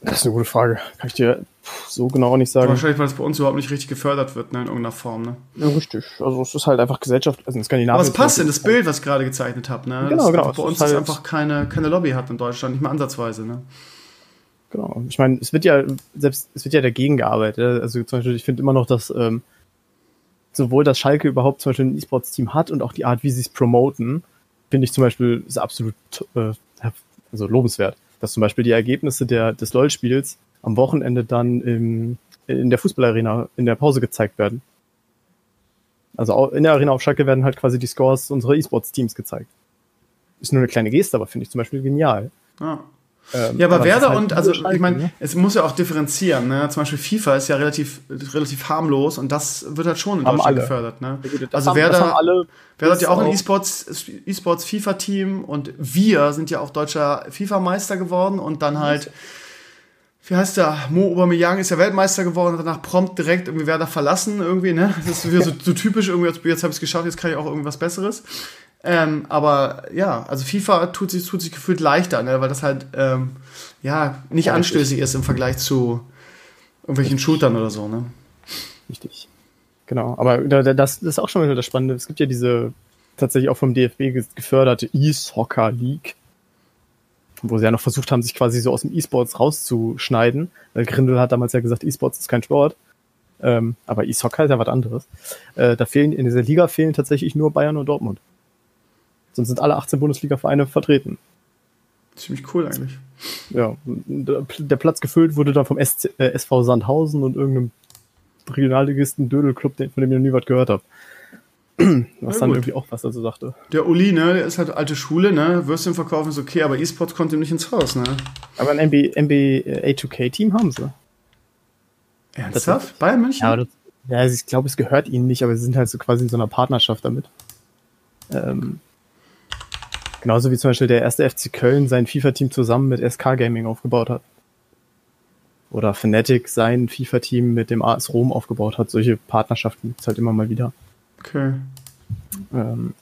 Das ist eine gute Frage. Kann ich dir so genau auch nicht sagen. Wahrscheinlich, weil es bei uns überhaupt nicht richtig gefördert wird, ne, in irgendeiner Form, ne? Ja, richtig. Also es ist halt einfach Gesellschaft, also in Skandinavien. Aber es passt in das Bild, was ich gerade gezeichnet habe, ne? Genau, genau. Bei uns ist halt einfach keine, keine Lobby hat in Deutschland, nicht mal ansatzweise, ne? Genau. Ich meine, es wird ja selbst, es wird ja dagegen gearbeitet. Also zum Beispiel, ich finde immer noch, dass ähm, sowohl das Schalke überhaupt zum Beispiel ein E-Sports-Team hat und auch die Art, wie sie es promoten, finde ich zum Beispiel ist absolut äh, also lobenswert. Dass zum Beispiel die Ergebnisse der, des LOL-Spiels am Wochenende dann im, in der Fußballarena in der Pause gezeigt werden. Also in der Arena auf Schalke werden halt quasi die Scores unserer E-Sports-Teams gezeigt. Ist nur eine kleine Geste, aber finde ich zum Beispiel genial. Ah. Ähm, ja, aber, aber Werder halt und, also ich meine, ne? es muss ja auch differenzieren. Ne? Zum Beispiel FIFA ist ja relativ, relativ harmlos und das wird halt schon in haben Deutschland alle. gefördert. Ne? also haben, Werder, alle Werder hat ja auch ein E-Sports E-Sports FIFA-Team und wir sind ja auch deutscher FIFA-Meister geworden und dann halt, wie heißt der, Mo Aubameyang ist ja Weltmeister geworden und danach prompt direkt irgendwie Werder verlassen irgendwie. Ne? Das ist wieder so, so typisch irgendwie, jetzt, jetzt habe ich es geschafft, jetzt kann ich auch irgendwas Besseres. Ähm, aber ja, also FIFA tut sich, tut sich gefühlt leichter, ne? weil das halt ähm, ja nicht ja, anstößig ist im Vergleich zu irgendwelchen richtig. Shootern oder so. Ne? Richtig. Genau, aber das, das ist auch schon wieder das Spannende. Es gibt ja diese tatsächlich auch vom DFB geförderte E-Soccer League. wo sie ja noch versucht haben, sich quasi so aus dem E-Sports rauszuschneiden. Weil Grindel hat damals ja gesagt, E-Sports ist kein Sport. Ähm, aber E-Soccer ist ja was anderes. Äh, da fehlen, in dieser Liga fehlen tatsächlich nur Bayern und Dortmund. Sonst sind alle 18 Bundesliga-Vereine vertreten. Ziemlich cool eigentlich. Ja, der Platz gefüllt wurde dann vom SC, äh, SV Sandhausen und irgendeinem Regionalligisten Dödelclub, von dem ich noch nie was gehört habe. Was dann irgendwie auch was dazu sagte. Der Uli, ne, der ist halt alte Schule, ne? Würstchen verkaufen ist okay, aber E-Sports kommt ihm nicht ins Haus, ne? Aber ein NBA, NBA 2K-Team haben sie. Ernsthaft? Bayern München? Ja, das, ja, ich glaube, es gehört ihnen nicht, aber sie sind halt so quasi in so einer Partnerschaft damit. Ähm, genauso wie zum Beispiel der erste FC Köln sein FIFA-Team zusammen mit SK Gaming aufgebaut hat. Oder Fnatic sein FIFA-Team mit dem AS Rom aufgebaut hat. Solche Partnerschaften gibt es halt immer mal wieder. Okay. Ähm,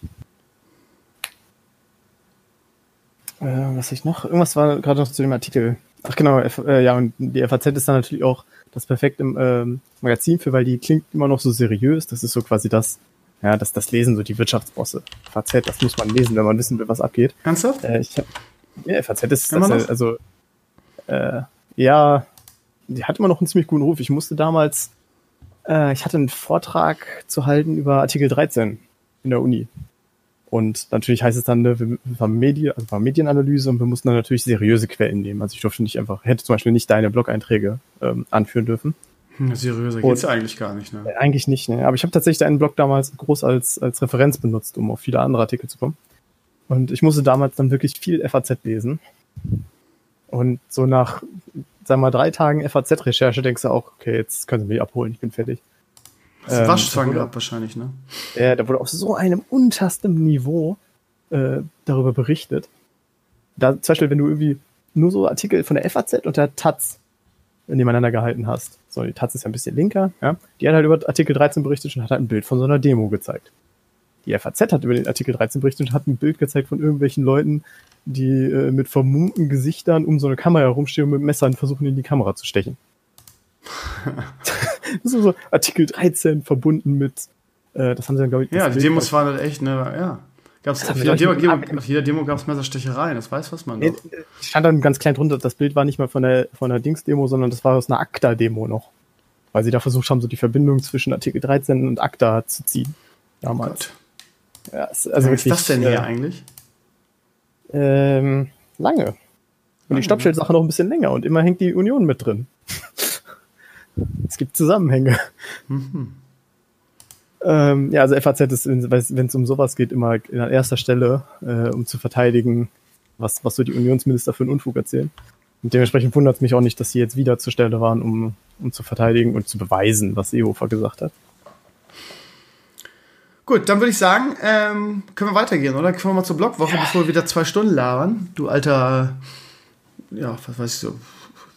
äh, was ich noch? Irgendwas war gerade noch zu dem Artikel. Ach genau, F äh, ja, und die FAZ ist dann natürlich auch das perfekte ähm, Magazin für, weil die klingt immer noch so seriös. Das ist so quasi das, ja, das, das lesen so die Wirtschaftsbosse. FAZ, das muss man lesen, wenn man wissen will, was abgeht. Ernsthaft? Äh, ich hab, ja, FAZ ist, das, äh, also, äh, ja, die hat immer noch einen ziemlich guten Ruf. Ich musste damals äh, ich hatte einen Vortrag zu halten über Artikel 13 in der Uni. Und natürlich heißt es dann, ne, wir haben Medien, also war Medienanalyse und wir mussten dann natürlich seriöse Quellen nehmen. Also ich durfte nicht einfach, hätte zum Beispiel nicht deine Blog-Einträge ähm, anführen dürfen. Hm, seriöser geht's ja eigentlich gar nicht, ne? Eigentlich nicht, ne? Aber ich habe tatsächlich deinen Blog damals groß als, als Referenz benutzt, um auf viele andere Artikel zu kommen. Und ich musste damals dann wirklich viel FAZ lesen. Und so nach sag mal, drei Tagen FAZ-Recherche denkst du auch, okay, jetzt können sie mich abholen, ich bin fertig. Hast ähm, Waschzwang gehabt wahrscheinlich, ne? Ja, da wurde auf so einem untersten Niveau äh, darüber berichtet. Da, zum Beispiel, wenn du irgendwie nur so Artikel von der FAZ und der Taz nebeneinander gehalten hast. So, die Taz ist ja ein bisschen linker, ja. Die hat halt über Artikel 13 berichtet und hat halt ein Bild von so einer Demo gezeigt. Die FAZ hat über den Artikel 13 berichtet und hat ein Bild gezeigt von irgendwelchen Leuten, die äh, mit vermummten Gesichtern um so eine Kamera herumstehen und mit Messern versuchen, in die Kamera zu stechen. das ist so Artikel 13 verbunden mit, äh, das haben sie dann, glaube ich, Ja, die Demos waren halt echt, ne, ja. Gab's auf, jeder Demo, Demo, auf jeder Demo gab es Messerstechereien, das weiß was man doch. Ich stand dann ganz klein drunter, das Bild war nicht mal von der, von der Dings-Demo, sondern das war aus einer ACTA-Demo noch. Weil sie da versucht haben, so die Verbindung zwischen Artikel 13 und ACTA zu ziehen. Damals. Oh ja, also Was ist das denn hier äh, eigentlich? Ähm, lange. Und die Stoppschildsache noch ein bisschen länger und immer hängt die Union mit drin. es gibt Zusammenhänge. Mhm. Ähm, ja, also FAZ ist, wenn es um sowas geht, immer an erster Stelle, äh, um zu verteidigen, was, was so die Unionsminister für einen Unfug erzählen. Und dementsprechend wundert es mich auch nicht, dass sie jetzt wieder zur Stelle waren, um, um zu verteidigen und zu beweisen, was Seehofer gesagt hat. Gut, dann würde ich sagen, ähm, können wir weitergehen, oder? Können wir mal zur Blogwoche, ja. bevor wir wieder zwei Stunden labern. Du alter, ja, was weiß ich so,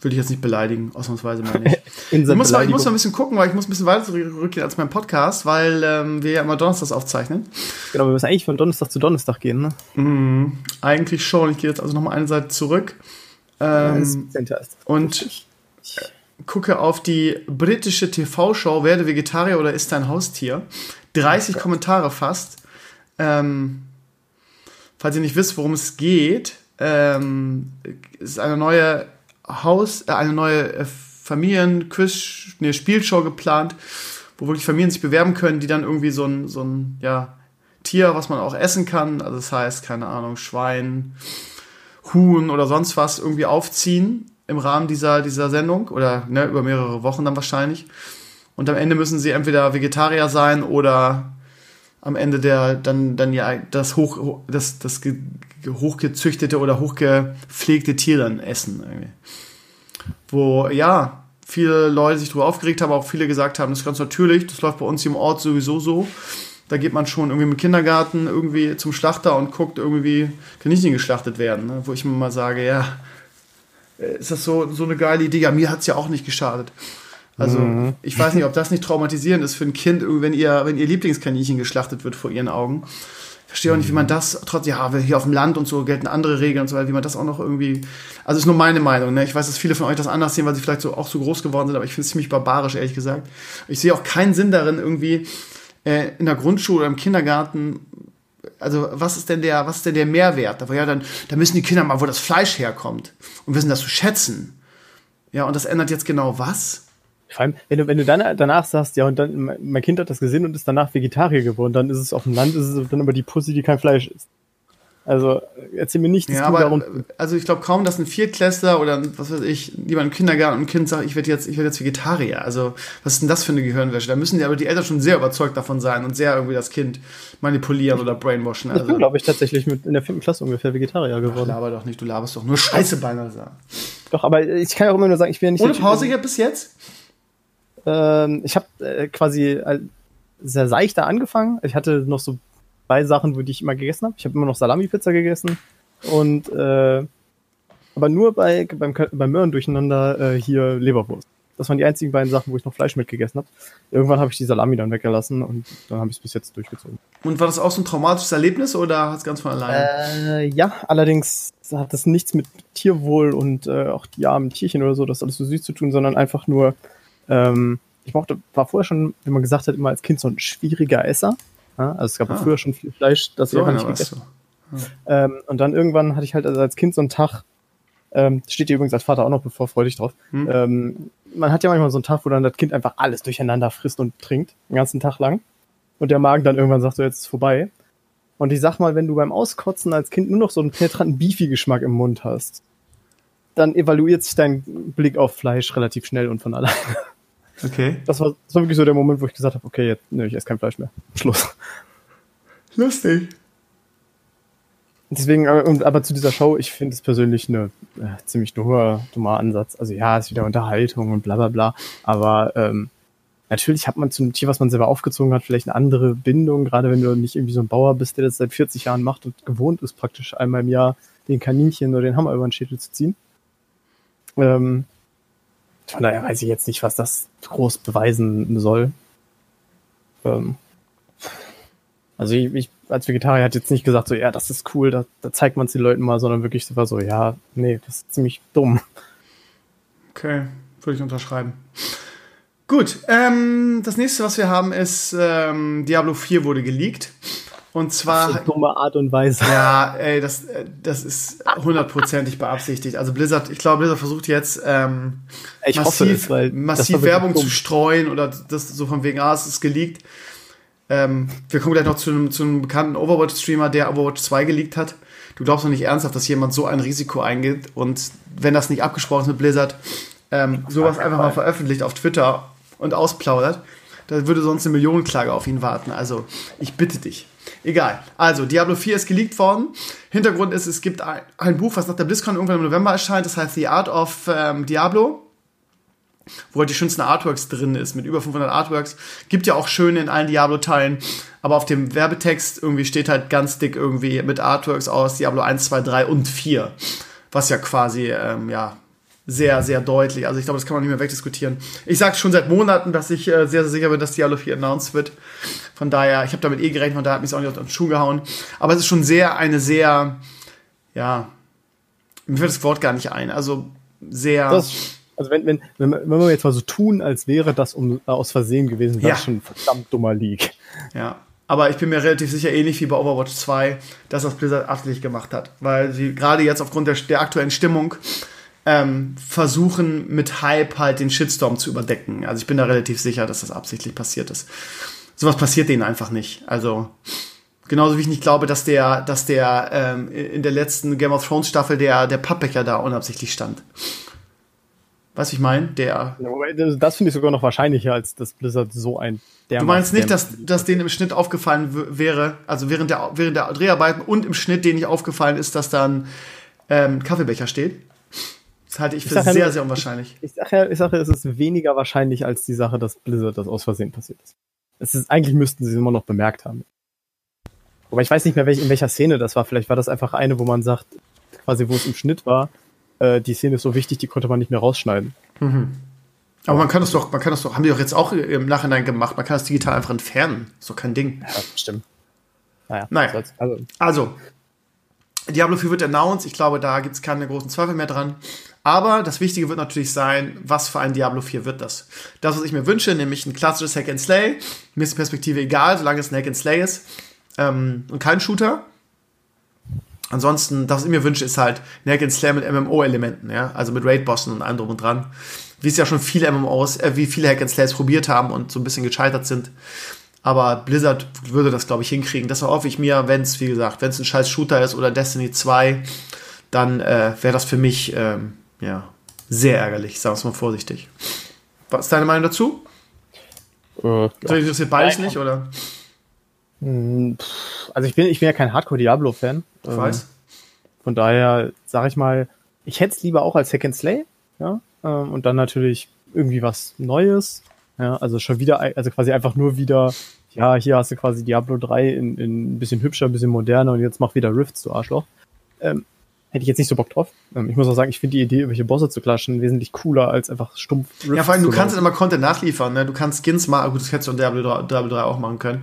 will ich jetzt nicht beleidigen, ausnahmsweise meine ich. ich, muss mal, ich muss mal ein bisschen gucken, weil ich muss ein bisschen weiter zurückgehen als mein Podcast, weil ähm, wir ja immer Donnerstags aufzeichnen. Genau, wir müssen eigentlich von Donnerstag zu Donnerstag gehen, ne? Mhm, eigentlich schon. Ich gehe jetzt also nochmal eine Seite zurück. Ähm, ja, und gucke auf die britische TV-Show Werde Vegetarier oder ist dein Haustier. 30 Kommentare fast. Ähm, falls ihr nicht wisst, worum es geht, ähm, ist eine neue Haus, äh, eine neue äh, Familien-Quiz, eine Spielshow geplant, wo wirklich Familien sich bewerben können, die dann irgendwie so ein, so ein, ja, Tier, was man auch essen kann, also das heißt, keine Ahnung, Schwein, Huhn oder sonst was irgendwie aufziehen im Rahmen dieser, dieser Sendung oder ne, über mehrere Wochen dann wahrscheinlich. Und am Ende müssen sie entweder Vegetarier sein oder am Ende der dann dann ja das hoch das das hochgezüchtete oder hochgepflegte Tier dann essen irgendwie. wo ja viele Leute sich darüber aufgeregt haben auch viele gesagt haben das ist ganz natürlich das läuft bei uns hier im Ort sowieso so da geht man schon irgendwie mit Kindergarten irgendwie zum Schlachter und guckt irgendwie Kaninchen geschlachtet werden ne? wo ich mir mal sage ja ist das so so eine geile Idee ja mir hat's ja auch nicht geschadet also mhm. ich weiß nicht, ob das nicht traumatisierend ist für ein Kind, wenn ihr, wenn ihr Lieblingskaninchen geschlachtet wird vor ihren Augen. Verstehe auch nicht, wie man das trotz, ja, hier auf dem Land und so gelten andere Regeln und so weiter, wie man das auch noch irgendwie. Also ist nur meine Meinung, ne? Ich weiß, dass viele von euch das anders sehen, weil sie vielleicht so auch so groß geworden sind, aber ich finde es ziemlich barbarisch, ehrlich gesagt. Ich sehe auch keinen Sinn darin, irgendwie äh, in der Grundschule oder im Kindergarten also was ist denn der, was ist denn der Mehrwert? Aber ja, dann, dann müssen die Kinder mal, wo das Fleisch herkommt und wissen das zu schätzen. Ja, und das ändert jetzt genau was? Vor allem, wenn du, wenn du dann danach sagst, ja, und dann, mein Kind hat das gesehen und ist danach Vegetarier geworden, dann ist es auf dem Land, ist es dann aber die Pussy, die kein Fleisch isst. Also erzähl mir nicht, dass ja, aber, darum. Also ich glaube kaum, dass ein Viertklässler oder was weiß ich, jemand im Kindergarten ein Kind sagt, ich werde jetzt, ich werde jetzt Vegetarier. Also was ist denn das für eine Gehirnwäsche? Da müssen die aber die Eltern schon sehr überzeugt davon sein und sehr irgendwie das Kind manipulieren oder brainwashen. Also, ich bin, glaube ich, tatsächlich mit in der fünften Klasse ungefähr Vegetarier geworden. Ach, laber doch nicht, du laberst doch nur Scheiße beinahe. Doch, aber ich kann auch immer nur sagen, ich bin ja nicht. Ohne Pause hier bis jetzt? Ähm, ich habe äh, quasi sehr seichter angefangen. Ich hatte noch so zwei Sachen, die ich immer gegessen habe. Ich habe immer noch Salami-Pizza gegessen und äh, aber nur bei beim, beim Möhren durcheinander äh, hier Leberwurst. Das waren die einzigen beiden Sachen, wo ich noch Fleisch mitgegessen habe. Irgendwann habe ich die Salami dann weggelassen und dann habe ich es bis jetzt durchgezogen. Und war das auch so ein traumatisches Erlebnis oder hat es ganz von alleine? Äh, ja, allerdings hat das nichts mit Tierwohl und äh, auch die armen Tierchen oder so, das alles so süß zu tun, sondern einfach nur, ähm, ich mochte, war vorher schon, wie man gesagt hat, immer als Kind so ein schwieriger Esser. Ja, also es gab ah. früher schon viel Fleisch, das so, ich nicht gegessen ja. ähm, Und dann irgendwann hatte ich halt also als Kind so einen Tag, ähm, steht hier übrigens als Vater auch noch bevor, freu dich drauf. Hm. Ähm, man hat ja manchmal so einen Tag, wo dann das Kind einfach alles durcheinander frisst und trinkt, den ganzen Tag lang. Und der Magen dann irgendwann sagt, so jetzt ist vorbei. Und ich sag mal, wenn du beim Auskotzen als Kind nur noch so einen penetranten Beefy-Geschmack im Mund hast, dann evaluiert sich dein Blick auf Fleisch relativ schnell und von alleine. Okay. Das war, das war wirklich so der Moment, wo ich gesagt habe, okay, jetzt, nö, ich esse kein Fleisch mehr. Schluss. Lustig. Deswegen, äh, aber zu dieser Show, ich finde es persönlich eine äh, ziemlich dummer, dummer Ansatz. Also ja, es ist wieder Unterhaltung und bla bla bla. Aber ähm, natürlich hat man zu einem Tier, was man selber aufgezogen hat, vielleicht eine andere Bindung, gerade wenn du nicht irgendwie so ein Bauer bist, der das seit 40 Jahren macht und gewohnt ist, praktisch einmal im Jahr den Kaninchen oder den Hammer über den Schädel zu ziehen. Ähm, von daher weiß ich jetzt nicht, was das groß beweisen soll. Ähm, also ich, ich als Vegetarier hat jetzt nicht gesagt, so ja, das ist cool, da, da zeigt man es den Leuten mal, sondern wirklich so ja, nee, das ist ziemlich dumm. Okay, würde ich unterschreiben. Gut, ähm, das nächste, was wir haben, ist ähm, Diablo 4 wurde geleakt. Und zwar. Auf so dumme Art und Weise. Ja, ey, das, das ist hundertprozentig beabsichtigt. Also Blizzard, ich glaube, Blizzard versucht jetzt ähm, ich massiv, hoffe massiv Werbung dumm. zu streuen oder das so von wegen, ah, es ist geleakt. Ähm, wir kommen gleich noch zu einem, zu einem bekannten Overwatch-Streamer, der Overwatch 2 geleakt hat. Du glaubst doch nicht ernsthaft, dass jemand so ein Risiko eingeht und wenn das nicht abgesprochen ist mit Blizzard, ähm, sowas einfach mal veröffentlicht auf Twitter und ausplaudert, da würde sonst eine Millionenklage auf ihn warten. Also, ich bitte dich. Egal. Also, Diablo 4 ist geleakt worden. Hintergrund ist, es gibt ein, ein Buch, was nach der BlizzCon irgendwann im November erscheint. Das heißt The Art of ähm, Diablo wo halt die schönsten Artworks drin ist, mit über 500 Artworks. Gibt ja auch schöne in allen Diablo-Teilen, aber auf dem Werbetext irgendwie steht halt ganz dick irgendwie mit Artworks aus Diablo 1, 2, 3 und 4. Was ja quasi, ähm, ja, sehr, sehr deutlich. Also ich glaube, das kann man nicht mehr wegdiskutieren. Ich sage schon seit Monaten, dass ich äh, sehr, sehr sicher bin, dass Diablo 4 announced wird. Von daher, ich habe damit eh gerechnet, von daher hat mich auch nicht auf den Schuh gehauen. Aber es ist schon sehr, eine sehr, ja, mir fällt das Wort gar nicht ein. Also sehr. Das, also wenn, wenn, wenn, wenn wir jetzt mal so tun, als wäre das um, aus Versehen gewesen, wäre ja. schon ein verdammt dummer Leak. Ja. Aber ich bin mir relativ sicher, ähnlich wie bei Overwatch 2, dass das Blizzard absichtlich gemacht hat. Weil sie gerade jetzt aufgrund der, der aktuellen Stimmung ähm, versuchen mit Hype halt den Shitstorm zu überdecken. Also ich bin da relativ sicher, dass das absichtlich passiert ist. Sowas passiert denen einfach nicht. Also genauso wie ich nicht glaube, dass der, dass der ähm, in der letzten Game of Thrones Staffel der der Pappbecher da unabsichtlich stand. Was ich meine, der. Das finde ich sogar noch wahrscheinlicher, als dass Blizzard so ein. Du meinst nicht, dass, dass denen im Schnitt aufgefallen wäre, also während der, während der Dreharbeiten und im Schnitt denen nicht aufgefallen ist, dass dann ähm, Kaffeebecher steht? Das halte ich für ich sehr, ja, sehr unwahrscheinlich. Ich sage ja, ich sage, es ist weniger wahrscheinlich als die Sache, dass Blizzard das aus Versehen passiert ist. Es ist eigentlich müssten sie es immer noch bemerkt haben. Aber ich weiß nicht mehr, welch, in welcher Szene das war. Vielleicht war das einfach eine, wo man sagt, quasi wo es im Schnitt war, äh, die Szene ist so wichtig, die konnte man nicht mehr rausschneiden. Mhm. Aber man kann das doch, man kann das doch, haben die doch jetzt auch im Nachhinein gemacht, man kann das digital einfach entfernen. Ist doch kein Ding. Ja, stimmt. Naja. naja. Also. also, Diablo 4 wird announced. Ich glaube, da gibt es keine großen Zweifel mehr dran. Aber das Wichtige wird natürlich sein, was für ein Diablo 4 wird das? Das, was ich mir wünsche, nämlich ein klassisches Hack and Slay. Mir ist die Perspektive egal, solange es ein Hack and Slay ist. ähm, und kein Shooter. Ansonsten, das, was ich mir wünsche, ist halt ein Hack and Slam mit MMO-Elementen, ja, also mit Raid-Bossen und allem drum und dran. Wie es ja schon viele MMOs, äh, wie viele Hack and Slams probiert haben und so ein bisschen gescheitert sind. Aber Blizzard würde das, glaube ich, hinkriegen. Das hoffe ich mir, wenn es, wie gesagt, wenn es ein scheiß Shooter ist oder Destiny 2, dann äh, wäre das für mich, ähm, ja, sehr ärgerlich, sagen wir es mal vorsichtig. Was ist deine Meinung dazu? Äh. So interessiert beides nicht, oder? Hm, also ich bin, ich bin ja kein Hardcore-Diablo-Fan. Ich ähm, weiß. Von daher sage ich mal, ich hätte es lieber auch als Hack and Slay, ja, ähm, und dann natürlich irgendwie was Neues, ja, also schon wieder, also quasi einfach nur wieder, ja, hier hast du quasi Diablo 3 in, in ein bisschen hübscher, ein bisschen moderner und jetzt mach wieder Rifts, du Arschloch. Ähm, hätte ich jetzt nicht so Bock drauf. Ähm, ich muss auch sagen, ich finde die Idee, irgendwelche Bosse zu klatschen, wesentlich cooler als einfach stumpf Rifts Ja, vor allem, du kannst immer Content nachliefern, ne? Du kannst Skins mal, gut, das hättest du in Diablo 3, Diablo 3 auch machen können.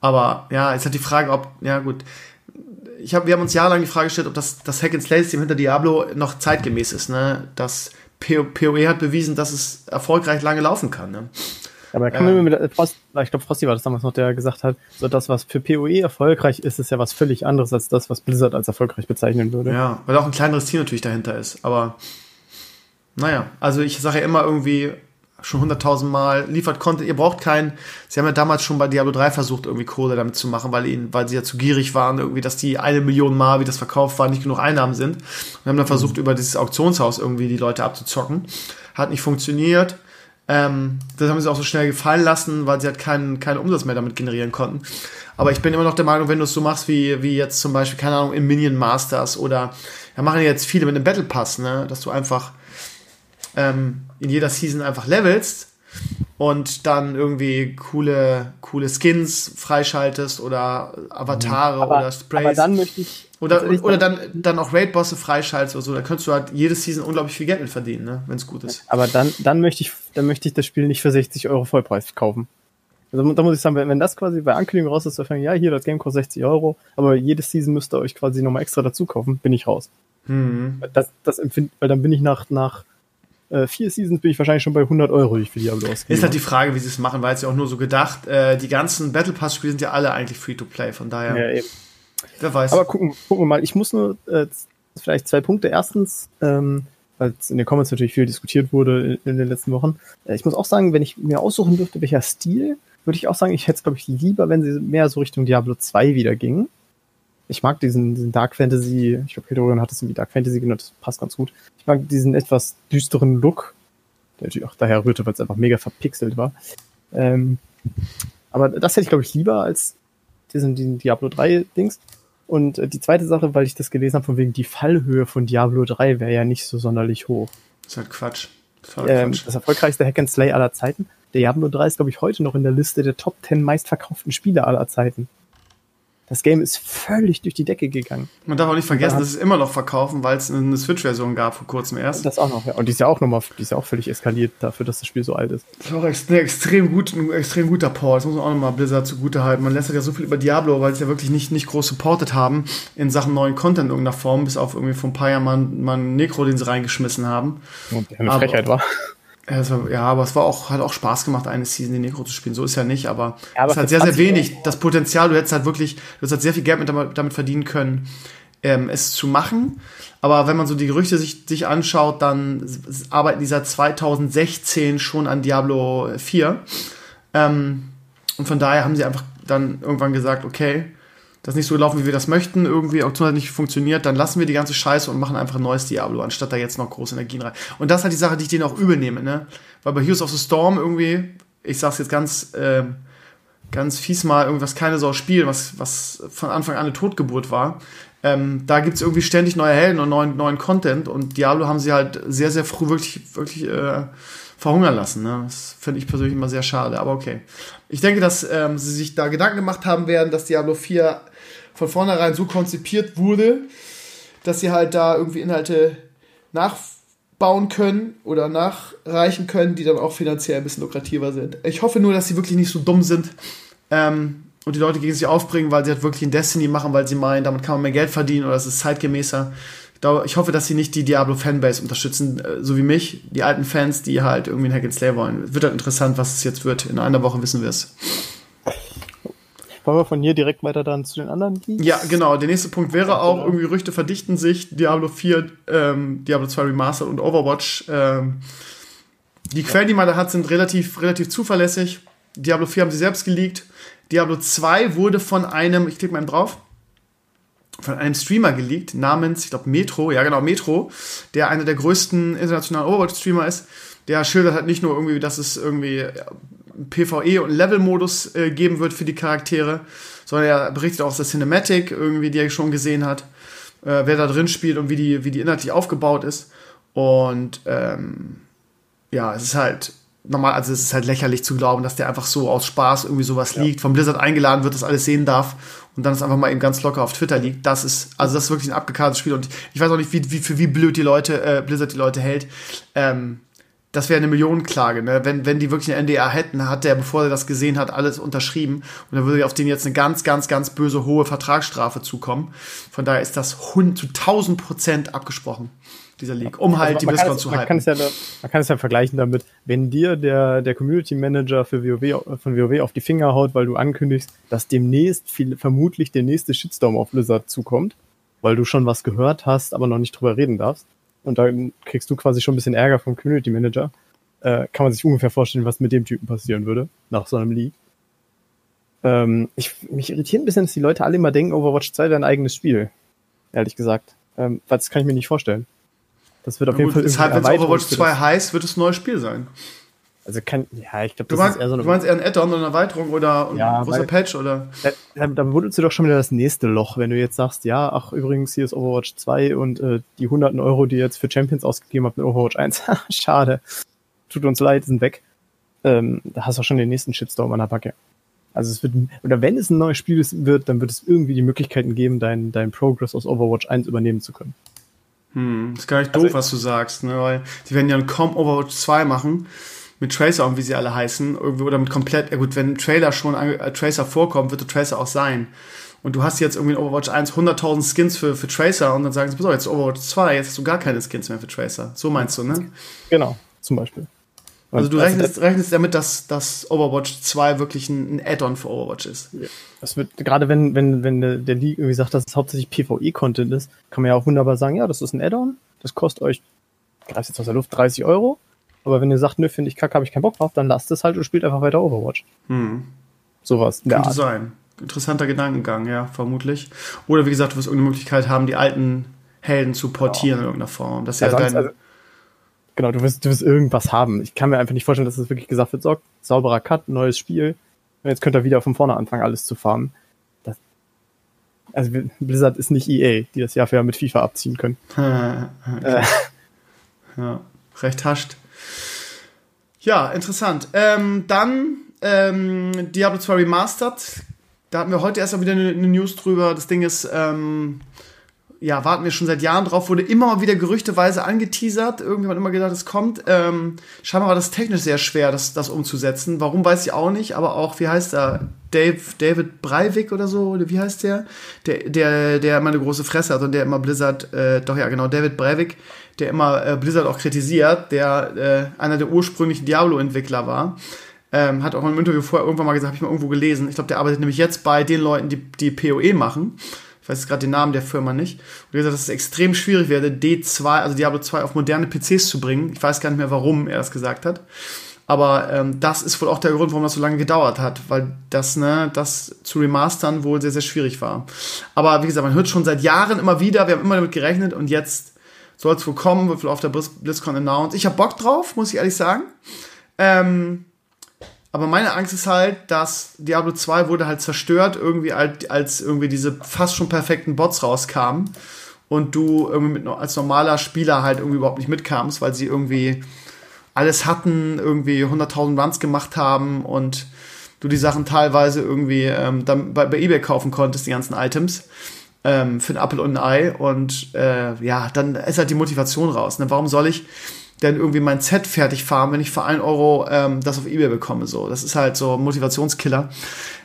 Aber ja, jetzt hat die Frage, ob, ja gut, ich hab, wir haben uns jahrelang die Frage gestellt, ob das, das Hack and Slay System hinter Diablo noch zeitgemäß ist. Ne? Das PoE hat bewiesen, dass es erfolgreich lange laufen kann. Ne? Aber da kann man mit Frost, ich glaube, Frosty war das damals noch, der gesagt hat, so das, was für PoE erfolgreich ist, ist ja was völlig anderes als das, was Blizzard als erfolgreich bezeichnen würde. Ja, weil auch ein kleineres Team natürlich dahinter ist. Aber naja, also ich sage ja immer irgendwie, schon hunderttausend Mal, liefert Content, ihr braucht keinen, sie haben ja damals schon bei Diablo 3 versucht, irgendwie Kohle damit zu machen, weil ihnen, weil sie ja zu gierig waren, irgendwie, dass die eine Million Mal, wie das verkauft war, nicht genug Einnahmen sind. Und haben dann versucht, über dieses Auktionshaus irgendwie die Leute abzuzocken. Hat nicht funktioniert. Ähm, das haben sie auch so schnell gefallen lassen, weil sie halt keinen, keinen Umsatz mehr damit generieren konnten. Aber ich bin immer noch der Meinung, wenn du es so machst, wie, wie jetzt zum Beispiel, keine Ahnung, im Minion Masters oder, ja, machen jetzt viele mit einem Battle Pass, ne, dass du einfach, ähm, in jeder Season einfach levelst und dann irgendwie coole, coole Skins freischaltest oder Avatare aber, oder Sprays. Aber dann möchte ich. Oder, oder, dann, dann auch Raid-Bosse freischaltest oder so. Da könntest du halt jede Season unglaublich viel Geld mit verdienen, ne? wenn es gut ist. Aber dann, dann, möchte ich, dann möchte ich das Spiel nicht für 60 Euro Vollpreis kaufen. Also da muss ich sagen, wenn, wenn das quasi bei Ankündigung raus ist, dann ja, hier, das Game kostet 60 Euro, aber jede Season müsst ihr euch quasi nochmal extra dazu kaufen, bin ich raus. Hm. Das, das empfind, weil dann bin ich nach, nach äh, vier Seasons bin ich wahrscheinlich schon bei 100 Euro, die ich für Diablo ausgebe. Ist halt die Frage, wie sie es machen, weil es ja auch nur so gedacht, äh, die ganzen Battle Pass Spiele sind ja alle eigentlich Free-to-Play, von daher. Ja, eben. Wer weiß. Aber gucken, gucken wir mal. Ich muss nur äh, vielleicht zwei Punkte. Erstens, ähm, weil es in den Comments natürlich viel diskutiert wurde in, in den letzten Wochen. Äh, ich muss auch sagen, wenn ich mir aussuchen dürfte, welcher Stil, würde ich auch sagen, ich hätte es, glaube ich, lieber, wenn sie mehr so Richtung Diablo 2 wieder gingen ich mag diesen, diesen Dark Fantasy, ich glaube, Hedorion hat es irgendwie Dark Fantasy genannt, das passt ganz gut. Ich mag diesen etwas düsteren Look, der natürlich auch daher rührte, weil es einfach mega verpixelt war. Ähm, aber das hätte ich, glaube ich, lieber als diesen, diesen Diablo 3 Dings. Und äh, die zweite Sache, weil ich das gelesen habe, von wegen die Fallhöhe von Diablo 3 wäre ja nicht so sonderlich hoch. Das ist halt Quatsch. Das, ähm, das erfolgreichste Hack and Slay aller Zeiten. Diablo 3 ist, glaube ich, heute noch in der Liste der Top 10 meistverkauften Spiele aller Zeiten. Das Game ist völlig durch die Decke geganung. Man darf auch nicht vergessen, dass es immer noch verkaufen, weil es eine Switch-Version gab vor kurzem erst. Das auch noch, ja. Und die ist ja auch nochmal, die ist ja auch völlig eskaliert dafür, dass das Spiel so alt ist. Das ist auch ein extrem, gut, ein extrem guter Port. Das muss man auch nochmal Blizzard zugute halten. Man lässt ja so viel über Diablo, weil sie ja wirklich nicht, nicht groß supportet haben in Sachen neuen Content in irgendeiner Form, bis auf irgendwie vor ein paar Jahren mal, mal einen Necro, den sie reingeschmissen haben. Und der eine Frechheit war. Ja, aber es war auch, hat auch Spaß gemacht, eine Season in Necro zu spielen. So ist ja nicht, aber, ja, aber es ist halt sehr, sehr wenig. Das Potenzial, du hättest halt wirklich, du hättest halt sehr viel Geld mit, damit verdienen können, ähm, es zu machen. Aber wenn man so die Gerüchte sich, sich anschaut, dann arbeiten die seit 2016 schon an Diablo 4. Ähm, und von daher haben sie einfach dann irgendwann gesagt, okay, das nicht so gelaufen, wie wir das möchten, irgendwie Auktion hat nicht funktioniert, dann lassen wir die ganze Scheiße und machen einfach ein neues Diablo, anstatt da jetzt noch große Energien rein. Und das ist halt die Sache, die ich denen auch übel nehme, ne? Weil bei Heroes of the Storm irgendwie, ich sag's jetzt ganz, äh, ganz fies mal, irgendwas keine Sau spielen, was, was von Anfang an eine Totgeburt war. Ähm, da gibt's irgendwie ständig neue Helden und neuen, neuen Content und Diablo haben sie halt sehr, sehr früh wirklich, wirklich äh, verhungern lassen. Ne? Das finde ich persönlich immer sehr schade, aber okay. Ich denke, dass ähm, sie sich da Gedanken gemacht haben werden, dass Diablo 4 von vornherein so konzipiert wurde, dass sie halt da irgendwie Inhalte nachbauen können oder nachreichen können, die dann auch finanziell ein bisschen lukrativer sind. Ich hoffe nur, dass sie wirklich nicht so dumm sind ähm, und die Leute gegen sich aufbringen, weil sie halt wirklich ein Destiny machen, weil sie meinen, damit kann man mehr Geld verdienen oder es ist zeitgemäßer. Ich hoffe, dass sie nicht die Diablo-Fanbase unterstützen, äh, so wie mich, die alten Fans, die halt irgendwie ein Hack and Slay wollen. Wird halt interessant, was es jetzt wird. In einer Woche wissen wir es. Wollen wir von hier direkt weiter dann zu den anderen Leaks? Ja, genau. Der nächste Punkt wäre auch, genau. irgendwie Gerüchte verdichten sich, Diablo 4, ähm, Diablo 2 Remastered und Overwatch. Ähm, die Quellen, die man da hat, sind relativ, relativ zuverlässig. Diablo 4 haben sie selbst geleakt. Diablo 2 wurde von einem, ich klicke mal drauf, von einem Streamer geleakt, namens, ich glaube, Metro, ja genau, Metro, der einer der größten internationalen Overwatch-Streamer ist. Der schildert halt nicht nur irgendwie, dass es irgendwie PvE und Level-Modus äh, geben wird für die Charaktere, sondern er berichtet auch aus der Cinematic, irgendwie, die er schon gesehen hat, äh, wer da drin spielt und wie die, wie die inhaltlich aufgebaut ist. Und ähm, ja, es ist halt normal, also es ist halt lächerlich zu glauben, dass der einfach so aus Spaß irgendwie sowas ja. liegt, vom Blizzard eingeladen wird, das alles sehen darf und dann es einfach mal eben ganz locker auf Twitter liegt. Das ist, also das ist wirklich ein abgekartetes Spiel und ich weiß auch nicht, wie, wie, für wie blöd die Leute, äh, Blizzard die Leute hält. Ähm, das wäre eine Millionenklage. Ne? Wenn, wenn die wirklich eine NDA hätten, hat der, bevor er das gesehen hat, alles unterschrieben. Und dann würde auf den jetzt eine ganz, ganz, ganz böse hohe Vertragsstrafe zukommen. Von daher ist das zu 1000 Prozent abgesprochen, dieser League, um halt also die BlizzCon zu halten. Kann ja, man kann es ja vergleichen damit, wenn dir der, der Community Manager für WoW, von WoW auf die Finger haut, weil du ankündigst, dass demnächst viel, vermutlich der nächste Shitstorm auf Blizzard zukommt, weil du schon was gehört hast, aber noch nicht drüber reden darfst und dann kriegst du quasi schon ein bisschen Ärger vom Community Manager, äh, kann man sich ungefähr vorstellen, was mit dem Typen passieren würde, nach so einem League. Ähm, ich, mich irritiert ein bisschen, dass die Leute alle immer denken, Overwatch 2 wäre ein eigenes Spiel. Ehrlich gesagt. Ähm, weil das kann ich mir nicht vorstellen. Das wird auf jeden Fall. Deshalb, wenn Overwatch 2 heißt, wird es ein neues Spiel sein. Also kann, ja, ich glaube, das meinst, ist eher so eine. Du meinst eher ein Add-on oder eine Erweiterung oder ein ja, großer Patch oder? Da, da wurdest du doch schon wieder das nächste Loch, wenn du jetzt sagst, ja, ach, übrigens, hier ist Overwatch 2 und äh, die hunderten Euro, die ihr jetzt für Champions ausgegeben habt mit Overwatch 1, schade. Tut uns leid, sind weg. Ähm, da hast du auch schon den nächsten Shitstorm an der Backe. Also es wird, oder wenn es ein neues Spiel wird, dann wird es irgendwie die Möglichkeiten geben, deinen dein Progress aus Overwatch 1 übernehmen zu können. Hm, ist gar nicht doof, also, was du sagst, ne? Weil sie werden ja kaum Overwatch 2 machen mit Tracer und wie sie alle heißen, irgendwie, oder mit komplett, ja gut, wenn ein Trailer schon äh, Tracer vorkommt, wird der Tracer auch sein. Und du hast jetzt irgendwie in Overwatch 1 100.000 Skins für, für Tracer und dann sagen sie, pass auf, jetzt Overwatch 2, jetzt hast du gar keine Skins mehr für Tracer. So meinst du, ne? Genau, zum Beispiel. Also du rechnest, rechnest damit, dass, dass Overwatch 2 wirklich ein, ein Add-on für Overwatch ist. Das wird, gerade wenn, wenn, wenn der, der League irgendwie sagt, dass es hauptsächlich PvE-Content ist, kann man ja auch wunderbar sagen, ja, das ist ein Add-on, das kostet euch, ich greif jetzt aus der Luft, 30 Euro aber wenn ihr sagt, nö, finde ich kacke, habe ich keinen Bock drauf, dann lasst es halt und spielt einfach weiter Overwatch. Hm. Sowas. Könnte Art. sein. Interessanter Gedankengang, ja, vermutlich. Oder wie gesagt, du wirst irgendeine Möglichkeit haben, die alten Helden zu portieren ja. in irgendeiner Form. Das ist ja, ja dein. Also, genau, du wirst, du wirst irgendwas haben. Ich kann mir einfach nicht vorstellen, dass es das wirklich gesagt wird, so, sauberer Cut, neues Spiel. Und jetzt könnt ihr wieder von vorne anfangen, alles zu farmen. Das, also Blizzard ist nicht EA, die das Jahr für Jahr mit FIFA abziehen können. okay. äh. Ja, recht hascht. Ja, interessant. Ähm, dann ähm, Diablo 2 Remastered. Da hatten wir heute erst mal wieder eine, eine News drüber. Das Ding ist, ähm, ja, warten wir schon seit Jahren drauf, wurde immer mal wieder gerüchteweise angeteasert. Irgendwie hat immer gedacht, es kommt. Ähm, scheinbar war das technisch sehr schwer, das, das umzusetzen. Warum weiß ich auch nicht, aber auch, wie heißt er? Dave, David Breivik oder so, oder wie heißt der? Der, der, der immer eine große Fresse hat und der immer Blizzard, äh, doch ja, genau, David Breivik, der immer äh, Blizzard auch kritisiert, der äh, einer der ursprünglichen Diablo-Entwickler war. Ähm, hat auch in einem Interview vorher irgendwann mal gesagt, habe ich mal irgendwo gelesen. Ich glaube, der arbeitet nämlich jetzt bei den Leuten, die, die PoE machen. Ich weiß jetzt gerade den Namen der Firma nicht. Und er gesagt, dass es extrem schwierig werde, D2, also Diablo 2 auf moderne PCs zu bringen. Ich weiß gar nicht mehr, warum er das gesagt hat. Aber ähm, das ist wohl auch der Grund, warum das so lange gedauert hat, weil das, ne, das zu remastern wohl sehr, sehr schwierig war. Aber wie gesagt, man hört schon seit Jahren immer wieder, wir haben immer damit gerechnet und jetzt soll es wohl kommen, wird wohl auf der BlizzCon announced. Ich habe Bock drauf, muss ich ehrlich sagen. Ähm, aber meine Angst ist halt, dass Diablo 2 wurde halt zerstört, irgendwie als, als irgendwie diese fast schon perfekten Bots rauskamen und du irgendwie mit, als normaler Spieler halt irgendwie überhaupt nicht mitkamst, weil sie irgendwie alles hatten, irgendwie 100.000 Runs gemacht haben und du die Sachen teilweise irgendwie ähm, dann bei, bei eBay kaufen konntest, die ganzen Items ähm, für ein Apple und ein Ei. Und äh, ja, dann ist halt die Motivation raus. Ne? Warum soll ich denn irgendwie mein Set fertig fahren, wenn ich für ein Euro ähm, das auf Ebay bekomme? So, das ist halt so Motivationskiller.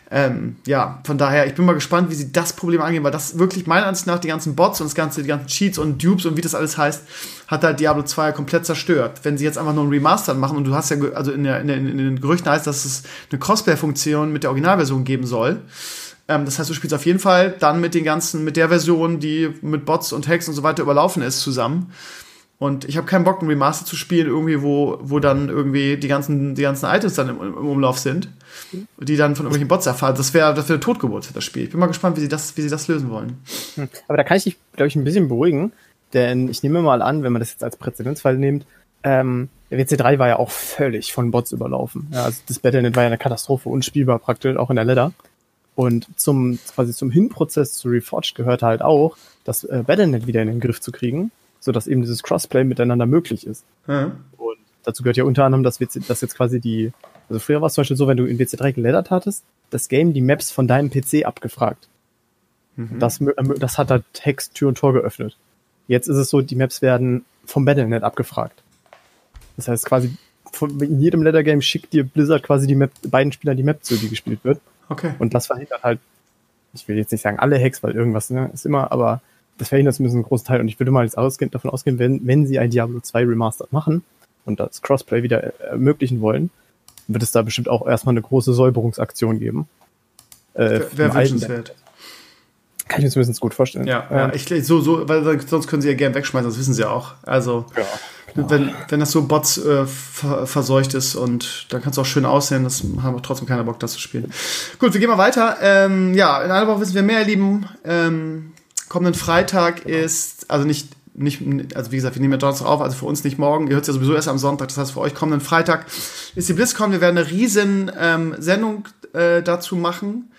Ähm, ja, von daher, ich bin mal gespannt, wie sie das Problem angehen, weil das wirklich meiner Ansicht nach die ganzen Bots und das ganze, die ganzen Cheats und Dupes und wie das alles heißt, hat halt Diablo 2 komplett zerstört. Wenn sie jetzt einfach nur ein Remaster machen und du hast ja, also in, der, in, der, in den Gerüchten heißt, dass es eine Crossplay-Funktion mit der Originalversion geben soll, Ähm, das heißt, du spielst auf jeden Fall dann mit den ganzen, mit der Version, die mit Bots und Hacks und so weiter überlaufen ist, zusammen. Und ich habe keinen Bock, ein Remaster zu spielen, irgendwie, wo, wo dann irgendwie die ganzen, die ganzen Items dann im, im Umlauf sind, die dann von irgendwelchen Bots erfahren. Das wäre das wär Totgeburt, das Spiel. Ich bin mal gespannt, wie sie das, wie sie das lösen wollen. Hm. Aber da kann ich dich, glaube ich, ein bisschen beruhigen, denn ich nehme mal an, wenn man das jetzt als Präzedenzfall nimmt, ähm, der WC3 war ja auch völlig von Bots überlaufen. Ja, also das Battlenet war ja eine Katastrophe, unspielbar praktisch, auch in der Ladder. Und zum, quasi zum Hinprozess zu Reforged gehörte halt auch, das äh, Battlenet wieder in den Griff zu kriegen so dass eben dieses Crossplay miteinander möglich ist. Mhm. Und dazu gehört ja unter anderem, dass, WC, dass jetzt quasi die, also früher war es zum Beispiel so, wenn du in WC3 geladdert hattest, das Game die Maps von deinem PC abgefragt. Mhm. Das, das hat da Text, Tür und Tor geöffnet. Jetzt ist es so, die Maps werden vom Battlenet abgefragt. Das heißt quasi, von, in jedem Ladder-Game schickt dir Blizzard quasi die Map, beiden Spielern die Map zu, die gespielt wird. Okay. Und das verhindert halt, ich will jetzt nicht sagen alle Hacks, weil irgendwas ne, ist immer, aber das verhindert zumindest einen großen Teil. Und ich würde mal jetzt ausgehen, davon ausgehen, wenn, wenn sie ein Diablo 2 Remastered machen und das Crossplay wieder ermöglichen wollen, wird es da bestimmt auch erstmal eine große Säuberungsaktion geben. Äh, Wäre wünschenswert. Kann ich mir zumindest gut vorstellen. Ja, ja. ich, so, so, weil sonst können sie ja gern wegschmeißen, das wissen sie auch. Also, ja, wenn, wenn das so Bots äh, ver verseucht ist und dann kann es auch schön aussehen, das haben wir trotzdem keiner Bock, das zu spielen. Gut, wir gehen mal weiter. Ähm, ja, in einer Woche wissen wir mehr, ihr Lieben. Ähm, kommenden Freitag genau. ist, also nicht, nicht, also wie gesagt, wir nehmen ja Donnerstag auf, also für uns nicht morgen, ihr hört es ja sowieso erst am Sonntag, das heißt für euch kommenden Freitag ist die BlizzCon, wir werden eine riesen ähm, Sendung äh, dazu machen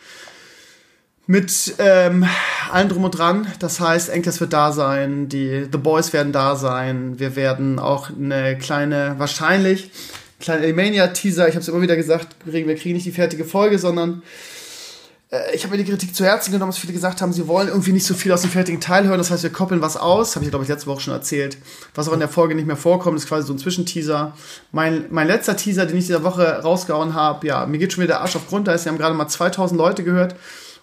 mit ähm, allem drum und dran. Das heißt, Enkles wird da sein, die The Boys werden da sein. Wir werden auch eine kleine, wahrscheinlich, kleine Elemania-Teaser, ich habe es immer wieder gesagt, wir kriegen nicht die fertige Folge, sondern äh, ich habe mir die Kritik zu Herzen genommen, dass viele gesagt haben, sie wollen irgendwie nicht so viel aus dem fertigen Teil hören. Das heißt, wir koppeln was aus. Habe ich, glaube ich, letzte Woche schon erzählt. Was auch in der Folge nicht mehr vorkommt, ist quasi so ein Zwischenteaser. Mein, mein letzter Teaser, den ich dieser Woche rausgehauen habe, ja, mir geht schon wieder der Arsch auf Grund. Da ist, wir haben gerade mal 2000 Leute gehört.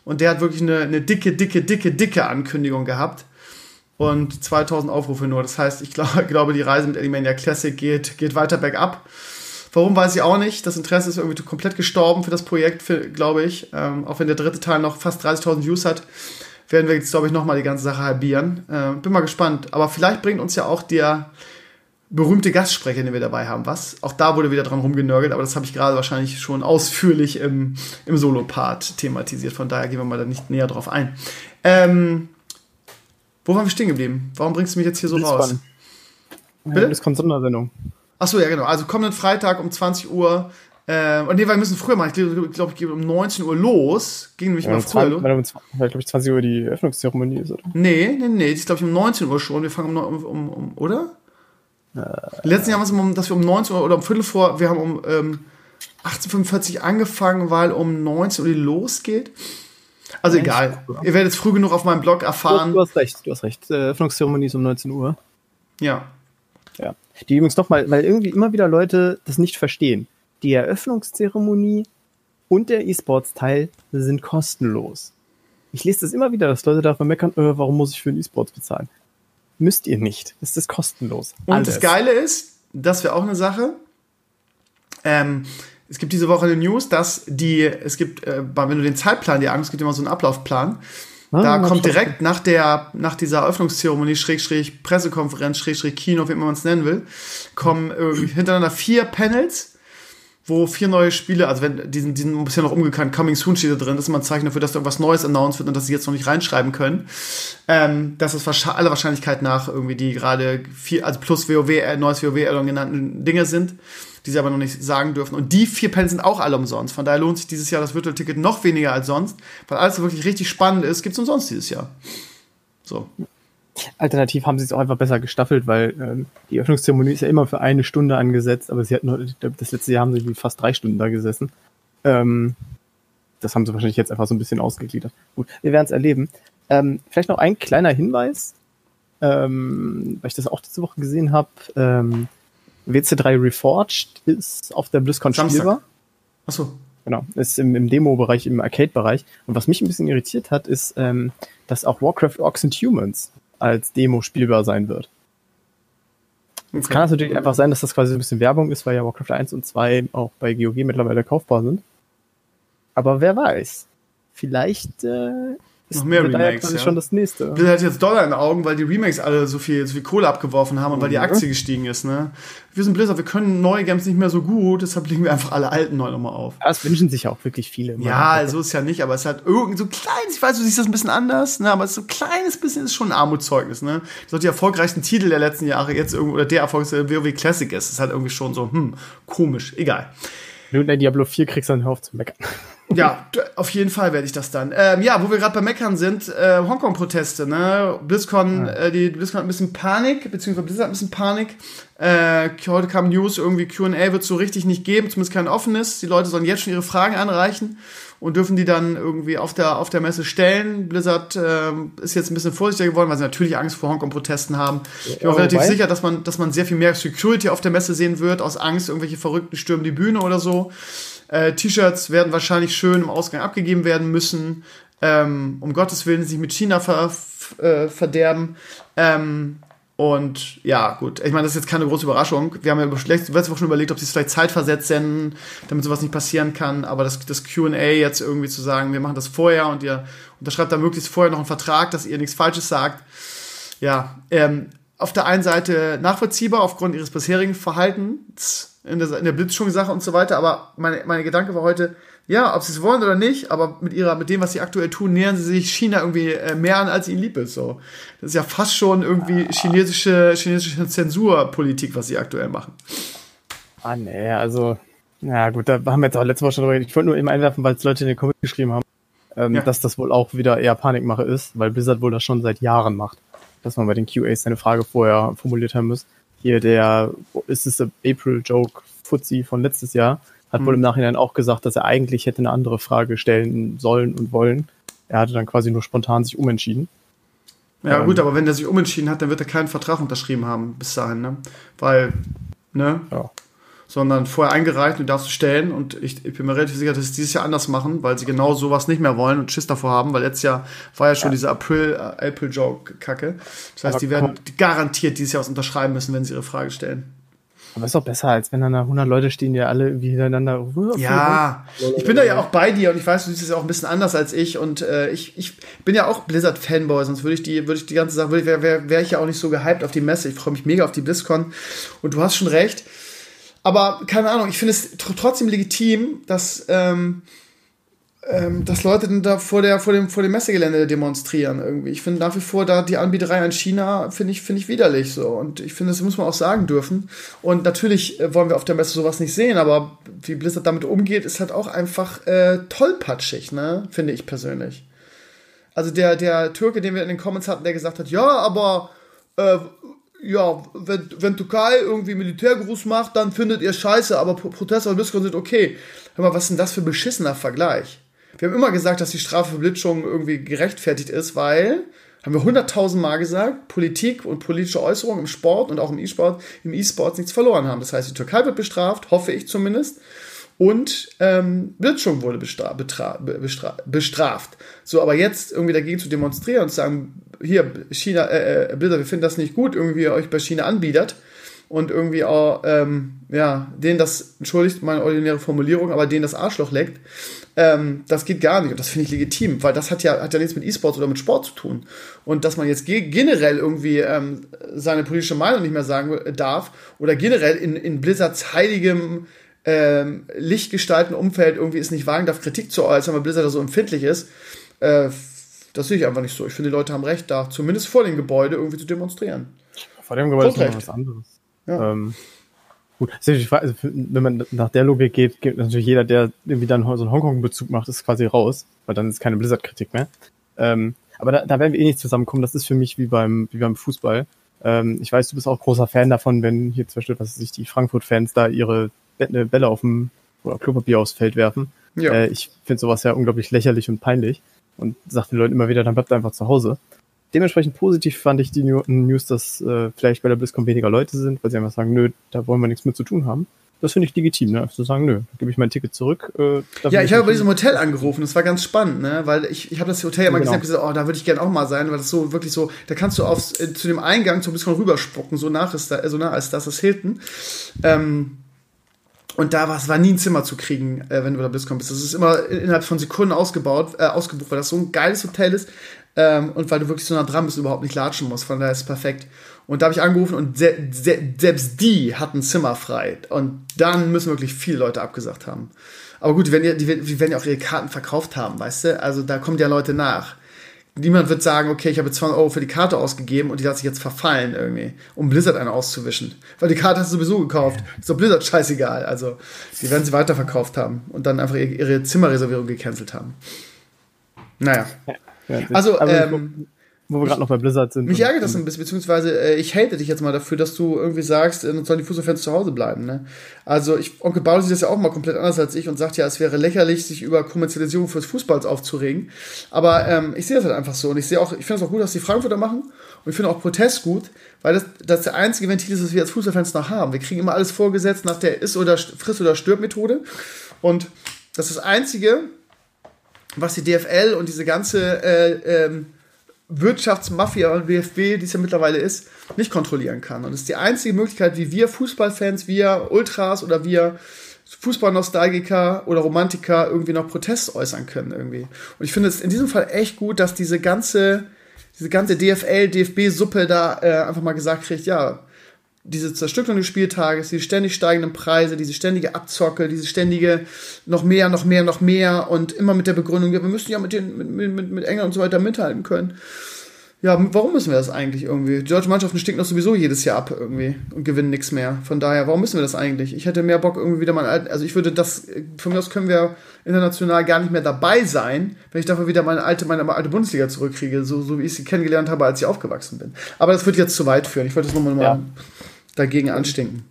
Und der hat wirklich eine, eine dicke, dicke, dicke, dicke Ankündigung gehabt. Und 2000 Aufrufe nur. Das heißt, ich glaube, die Reise mit Elimania Classic geht, geht weiter bergab. Warum weiß ich auch nicht. Das Interesse ist irgendwie komplett gestorben für das Projekt, glaube ich. Ähm, auch wenn der dritte Teil noch fast 30.000 Views hat, werden wir jetzt, glaube ich, nochmal die ganze Sache halbieren. Äh, bin mal gespannt. Aber vielleicht bringt uns ja auch der berühmte Gastsprecher, den wir dabei haben, was. Auch da wurde wieder dran rumgenörgelt, aber das habe ich gerade wahrscheinlich schon ausführlich im, im Solo-Part thematisiert. Von daher gehen wir mal da nicht näher drauf ein. Ähm, wo waren wir stehen geblieben? Warum bringst du mich jetzt hier so raus? Bitte? Das kommt Sondersendung. Achso, ja, genau. Also kommenden Freitag um 20 Uhr. Äh, und nee, wir müssen früher machen. Ich glaube, glaub, ich gehe um 19 Uhr los. Ging nämlich ja, mal früher los. Weil, weil glaube ich, 20 Uhr die Öffnungszeremonie ist, oder? Nee, nee, nee. Die ist, glaube ich, um 19 Uhr schon. Wir fangen um, um, um oder? Äh, Letzten Jahr war es um, dass wir um 19 Uhr oder um Viertel vor, wir haben um ähm, 18.45 Uhr angefangen, weil um 19 Uhr die losgeht. Also Nein, egal. Ihr werdet es früh genug auf meinem Blog erfahren. Du, du hast recht, du hast recht. Äh, Öffnungszeremonie ist um 19 Uhr. Ja. Ja. Die übrigens nochmal, weil irgendwie immer wieder Leute das nicht verstehen. Die Eröffnungszeremonie und der E-Sports-Teil sind kostenlos. Ich lese das immer wieder, dass Leute davon meckern, äh, warum muss ich für den E-Sports bezahlen? Müsst ihr nicht. Es ist kostenlos. Und Alles. das Geile ist, das wäre auch eine Sache. Ähm, es gibt diese Woche eine News, dass die, es gibt, äh, wenn du den Zeitplan dir anguckst, es gibt immer so einen Ablaufplan. Ah, da kommt direkt nach der, nach dieser Eröffnungszeremonie, Schrägstrich Pressekonferenz, Schrägstrich Kino, wie immer man es nennen will, kommen irgendwie hintereinander vier Panels, wo vier neue Spiele, also wenn, die sind, die sind bisher noch umgekannt, Coming Soon steht da drin, das ist immer ein Zeichen dafür, dass da irgendwas Neues announced wird und dass sie jetzt noch nicht reinschreiben können. Ähm, dass es aller Wahrscheinlichkeit nach irgendwie die gerade vier, also plus WoW, äh, neues WoW genannten Dinge sind die sie aber noch nicht sagen dürfen. Und die vier Pens sind auch alle umsonst. Von daher lohnt sich dieses Jahr das Virtual Ticket noch weniger als sonst, weil alles, wirklich richtig spannend ist, gibt es umsonst dieses Jahr. So. Alternativ haben sie es auch einfach besser gestaffelt, weil ähm, die Öffnungszeremonie ist ja immer für eine Stunde angesetzt, aber sie hatten das letzte Jahr haben sie fast drei Stunden da gesessen. Ähm, das haben sie wahrscheinlich jetzt einfach so ein bisschen ausgegliedert. Gut, wir werden es erleben. Ähm, vielleicht noch ein kleiner Hinweis, ähm, weil ich das auch diese Woche gesehen habe. Ähm, WC3 Reforged ist auf der BlizzCon Samstag. spielbar. Achso. Genau, ist im, im Demo-Bereich, im Arcade-Bereich. Und was mich ein bisschen irritiert hat, ist, ähm, dass auch Warcraft Orcs and Humans als Demo spielbar sein wird. Okay. Es kann das natürlich einfach sein, dass das quasi ein bisschen Werbung ist, weil ja Warcraft 1 und 2 auch bei GOG mittlerweile kaufbar sind. Aber wer weiß. vielleicht äh, noch mehr Remakes. Ja. schon das nächste. Blizzard hat jetzt Dollar in den Augen, weil die Remakes alle so viel, so viel Kohle abgeworfen haben und mhm. weil die mhm. Aktie gestiegen ist. Ne? Wir sind Blizzard, wir können neue Games nicht mehr so gut, deshalb legen wir einfach alle alten neu nochmal auf. Ja, das wünschen sich auch wirklich viele. Ja, so ist ja nicht, aber es hat irgend so kleines, ich weiß, du siehst das ein bisschen anders, ne, aber so ein kleines bisschen ist schon ein Armutszeugnis. Ne? Das die erfolgreichsten Titel der letzten Jahre jetzt irgendwo, oder der erfolgreichste WoW Classic ist. Das ist halt irgendwie schon so, hm, komisch, egal. Wenn du in Diablo 4 kriegst, dann hör auf zu meckern. Ja, auf jeden Fall werde ich das dann. Ähm, ja, wo wir gerade bei Meckern sind, äh, Hongkong-Proteste, ne? BlizzCon, ja. äh, die BlizzCon hat ein bisschen Panik, beziehungsweise Blizzard hat ein bisschen Panik. Äh, heute kam News, irgendwie Q&A wird so richtig nicht geben, zumindest kein offenes. Die Leute sollen jetzt schon ihre Fragen anreichen und dürfen die dann irgendwie auf der, auf der Messe stellen. Blizzard äh, ist jetzt ein bisschen vorsichtiger geworden, weil sie natürlich Angst vor Hongkong-Protesten haben. Ich bin auch relativ wobei? sicher, dass man, dass man sehr viel mehr Security auf der Messe sehen wird, aus Angst, irgendwelche Verrückten stürmen die Bühne oder so. Äh, T-Shirts werden wahrscheinlich schön im Ausgang abgegeben werden müssen. Ähm, um Gottes Willen sich mit China ver äh, verderben. Ähm, und ja, gut, ich meine, das ist jetzt keine große Überraschung. Wir haben ja letzte Woche schon überlegt, ob sie es vielleicht zeitversetzt senden, damit sowas nicht passieren kann. Aber das, das QA jetzt irgendwie zu sagen, wir machen das vorher und ihr unterschreibt da möglichst vorher noch einen Vertrag, dass ihr nichts Falsches sagt. Ja, ähm, auf der einen Seite nachvollziehbar aufgrund ihres bisherigen Verhaltens in der, in der Blitzschung-Sache und so weiter. Aber meine, meine Gedanke war heute, ja, ob sie es wollen oder nicht, aber mit ihrer, mit dem, was sie aktuell tun, nähern sie sich China irgendwie äh, mehr an, als ihnen lieb ist. So. Das ist ja fast schon irgendwie chinesische, chinesische Zensurpolitik, was sie aktuell machen. Ah, nee, also, na gut, da haben wir jetzt auch letzte Woche schon drüber. Ich wollte nur eben einwerfen, weil es Leute in den Comments geschrieben haben, ähm, ja. dass das wohl auch wieder eher Panikmache ist, weil Blizzard wohl das schon seit Jahren macht. Dass man bei den QAs seine Frage vorher formuliert haben muss hier der, ist es der April Joke Fuzzi von letztes Jahr, hat mhm. wohl im Nachhinein auch gesagt, dass er eigentlich hätte eine andere Frage stellen sollen und wollen. Er hatte dann quasi nur spontan sich umentschieden. Ja, ähm, gut, aber wenn er sich umentschieden hat, dann wird er keinen Vertrag unterschrieben haben bis dahin, ne? Weil, ne? Ja sondern vorher eingereicht und darfst du stellen. Und ich, ich, bin mir relativ sicher, dass sie dieses Jahr anders machen, weil sie genau sowas nicht mehr wollen und Schiss davor haben, weil letztes Jahr war ja schon ja. diese April, äh, April Joke-Kacke. Das heißt, Aber die werden garantiert dieses Jahr was unterschreiben müssen, wenn sie ihre Frage stellen. Aber ist doch besser, als wenn dann da 100 Leute stehen, die alle irgendwie hintereinander. Ja, ich bin da ja auch bei dir und ich weiß, du siehst es ja auch ein bisschen anders als ich und äh, ich, ich bin ja auch Blizzard-Fanboy, sonst würde ich die, würde ich die ganze Sache, wäre wär, wär ich ja auch nicht so gehypt auf die Messe. Ich freue mich mega auf die BlizzCon und du hast schon recht aber keine Ahnung, ich finde es trotzdem legitim, dass, ähm, ähm, dass Leute da vor, der, vor, dem, vor dem Messegelände demonstrieren irgendwie. Ich finde nach wie vor da die Anbieterei in China finde ich, finde ich widerlich so. Und ich finde, das muss man auch sagen dürfen. Und natürlich äh, wollen wir auf der Messe sowas nicht sehen, aber wie Blizzard damit umgeht, ist halt auch einfach äh, tollpatschig, ne? Finde ich persönlich. Also der, der Türke, den wir in den Comments hatten, der gesagt hat, ja, aber äh, ja, wenn, wenn Türkei irgendwie Militärgruß macht, dann findet ihr scheiße, aber Proteste und Diskussionen sind okay. Hör mal, was ist denn das für ein beschissener Vergleich? Wir haben immer gesagt, dass die Strafe für Blitzschung irgendwie gerechtfertigt ist, weil, haben wir hunderttausend Mal gesagt, Politik und politische Äußerungen im Sport und auch im E-Sport, im E-Sport nichts verloren haben. Das heißt, die Türkei wird bestraft, hoffe ich zumindest. Und ähm, Blitzschung wurde bestra bestra bestraft. So, aber jetzt irgendwie dagegen zu demonstrieren und zu sagen, hier, China, äh, äh, Blizzard, wir finden das nicht gut, irgendwie euch bei China anbietet und irgendwie auch, ähm, ja, denen das, entschuldigt meine ordinäre Formulierung, aber denen das Arschloch leckt, ähm, das geht gar nicht und das finde ich legitim, weil das hat ja, hat ja nichts mit E-Sports oder mit Sport zu tun. Und dass man jetzt ge generell irgendwie ähm, seine politische Meinung nicht mehr sagen darf oder generell in, in Blizzards heiligem ähm, lichtgestalten Umfeld irgendwie es nicht wagen darf, Kritik zu äußern, weil Blizzard da so empfindlich ist, äh, das sehe ich einfach nicht so. Ich finde, die Leute haben recht, da zumindest vor dem Gebäude irgendwie zu demonstrieren. Vor dem Gebäude ist noch was anderes. Ja. Ähm, gut, also, wenn man nach der Logik geht, geht natürlich jeder, der irgendwie dann so einen Hongkong-Bezug macht, ist quasi raus, weil dann ist keine Blizzard-Kritik mehr. Ähm, aber da, da werden wir eh nicht zusammenkommen. Das ist für mich wie beim, wie beim Fußball. Ähm, ich weiß, du bist auch großer Fan davon, wenn hier zum Beispiel, was sich die Frankfurt-Fans da ihre Bälle auf dem oder Klopapier aufs Feld werfen. Ja. Äh, ich finde sowas ja unglaublich lächerlich und peinlich und sagt den Leuten immer wieder, dann bleibt einfach zu Hause. Dementsprechend positiv fand ich die News, dass äh, vielleicht bei der BlizzCon weniger Leute sind, weil sie einfach sagen, nö, da wollen wir nichts mit zu tun haben. Das finde ich legitim, ne? Zu sagen, nö, gebe ich mein Ticket zurück. Äh, ja, ich habe bei diesem Hotel angerufen, das war ganz spannend, ne? Weil ich, ich habe das Hotel ja mal genau. gesehen und gesagt, oh, da würde ich gerne auch mal sein, weil das so wirklich so, da kannst du aufs, äh, zu dem Eingang so ein bisschen rüberspucken, so nach ist da, so nah als das ist Hilton. Ähm, Und da war es war nie ein Zimmer zu kriegen, äh, wenn du da BlizzCon bist. Das ist immer innerhalb von Sekunden ausgebaut, äh, ausgebucht, weil das so ein geiles Hotel ist ähm, und weil du wirklich so nah dran bist, überhaupt nicht latschen musst. Von daher ist es perfekt. Und da habe ich angerufen und se se selbst die hatten Zimmer frei. Und dann müssen wirklich viele Leute abgesagt haben. Aber gut, die werden, ja, die, die werden ja auch ihre Karten verkauft haben, weißt du? Also da kommen ja Leute nach. Niemand wird sagen, okay, ich habe 200 Euro für die Karte ausgegeben und die lasse ich jetzt verfallen irgendwie, um Blizzard eine auszuwischen. Weil die Karte hast du sowieso gekauft. Ist doch Blizzard scheißegal. Also, die werden sie weiterverkauft haben und dann einfach ihre Zimmerreservierung gecancelt haben. Naja. Ja, also, ähm, wo wir gerade noch bei Blizzard sind. Mich ärgert das ein bisschen, beziehungsweise äh, ich hate dich jetzt mal dafür, dass du irgendwie sagst, äh, sollen die Fußballfans zu Hause bleiben. Ne? Also ich, Onkel Paul sieht das ja auch mal komplett anders als ich und sagt ja, es wäre lächerlich, sich über Kommerzialisierung fürs Fußballs aufzuregen. Aber ähm, ich sehe das halt einfach so und ich sehe auch, ich finde es auch gut, dass die Frankfurter machen und ich finde auch Protest gut, weil das, das der einzige Ventil ist, das wir als Fußballfans noch haben. Wir kriegen immer alles vorgesetzt nach der Ist- oder Friss- oder Stirb-Methode und das ist das Einzige, was die DFL und diese ganze äh, ähm, Wirtschaftsmafia und BFB, die es ja mittlerweile ist, nicht kontrollieren kann. Und das ist die einzige Möglichkeit, wie wir Fußballfans, wir Ultras oder wir Fußballnostalgiker oder Romantiker irgendwie noch Protest äußern können irgendwie. Und ich finde es in diesem Fall echt gut, dass diese ganze, diese ganze DFL, DFB-Suppe da äh, einfach mal gesagt kriegt, ja, diese Zerstückelung des Spieltages, die ständig steigenden Preise, diese ständige Abzocke, diese ständige noch mehr, noch mehr, noch mehr und immer mit der Begründung, ja, wir müssen ja mit, den, mit, mit, mit England und so weiter mithalten können. Ja, warum müssen wir das eigentlich irgendwie? Die deutsche Mannschaften stinken doch sowieso jedes Jahr ab irgendwie und gewinnen nichts mehr. Von daher, warum müssen wir das eigentlich? Ich hätte mehr Bock irgendwie wieder mal, also ich würde das, von mir aus können wir international gar nicht mehr dabei sein, wenn ich dafür wieder meine alte, meine alte Bundesliga zurückkriege, so, so wie ich sie kennengelernt habe, als ich aufgewachsen bin. Aber das wird jetzt zu weit führen. Ich wollte das nochmal ja. Dagegen anstinken.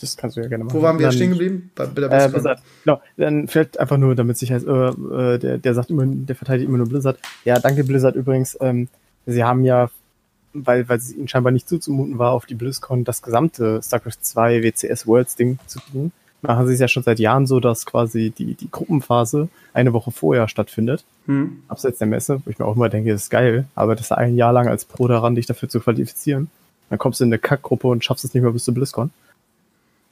Das kannst du ja gerne machen. Wo waren wir dann, stehen geblieben? Bei, bei der äh, Blizzard. Genau, dann vielleicht einfach nur, damit sich heißt, äh, äh, der, der sagt immer, der verteidigt immer nur Blizzard. Ja, danke Blizzard übrigens. Ähm, sie haben ja, weil, weil es ihnen scheinbar nicht zuzumuten war, auf die BlizzCon das gesamte StarCraft 2 WCS Worlds Ding zu tun. Machen sie es ja schon seit Jahren so, dass quasi die, die Gruppenphase eine Woche vorher stattfindet. Hm. Abseits der Messe, wo ich mir auch immer denke, das ist geil, aber das ist ein Jahr lang als Pro daran, dich dafür zu qualifizieren. Dann kommst du in eine Kackgruppe und schaffst es nicht mehr bis zur BlizzCon.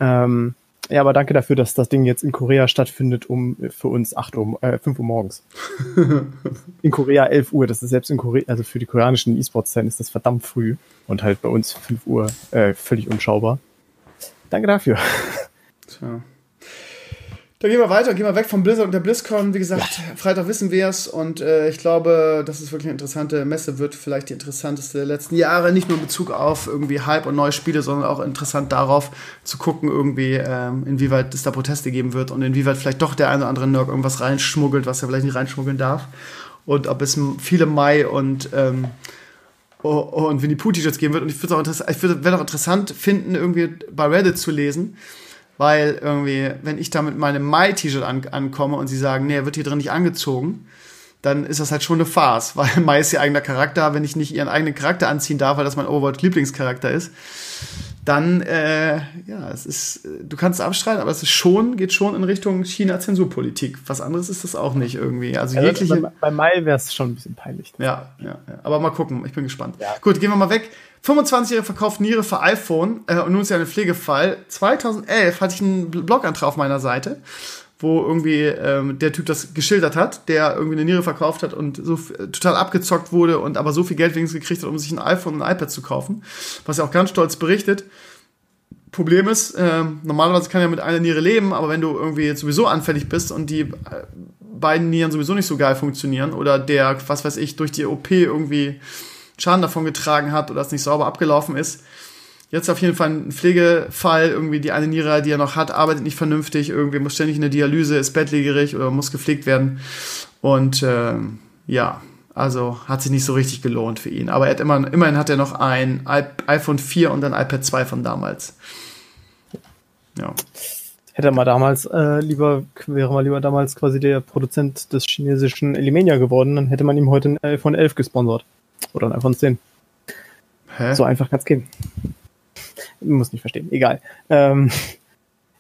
Ähm, ja, aber danke dafür, dass das Ding jetzt in Korea stattfindet, um für uns 8 Uhr, äh, 5 Uhr morgens. in Korea 11 Uhr, das ist selbst in Korea, also für die koreanischen E-Sports-Zeiten ist das verdammt früh und halt bei uns 5 Uhr äh, völlig unschaubar. Danke dafür. Tja. Dann gehen wir weiter, gehen wir weg vom Blizzard und der BlizzCon. Wie gesagt, ja. Freitag wissen wir es und äh, ich glaube, dass es wirklich eine interessante Messe wird. Vielleicht die interessanteste der letzten Jahre. Nicht nur in Bezug auf irgendwie Hype und neue Spiele, sondern auch interessant darauf zu gucken, irgendwie, ähm, inwieweit es da Proteste geben wird und inwieweit vielleicht doch der eine oder andere Nerd irgendwas reinschmuggelt, was er vielleicht nicht reinschmuggeln darf. Und ob es viele Mai und ähm, und Winnie Pooh T-Shirts geben wird. Und ich würde es auch, ich würde auch interessant finden, irgendwie bei Reddit zu lesen, weil irgendwie, wenn ich da mit meinem Mai-T-Shirt an, ankomme und sie sagen, nee, er wird hier drin nicht angezogen, dann ist das halt schon eine Farce, weil Mai ist ihr eigener Charakter. Wenn ich nicht ihren eigenen Charakter anziehen darf, weil das mein Overworld-Lieblingscharakter ist, dann, äh, ja, es ist, du kannst es abstreiten, aber es ist schon, geht schon in Richtung China-Zensurpolitik. Was anderes ist das auch nicht irgendwie. Also ja, jegliche. Bei, bei Mai wäre es schon ein bisschen peinlich. Ja, ja, ja. Aber mal gucken, ich bin gespannt. Ja. Gut, gehen wir mal weg. 25-Jährige verkauft Niere für iPhone äh, und nun ist ja ein Pflegefall. 2011 hatte ich einen Blogantrag auf meiner Seite, wo irgendwie ähm, der Typ das geschildert hat, der irgendwie eine Niere verkauft hat und so äh, total abgezockt wurde und aber so viel Geld wenigstens gekriegt hat, um sich ein iPhone und ein iPad zu kaufen, was er auch ganz stolz berichtet. Problem ist, äh, normalerweise kann er mit einer Niere leben, aber wenn du irgendwie jetzt sowieso anfällig bist und die äh, beiden Nieren sowieso nicht so geil funktionieren oder der, was weiß ich, durch die OP irgendwie Schaden davon getragen hat oder es nicht sauber abgelaufen ist. Jetzt auf jeden Fall ein Pflegefall, irgendwie die eine Niere, die er noch hat, arbeitet nicht vernünftig, irgendwie muss ständig in der Dialyse, ist bettlägerig oder muss gepflegt werden. Und äh, ja, also hat sich nicht so richtig gelohnt für ihn. Aber er hat immer, immerhin hat er noch ein iPhone 4 und ein iPad 2 von damals. Ja. Hätte er mal damals äh, lieber, wäre mal lieber damals quasi der Produzent des chinesischen Elimania geworden, dann hätte man ihm heute ein iPhone 11 gesponsert. Oder ein iPhone 10. Hä? So einfach kann es gehen. Muss nicht verstehen. Egal. Ähm,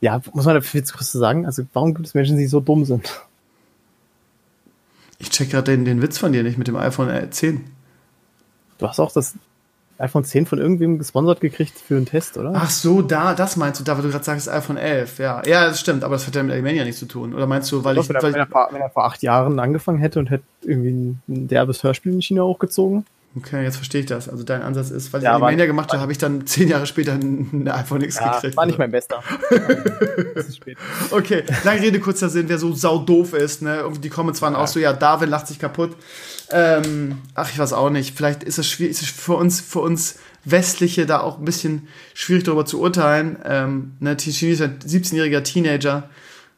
ja, muss man dafür jetzt kurz sagen? Also, warum gibt es Menschen, die so dumm sind? Ich check gerade den, den Witz von dir nicht mit dem iPhone 10. Du hast auch das iPhone 10 von irgendwem gesponsert gekriegt für einen Test, oder? Ach so, da, das meinst du, da, weil du gerade sagst, iPhone 11, ja. Ja, das stimmt, aber das hat ja mit Alimania nichts zu tun. Oder meinst du, weil ich. Wenn er, weil wenn, er vor, wenn er vor acht Jahren angefangen hätte und hätte irgendwie ein derbes Hörspiel in China hochgezogen? Okay, jetzt verstehe ich das. Also dein Ansatz ist, weil ich Ja, Alimania war- gemacht habe, habe ich dann zehn Jahre später ein iPhone X Ja, gekriegt. war nicht mein bester. Okay, lange Rede, kurzer Sinn, wer so saudoof ist, ne? Irgendwie die Comments waren auch so, ja, Darwin lacht sich kaputt. Ähm, ach, ich weiß auch nicht. Vielleicht ist es schwierig, ist es für uns, für uns Westliche da auch ein bisschen schwierig darüber zu urteilen. Ähm, ne, die chinesischer 17-jähriger Teenager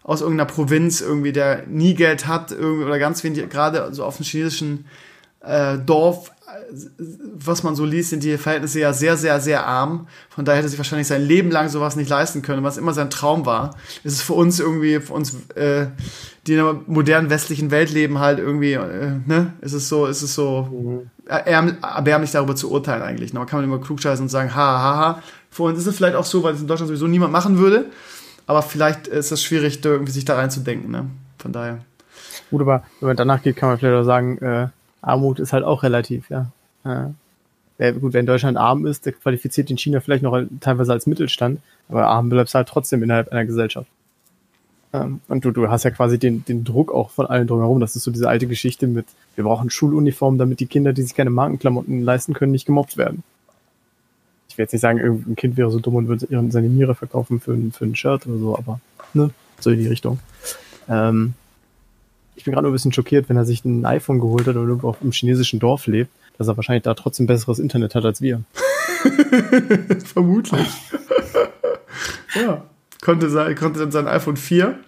aus irgendeiner Provinz irgendwie, der nie Geld hat, irgendwie, oder ganz wenig, gerade so auf dem chinesischen äh, Dorf, was man so liest, sind die Verhältnisse ja sehr, sehr, sehr arm. Von daher hätte sich wahrscheinlich sein Leben lang sowas nicht leisten können, was immer sein Traum war. Ist es für uns irgendwie, für uns, äh, die in einer modernen westlichen Welt leben, halt irgendwie, äh, ne, ist es so, ist es so erm- erbärmlich darüber zu urteilen eigentlich. Ne? Man kann man immer klugscheißen und sagen, ha, ha, ha. Für uns ist es vielleicht auch so, weil es in Deutschland sowieso niemand machen würde. Aber vielleicht ist es schwierig, irgendwie sich da reinzudenken, ne? Von daher. Gut, aber wenn man danach geht, kann man vielleicht auch sagen, äh, Armut ist halt auch relativ, ja. Äh, wer, gut, wer in Deutschland arm ist, der qualifiziert in China vielleicht noch teilweise als Mittelstand, aber arm bleibst halt trotzdem innerhalb einer Gesellschaft. Ähm, und du, du hast ja quasi den, den Druck auch von allen drumherum. Das ist so diese alte Geschichte mit, wir brauchen Schuluniformen, damit die Kinder, die sich keine Markenklamotten leisten können, nicht gemobbt werden. Ich will jetzt nicht sagen, irgendein Kind wäre so dumm und würde seine Niere verkaufen für ein, für ein Shirt oder so, aber ne, so in die Richtung. Ähm, ich bin gerade nur ein bisschen schockiert, wenn er sich ein iPhone geholt hat oder irgendwo auf einem chinesischen Dorf lebt, dass er wahrscheinlich da trotzdem besseres Internet hat als wir. Vermutlich. ja. Konnte, sein, konnte dann sein iPhone 4.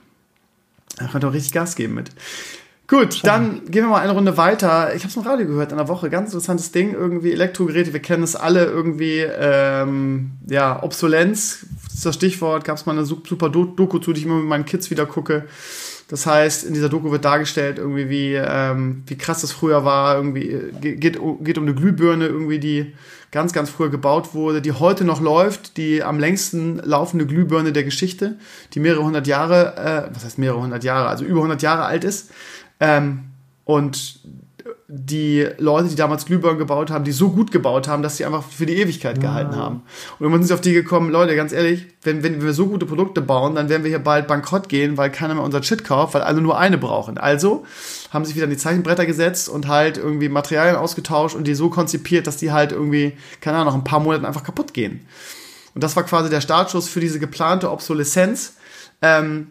Er konnte auch richtig Gas geben mit. Gut, dann gehen wir mal eine Runde weiter. Ich habe es im Radio gehört in der Woche. Ganz interessantes Ding. Irgendwie Elektrogeräte. Wir kennen es alle irgendwie. Ähm, ja, Obsolenz ist das Stichwort. Gab es mal eine su- super Do- Doku zu, die ich immer mit meinen Kids wieder gucke. Das heißt, in dieser Doku wird dargestellt, irgendwie, wie, ähm, wie krass das früher war. Irgendwie äh, ge- geht, geht um eine Glühbirne, irgendwie, die ganz, ganz früher gebaut wurde, die heute noch läuft, die am längsten laufende Glühbirne der Geschichte, die mehrere hundert Jahre, äh, was heißt mehrere hundert Jahre, also über hundert Jahre alt ist. Ähm, und die Leute, die damals Glühbirnen gebaut haben, die so gut gebaut haben, dass sie einfach für die Ewigkeit gehalten haben. Und irgendwann sind sie auf die gekommen, Leute, ganz ehrlich, wenn, wenn wir so gute Produkte bauen, dann werden wir hier bald bankrott gehen, weil keiner mehr unser Shit kauft, weil alle nur eine brauchen. Also haben sich wieder an die Zeichenbretter gesetzt und halt irgendwie Materialien ausgetauscht und die so konzipiert, dass die halt irgendwie, keine Ahnung, nach ein paar Monaten einfach kaputt gehen. Und das war quasi der Startschuss für diese geplante Obsoleszenz. Ähm,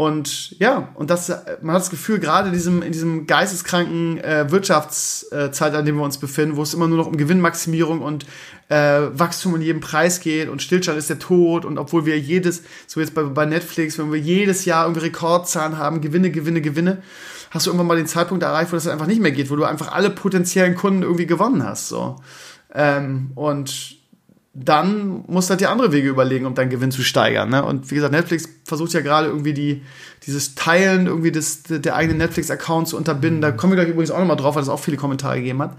und ja, und das, man hat das Gefühl, gerade in diesem, in diesem geisteskranken äh, Wirtschaftszeitalter, in dem wir uns befinden, wo es immer nur noch um Gewinnmaximierung und äh, Wachstum um jeden Preis geht und Stillstand ist der Tod und obwohl wir jedes, so jetzt bei, bei Netflix, wenn wir jedes Jahr irgendwie Rekordzahlen haben, Gewinne, Gewinne, Gewinne, hast du irgendwann mal den Zeitpunkt erreicht, wo das einfach nicht mehr geht, wo du einfach alle potenziellen Kunden irgendwie gewonnen hast, so. Ähm, und dann musst du halt dir andere Wege überlegen, um deinen Gewinn zu steigern. Ne? Und wie gesagt, Netflix versucht ja gerade irgendwie die, dieses Teilen irgendwie des, der eigenen Netflix-Account zu unterbinden. Da kommen wir gleich übrigens auch nochmal drauf, weil es auch viele Kommentare gegeben hat.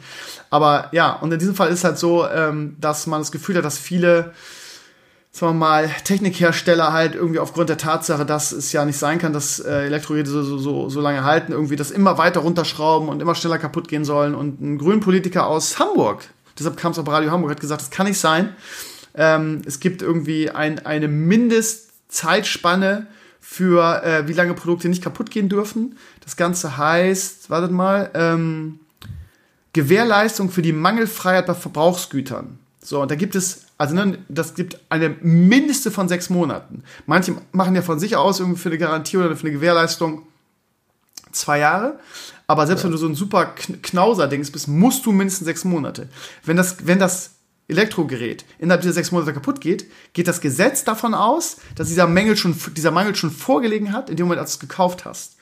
Aber ja, und in diesem Fall ist es halt so, ähm, dass man das Gefühl hat, dass viele sagen wir mal, Technikhersteller halt irgendwie aufgrund der Tatsache, dass es ja nicht sein kann, dass äh, Elektrogeräte so, so, so, so lange halten, irgendwie das immer weiter runterschrauben und immer schneller kaputt gehen sollen. Und ein Grünpolitiker aus Hamburg, deshalb kam es auf Radio Hamburg, hat gesagt, das kann nicht sein. Ähm, es gibt irgendwie ein, eine Mindestzeitspanne für äh, wie lange Produkte nicht kaputt gehen dürfen. Das Ganze heißt, wartet mal, ähm, Gewährleistung für die Mangelfreiheit bei Verbrauchsgütern. So, und da gibt es, also ne, das gibt eine Mindeste von sechs Monaten. Manche machen ja von sich aus irgendwie für eine Garantie oder für eine Gewährleistung zwei Jahre. Aber selbst wenn du so ein super Kn- Knauser-Dings bist, musst du mindestens sechs Monate. Wenn das, wenn das Elektrogerät innerhalb dieser sechs Monate kaputt geht, geht das Gesetz davon aus, dass dieser Mangel schon, dieser Mangel schon vorgelegen hat, in dem Moment, als du es gekauft hast.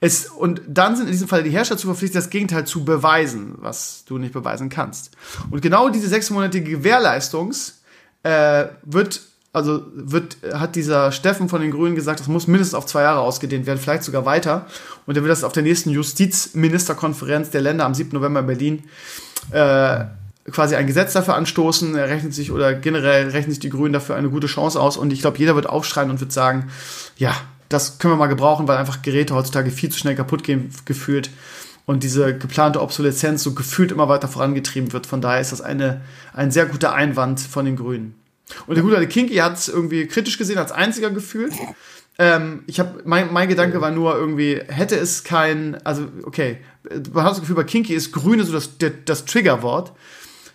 Es, und dann sind in diesem Fall die Hersteller zu verpflichtet, das Gegenteil zu beweisen, was du nicht beweisen kannst. Und genau diese sechsmonatige Gewährleistungs äh, wird, also wird, hat dieser Steffen von den Grünen gesagt, das muss mindestens auf zwei Jahre ausgedehnt werden, vielleicht sogar weiter. Und er will das auf der nächsten Justizministerkonferenz der Länder am 7. November in Berlin äh, quasi ein Gesetz dafür anstoßen. Er rechnet sich oder generell rechnen sich die Grünen dafür eine gute Chance aus. Und ich glaube, jeder wird aufschreien und wird sagen, ja, das können wir mal gebrauchen, weil einfach Geräte heutzutage viel zu schnell kaputt gehen, gefühlt. und diese geplante Obsoleszenz so gefühlt immer weiter vorangetrieben wird. Von daher ist das eine, ein sehr guter Einwand von den Grünen. Und der gute alte Kinky hat es irgendwie kritisch gesehen, als einziger gefühlt. Ähm, ich habe mein, mein Gedanke war nur irgendwie, hätte es kein, also okay, man hat das Gefühl, bei Kinky ist Grüne so das, das Triggerwort.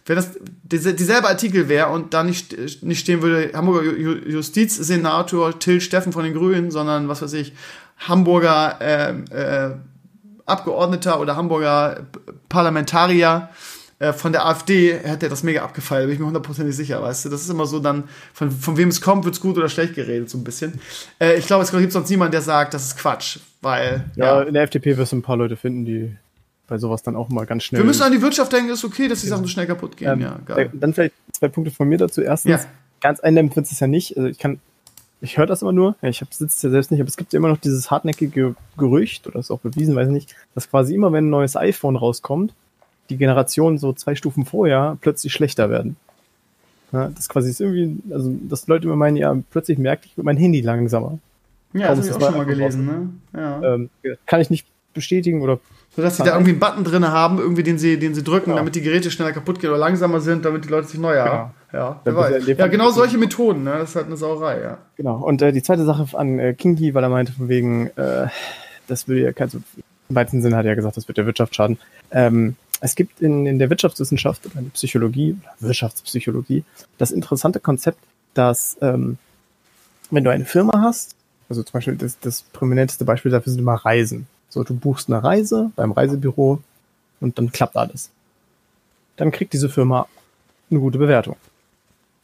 Wenn das dieselbe Artikel wäre und da nicht, nicht stehen würde, Hamburger Justizsenator Till Steffen von den Grünen, sondern was weiß ich, Hamburger äh, äh, Abgeordneter oder Hamburger Parlamentarier äh, von der AfD hätte er das mega abgefeiert, bin ich mir hundertprozentig sicher, weißt du. Das ist immer so dann, von, von wem es kommt, wird es gut oder schlecht geredet, so ein bisschen. Äh, ich glaube, es gibt sonst niemanden, der sagt, das ist Quatsch, weil. Ja, ja. in der FDP wirst du ein paar Leute finden, die bei sowas dann auch mal ganz schnell. Wir müssen an die Wirtschaft denken, ist okay, dass die Sachen so schnell kaputt gehen, ähm, ja. Geil. Dann vielleicht zwei Punkte von mir dazu. Erstens, ja. ganz eindämmend wird es ja nicht. Also ich kann ich höre das immer nur, ich sitze ja selbst nicht, aber es gibt ja immer noch dieses hartnäckige Gerücht, oder ist auch bewiesen, weiß ich nicht, dass quasi immer, wenn ein neues iPhone rauskommt, die Generationen so zwei Stufen vorher plötzlich schlechter werden. Ja, das quasi ist irgendwie, also dass Leute immer meinen, ja, plötzlich merke ich mein Handy langsamer. Ja, das habe ich auch schon mal gelesen, ne? Ja. Ähm, kann ich nicht bestätigen oder so dass sie da irgendwie einen Button drin haben, irgendwie den sie, den sie drücken, genau. damit die Geräte schneller kaputt gehen oder langsamer sind, damit die Leute sich neu haben. Genau. Ja, wer weiß. ja, genau solche Methoden, ne? Das ist halt eine Sauerei, ja. Genau. Und äh, die zweite Sache an äh, Kinky, weil er meinte von wegen, äh, das würde ja kein so im weitesten Sinne hat er ja gesagt, das wird der Wirtschaft schaden. Ähm, es gibt in, in der Wirtschaftswissenschaft oder in der Psychologie, Wirtschaftspsychologie, das interessante Konzept, dass ähm, wenn du eine Firma hast, also zum Beispiel das, das prominenteste Beispiel dafür sind immer Reisen. So, du buchst eine Reise beim Reisebüro und dann klappt alles. Dann kriegt diese Firma eine gute Bewertung.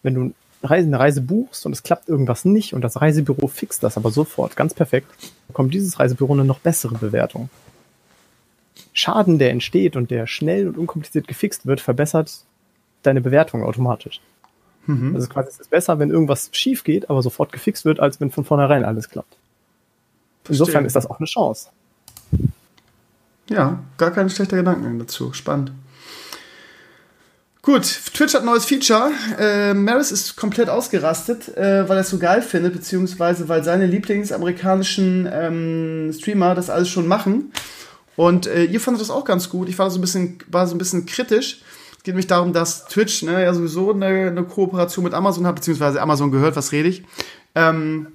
Wenn du eine Reise buchst und es klappt irgendwas nicht und das Reisebüro fixt das aber sofort, ganz perfekt, bekommt dieses Reisebüro eine noch bessere Bewertung. Schaden, der entsteht und der schnell und unkompliziert gefixt wird, verbessert deine Bewertung automatisch. Mhm. Also quasi ist es besser, wenn irgendwas schief geht, aber sofort gefixt wird, als wenn von vornherein alles klappt. Verstehe. Insofern ist das auch eine Chance. Ja, gar keine schlechte Gedanken dazu. Spannend. Gut, Twitch hat ein neues Feature. Äh, Maris ist komplett ausgerastet, äh, weil er es so geil findet, beziehungsweise weil seine Lieblingsamerikanischen ähm, Streamer das alles schon machen. Und äh, ihr fandet das auch ganz gut. Ich war so ein bisschen, war so ein bisschen kritisch. Es geht nämlich darum, dass Twitch ne, ja sowieso eine, eine Kooperation mit Amazon hat, beziehungsweise Amazon gehört, was rede ich. Ähm,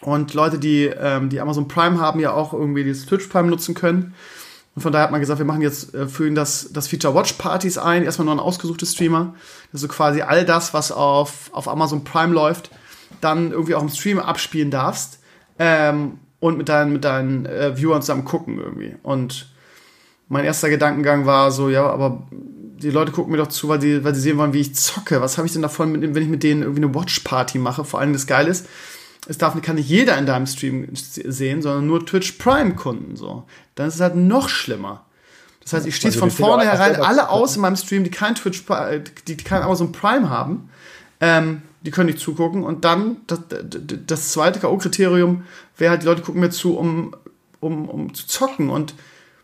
und Leute, die, ähm, die Amazon Prime haben, ja auch irgendwie dieses Twitch Prime nutzen können. Und von daher hat man gesagt, wir machen jetzt, äh, führen das, das Feature Watch Parties ein, erstmal nur ein ausgesuchte Streamer. Also quasi all das, was auf, auf Amazon Prime läuft, dann irgendwie auch im Stream abspielen darfst. Ähm, und mit deinen, mit deinen äh, Viewern zusammen gucken irgendwie. Und mein erster Gedankengang war so, ja, aber die Leute gucken mir doch zu, weil sie, weil sehen wollen, wie ich zocke. Was habe ich denn davon, wenn ich mit denen irgendwie eine Watch Party mache? Vor allem das Geile ist, es darf kann nicht jeder in deinem Stream sehen, sondern nur Twitch Prime Kunden so. Dann ist es halt noch schlimmer. Das heißt, ich schließe also von vornherein alle aus in meinem Stream, die kein Twitch, die, die kein Amazon Prime haben, ähm, die können nicht zugucken. Und dann das, das zweite K.O.-Kriterium wäre halt, die Leute gucken mir zu, um, um, um zu zocken. Und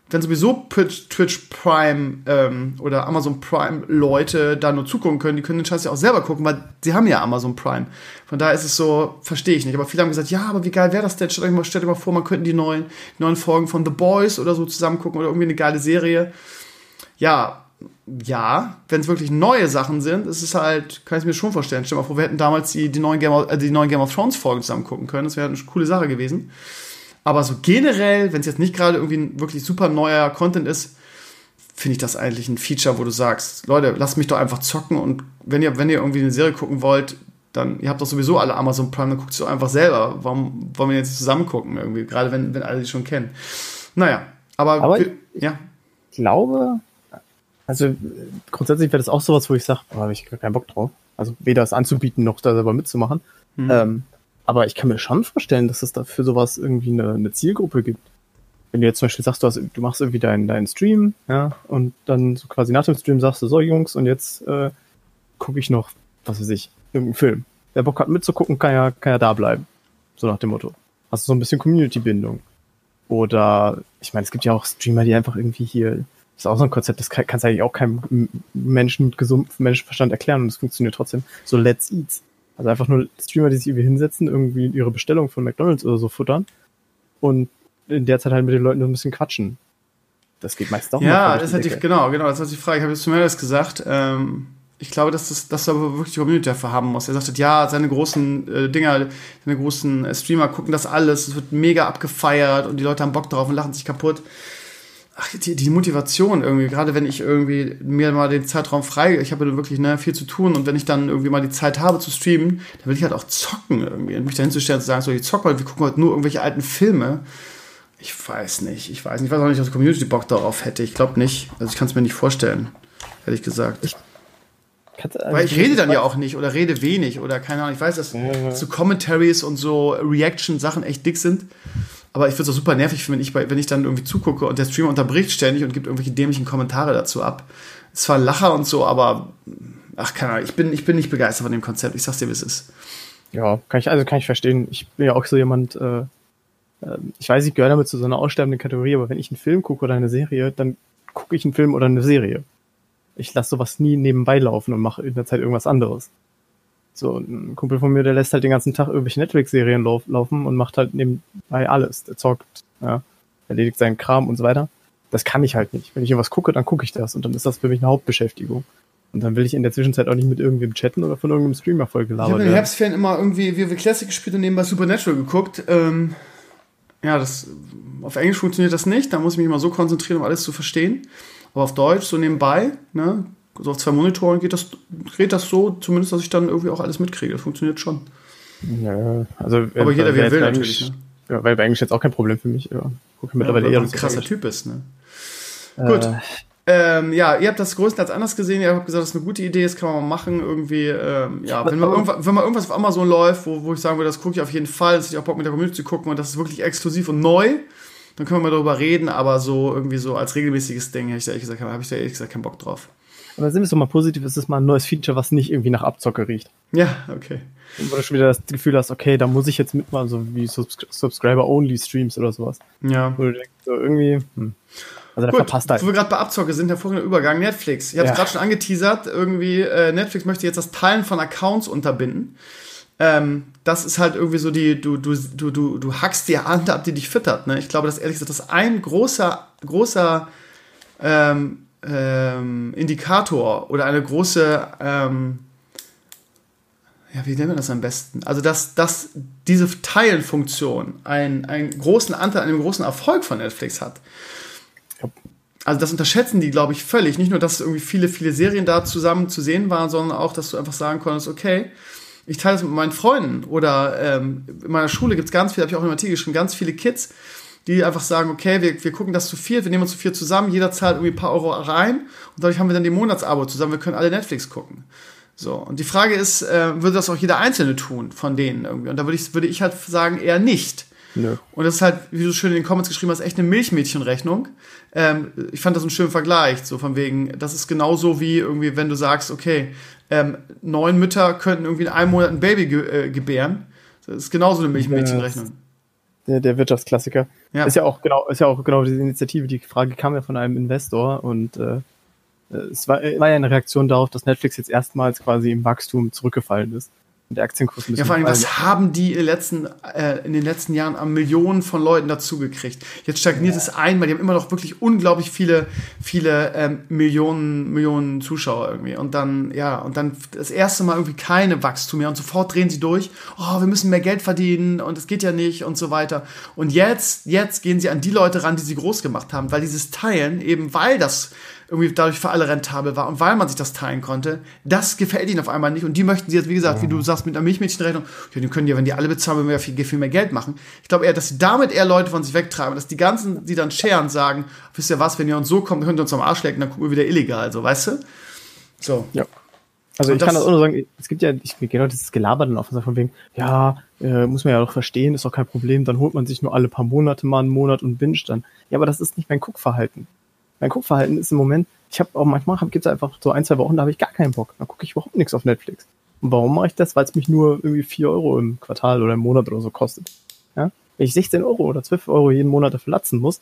wenn sowieso Twitch Prime ähm, oder Amazon Prime Leute da nur zugucken können, die können den Scheiß ja auch selber gucken, weil sie haben ja Amazon Prime. Von daher ist es so, verstehe ich nicht. Aber viele haben gesagt, ja, aber wie geil wäre das denn? Stellt euch mal, stellt euch mal vor, man könnte die neuen, neuen Folgen von The Boys oder so zusammen gucken oder irgendwie eine geile Serie. Ja, ja, wenn es wirklich neue Sachen sind, ist es halt, kann ich mir schon vorstellen. Mal vor, wir hätten damals die, die, neuen, Game of, äh, die neuen Game of Thrones Folgen zusammen gucken können. Das wäre eine coole Sache gewesen. Aber so generell, wenn es jetzt nicht gerade irgendwie ein wirklich super neuer Content ist, finde ich das eigentlich ein Feature, wo du sagst, Leute, lasst mich doch einfach zocken und wenn ihr, wenn ihr irgendwie eine Serie gucken wollt, dann, ihr habt doch sowieso alle Amazon Prime, dann guckt es doch einfach selber. Warum wollen wir jetzt zusammen gucken irgendwie? Gerade wenn, wenn alle die schon kennen. Naja, aber, aber wir, ja. Ich glaube, also grundsätzlich wäre das auch sowas, wo ich sage, da habe ich keinen Bock drauf. Also weder es anzubieten noch da selber mitzumachen. Mhm. Ähm, aber ich kann mir schon vorstellen, dass es da für sowas irgendwie eine, eine Zielgruppe gibt. Wenn du jetzt zum Beispiel sagst, du, hast, du machst irgendwie deinen, deinen Stream, ja, und dann so quasi nach dem Stream sagst du, so Jungs, und jetzt äh, gucke ich noch, was weiß ich, irgendeinen Film. Wer Bock hat mitzugucken, kann ja, kann ja da bleiben. So nach dem Motto. Hast du so ein bisschen Community-Bindung. Oder, ich meine, es gibt ja auch Streamer, die einfach irgendwie hier, ist auch so ein Konzept, das kann, kannst eigentlich auch keinem Menschen mit gesundem Menschenverstand erklären und es funktioniert trotzdem. So Let's Eats. Also einfach nur Streamer, die sich irgendwie hinsetzen, irgendwie ihre Bestellung von McDonalds oder so futtern und in der Zeit halt mit den Leuten so ein bisschen quatschen. das geht meistens auch Ja, das hat die, genau, genau, das ist die Frage. Ich habe jetzt zu Melis gesagt, ähm, ich glaube, dass das, dass aber wirklich die Community dafür haben muss. Er sagte, ja, seine großen äh, Dinger, seine großen äh, Streamer gucken das alles, es wird mega abgefeiert und die Leute haben Bock drauf und lachen sich kaputt. Ach, die, die Motivation irgendwie, gerade wenn ich irgendwie mir mal den Zeitraum frei, ich habe ja wirklich ne, viel zu tun und wenn ich dann irgendwie mal die Zeit habe zu streamen, dann will ich halt auch zocken irgendwie. Und mich dahin zu stellen und zu sagen, so, ich zocke mal, wir gucken heute nur irgendwelche alten Filme. Ich weiß nicht, ich weiß nicht, ich weiß auch nicht, ob die Community Bock darauf hätte. Ich glaube nicht. Also ich kann es mir nicht vorstellen, ehrlich gesagt. Ich Weil ich rede dann ja auch nicht oder rede wenig oder keine Ahnung. Ich weiß, dass ja. so Commentaries und so Reaction-Sachen echt dick sind. Aber ich würde es auch super nervig finden, wenn ich, bei, wenn ich dann irgendwie zugucke und der Streamer unterbricht ständig und gibt irgendwelche dämlichen Kommentare dazu ab. Es war Lacher und so, aber ach, keine Ahnung, ich bin, ich bin nicht begeistert von dem Konzept. Ich sag's dir, wie es ist. Ja, kann ich, also kann ich verstehen. Ich bin ja auch so jemand, äh, äh ich weiß, ich gehöre damit zu so einer aussterbenden Kategorie, aber wenn ich einen Film gucke oder eine Serie, dann gucke ich einen Film oder eine Serie ich lasse sowas nie nebenbei laufen und mache in der Zeit irgendwas anderes. So, ein Kumpel von mir, der lässt halt den ganzen Tag irgendwelche Netflix-Serien lauf, laufen und macht halt nebenbei alles. Der zockt, ja, erledigt seinen Kram und so weiter. Das kann ich halt nicht. Wenn ich irgendwas gucke, dann gucke ich das und dann ist das für mich eine Hauptbeschäftigung. Und dann will ich in der Zwischenzeit auch nicht mit irgendwem chatten oder von irgendeinem Streamer voll gelabert Ich habe in den Herbstferien immer irgendwie WoW Classic gespielt und nebenbei Supernatural geguckt. Ähm, ja, das, auf Englisch funktioniert das nicht. Da muss ich mich immer so konzentrieren, um alles zu verstehen. Aber auf Deutsch, so nebenbei, ne, so auf zwei Monitoren geht das, geht das so, zumindest, dass ich dann irgendwie auch alles mitkriege. Das funktioniert schon. Ja, also. Aber jeder, wie er will, natürlich. Ne? Ja, weil Englisch jetzt auch kein Problem für mich. Ja, gucke mittlerweile ja, eher. ein krasser Typ ist, ne? Äh, Gut. Ähm, ja, ihr habt das größtenteils anders gesehen. Ihr habt gesagt, das ist eine gute Idee, das kann man mal machen. Irgendwie, ähm, ja, wenn man, irgendwas, wenn man irgendwas auf Amazon läuft, wo, wo ich sagen würde, das gucke ich auf jeden Fall, dass ich auch Bock mit der Community zu gucken und das ist wirklich exklusiv und neu, dann können wir mal darüber reden, aber so irgendwie so als regelmäßiges Ding habe ich da ehrlich gesagt, habe ich da ehrlich gesagt keinen Bock drauf. Aber sind wir doch mal positiv, ist es mal ein neues Feature, was nicht irgendwie nach Abzocke riecht. Ja, okay. Wo du schon wieder das Gefühl hast, okay, da muss ich jetzt mitmachen, so wie Subs Subscriber-Only-Streams oder sowas. Ja. Wo du denkst, so irgendwie, hm. Also da verpasst halt. Wo wir gerade bei Abzocke sind, hervorragender Übergang, Netflix. Ich habe es ja. gerade schon angeteasert, irgendwie, äh, Netflix möchte jetzt das Teilen von Accounts unterbinden. Ähm, das ist halt irgendwie so die, du, du, du, du, du hackst die Hand ab, die dich füttert. Ne? Ich glaube, dass ehrlich gesagt, das ist ein großer, großer ähm, ähm, Indikator oder eine große, ähm, ja, wie nennen wir das am besten? Also, dass, dass diese Teilenfunktion einen, einen großen Anteil an dem großen Erfolg von Netflix hat. Also das unterschätzen die, glaube ich, völlig. Nicht nur, dass irgendwie viele, viele Serien da zusammen zu sehen waren, sondern auch, dass du einfach sagen konntest, okay, ich teile das mit meinen Freunden oder ähm, in meiner Schule gibt es ganz viele, habe ich auch in Artikel geschrieben, ganz viele Kids, die einfach sagen, okay, wir, wir gucken das zu viert, wir nehmen uns zu viert zusammen, jeder zahlt irgendwie ein paar Euro rein und dadurch haben wir dann die Monatsabo zusammen, wir können alle Netflix gucken. So, und die Frage ist, äh, würde das auch jeder Einzelne tun von denen irgendwie? Und da würde ich, würde ich halt sagen, eher nicht. Nö. Und das ist halt, wie du schön in den Comments geschrieben hast, echt eine Milchmädchenrechnung. Ähm, ich fand das einen schönen Vergleich, so von wegen, das ist genauso wie irgendwie, wenn du sagst, okay, ähm, neun Mütter könnten irgendwie in einem Monat ein Baby ge äh, gebären. Das ist genauso eine Milchmädchenrechnung. Der, der Wirtschaftsklassiker. Ja. Ist ja auch genau, ist ja auch genau diese Initiative. Die Frage kam ja von einem Investor und äh, es war, war ja eine Reaktion darauf, dass Netflix jetzt erstmals quasi im Wachstum zurückgefallen ist der Aktienkurs Ja, vor allem, was haben die in, letzten, äh, in den letzten Jahren an Millionen von Leuten dazugekriegt? Jetzt stagniert ja. es ein, weil die haben immer noch wirklich unglaublich viele, viele ähm, Millionen, Millionen Zuschauer irgendwie. Und dann, ja, und dann das erste Mal irgendwie keine Wachstum mehr und sofort drehen sie durch. Oh, wir müssen mehr Geld verdienen und es geht ja nicht und so weiter. Und jetzt, jetzt gehen sie an die Leute ran, die sie groß gemacht haben, weil dieses Teilen eben, weil das irgendwie dadurch für alle rentabel war und weil man sich das teilen konnte, das gefällt ihnen auf einmal nicht und die möchten sie jetzt, wie gesagt, ja. wie du sagst, mit einer Milchmädchenrechnung, ja, die können ja, wenn die alle bezahlen, mehr viel, viel mehr Geld machen. Ich glaube eher, dass sie damit eher Leute von sich wegtreiben, dass die ganzen, die dann scheren, sagen, wisst ihr was, wenn ihr uns so kommt, könnt ihr uns am Arsch lecken, dann gucken wir wieder illegal, so, weißt du? So. Ja. Also und ich kann das auch nur sagen, es gibt ja, ich genau dieses Gelaber dann offen von wegen, ja, äh, muss man ja doch verstehen, ist doch kein Problem, dann holt man sich nur alle paar Monate mal einen Monat und binge dann. Ja, aber das ist nicht mein Guckverhalten. Mein Guckverhalten ist im Moment, ich habe auch manchmal gibt es einfach so ein, zwei Wochen, da habe ich gar keinen Bock. Da gucke ich überhaupt nichts auf Netflix. Und warum mache ich das? Weil es mich nur irgendwie vier Euro im Quartal oder im Monat oder so kostet. Ja? Wenn ich 16 Euro oder 12 Euro jeden Monat dafür latzen muss,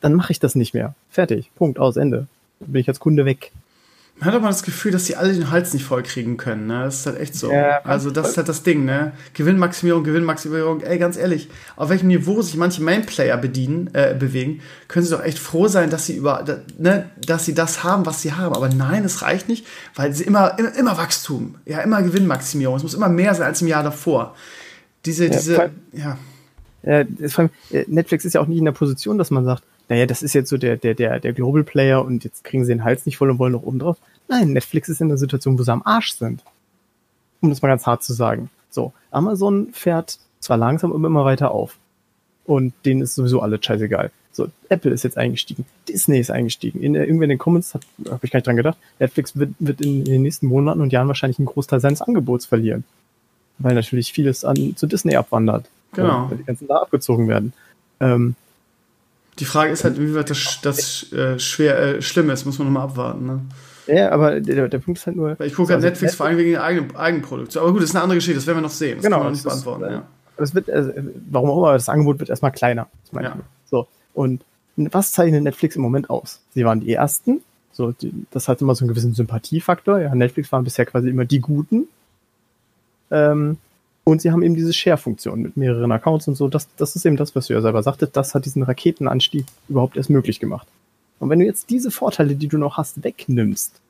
dann mache ich das nicht mehr. Fertig. Punkt. Aus. Ende. Dann bin ich als Kunde weg. Man hat aber das Gefühl, dass sie alle den Hals nicht voll kriegen können, ne? Das ist halt echt so. Ja, also das ist halt das Ding, ne? Gewinnmaximierung, Gewinnmaximierung. Ey, ganz ehrlich, auf welchem Niveau sich manche Mainplayer bedienen, äh, bewegen, können sie doch echt froh sein, dass sie über, ne, dass sie das haben, was sie haben. Aber nein, es reicht nicht, weil sie immer, immer, immer Wachstum, ja, immer Gewinnmaximierung. Es muss immer mehr sein als im Jahr davor. Diese, ja, diese, ja. ja Netflix ist ja auch nicht in der Position, dass man sagt, naja, das ist jetzt so der, der, der, der Global Player und jetzt kriegen sie den Hals nicht voll und wollen noch oben drauf. Nein, Netflix ist in der Situation, wo sie am Arsch sind. Um das mal ganz hart zu sagen. So, Amazon fährt zwar langsam, aber immer weiter auf. Und denen ist sowieso alles scheißegal. So, Apple ist jetzt eingestiegen, Disney ist eingestiegen. In, irgendwie in den Comments habe ich gar nicht dran gedacht. Netflix wird, wird in, in, den nächsten Monaten und Jahren wahrscheinlich einen Großteil seines Angebots verlieren. Weil natürlich vieles an zu Disney abwandert. Genau. Weil die ganzen da abgezogen werden. Ähm, die Frage ist halt, wie weit das, das äh, schwer äh, schlimm ist, muss man nochmal abwarten. Ne? Ja, aber der, der Punkt ist halt nur. Ich gucke halt also Netflix vor allem wegen der eigenen Eigenproduktion. Aber gut, das ist eine andere Geschichte, das werden wir noch sehen. Das genau, kann man nicht beantworten. Ist, ja. Das wird, also, warum auch immer, das Angebot wird erstmal kleiner. Ja. So. Und was zeichnet Netflix im Moment aus? Sie waren die ersten. So, die, das hat immer so einen gewissen Sympathiefaktor. Ja, Netflix waren bisher quasi immer die Guten. Ähm, und sie haben eben diese Share-Funktion mit mehreren Accounts und so. Das, das ist eben das, was du ja selber sagtest. Das hat diesen Raketenanstieg überhaupt erst möglich gemacht. Und wenn du jetzt diese Vorteile, die du noch hast, wegnimmst,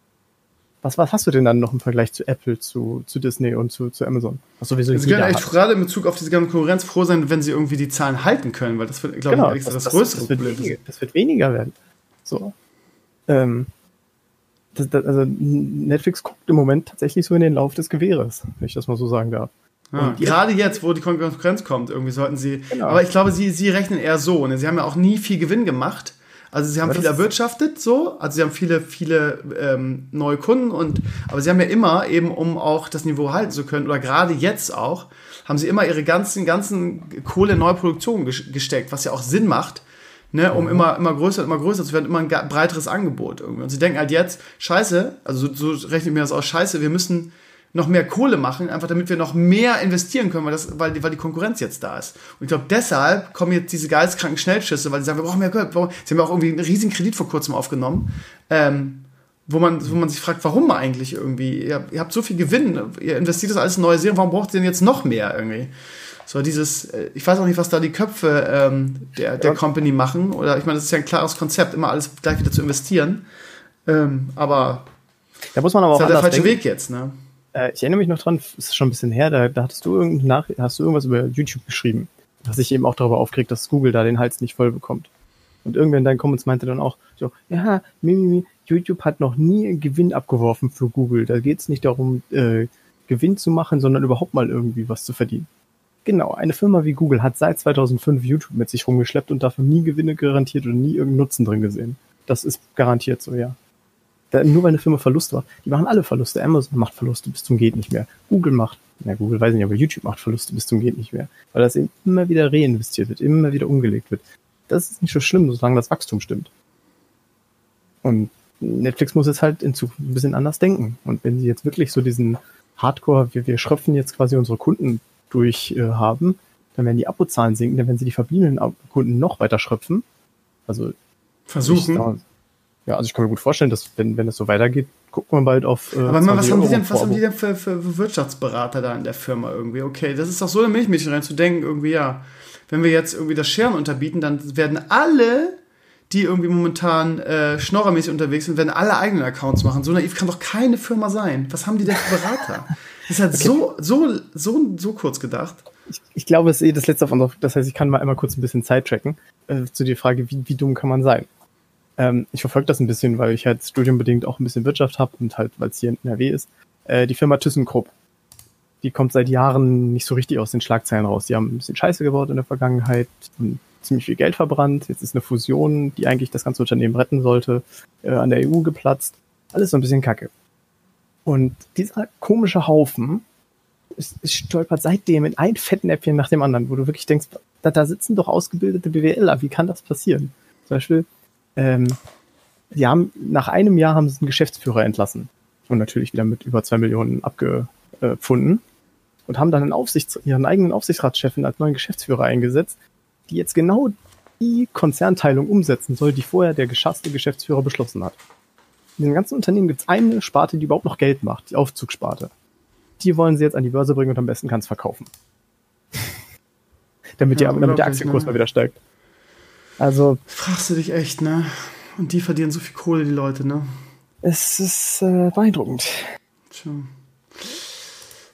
was, was hast du denn dann noch im Vergleich zu Apple, zu, zu Disney und zu, zu Amazon? Was sowieso sie können echt gerade in Bezug auf diese ganze Konkurrenz froh sein, wenn sie irgendwie die Zahlen halten können, weil das wird, glaube genau, ich, das, das, das größere das Problem. Weniger, das wird weniger werden. So. Ähm, das, das, also Netflix guckt im Moment tatsächlich so in den Lauf des Gewehres, wenn ich das mal so sagen darf. Ja, gerade jetzt, wo die Konkurrenz kommt, irgendwie sollten sie. Genau. Aber ich glaube, sie, sie rechnen eher so. Ne? Sie haben ja auch nie viel Gewinn gemacht. Also sie haben viel erwirtschaftet, so. Also sie haben viele, viele ähm, neue Kunden und aber sie haben ja immer eben, um auch das Niveau halten zu können, oder gerade jetzt auch, haben sie immer ihre ganzen, ganzen Kohle in neue Produktion gesteckt, was ja auch Sinn macht. Ne, um mhm. immer, immer größer, immer größer zu werden, immer ein breiteres Angebot irgendwie. Und sie denken halt jetzt, scheiße, also so, so rechne ich mir das aus, scheiße, wir müssen, noch mehr Kohle machen, einfach damit wir noch mehr investieren können, weil, das, weil, die, weil die Konkurrenz jetzt da ist. Und ich glaube, deshalb kommen jetzt diese geisteskranken Schnellschüsse, weil sie sagen, wir brauchen mehr Geld. Sie haben ja auch irgendwie einen riesigen Kredit vor kurzem aufgenommen, ähm, wo, man, wo man sich fragt, warum eigentlich irgendwie? Ihr, ihr habt so viel Gewinn, ihr investiert das alles in neue Serien, warum braucht ihr denn jetzt noch mehr irgendwie? So dieses, äh, ich weiß auch nicht, was da die Köpfe ähm, der, der ja. Company machen. Oder ich meine, das ist ja ein klares Konzept, immer alles gleich wieder zu investieren. Ähm, aber da muss man aber auch ist halt der falsche denken. Weg jetzt, ne? Äh, ich erinnere mich noch dran, ist schon ein bisschen her, da, da hattest du nach, hast du irgendwas über YouTube geschrieben, was sich eben auch darüber aufkriegt, dass Google da den Hals nicht voll bekommt. Und irgendwer in deinen Comments meinte dann auch so, ja, Mimimi, YouTube hat noch nie Gewinn abgeworfen für Google. Da geht es nicht darum, äh, Gewinn zu machen, sondern überhaupt mal irgendwie was zu verdienen. Genau, eine Firma wie Google hat seit 2005 YouTube mit sich rumgeschleppt und dafür nie Gewinne garantiert oder nie irgendeinen Nutzen drin gesehen. Das ist garantiert so, ja. Da, nur weil eine Firma Verlust macht. Die machen alle Verluste. Amazon macht Verluste bis zum geht nicht mehr. Google macht, na Google weiß ich nicht, aber YouTube macht Verluste bis zum geht nicht mehr. Weil das eben immer wieder reinvestiert wird, immer wieder umgelegt wird. Das ist nicht so schlimm, solange das Wachstum stimmt. Und Netflix muss jetzt halt in Zukunft ein bisschen anders denken. Und wenn sie jetzt wirklich so diesen Hardcore, wir, wir schröpfen jetzt quasi unsere Kunden durch äh, haben, dann werden die Abozahlen sinken, dann werden sie die verbliebenen Kunden noch weiter schröpfen. Also versuchen. Ja, also ich kann mir gut vorstellen, dass wenn, wenn es so weitergeht, guckt man bald auf. Äh, Aber man, was, haben die denn, was haben die denn für, für Wirtschaftsberater da in der Firma irgendwie? Okay, das ist doch so eine Milchmädchen rein zu denken, irgendwie, ja, wenn wir jetzt irgendwie das Scheren unterbieten, dann werden alle, die irgendwie momentan äh, schnorrermäßig unterwegs sind, werden alle eigenen Accounts machen. So naiv kann doch keine Firma sein. Was haben die denn für Berater? Das ist halt okay. so, so, so, so kurz gedacht. Ich, ich glaube, es ist eh das letzte auf unserer, das heißt, ich kann mal einmal kurz ein bisschen Zeit tracken äh, zu der Frage, wie, wie dumm kann man sein? Ähm, ich verfolge das ein bisschen, weil ich halt studienbedingt auch ein bisschen Wirtschaft habe und halt, weil es hier in NRW ist. Äh, die Firma ThyssenKrupp. Die kommt seit Jahren nicht so richtig aus den Schlagzeilen raus. Die haben ein bisschen Scheiße gebaut in der Vergangenheit und ziemlich viel Geld verbrannt. Jetzt ist eine Fusion, die eigentlich das ganze Unternehmen retten sollte, äh, an der EU geplatzt. Alles so ein bisschen kacke. Und dieser komische Haufen ist, ist stolpert seitdem in ein Fettnäpfchen nach dem anderen, wo du wirklich denkst, da, da sitzen doch ausgebildete BWLer, wie kann das passieren? Zum Beispiel ähm, sie haben, nach einem Jahr haben sie einen Geschäftsführer entlassen und natürlich wieder mit über zwei Millionen abgefunden und haben dann einen Aufsichts ihren eigenen Aufsichtsratschefin als neuen Geschäftsführer eingesetzt, die jetzt genau die Konzernteilung umsetzen soll, die vorher der geschasste Geschäftsführer beschlossen hat. in den ganzen Unternehmen gibt es eine Sparte, die überhaupt noch Geld macht, die Aufzugssparte. Die wollen sie jetzt an die Börse bringen und am besten kann es verkaufen. damit, ja, die, damit der Aktienkurs ne? mal wieder steigt. Also. Fragst du dich echt, ne? Und die verdienen so viel Kohle, die Leute, ne? Es ist äh, beeindruckend. Tja.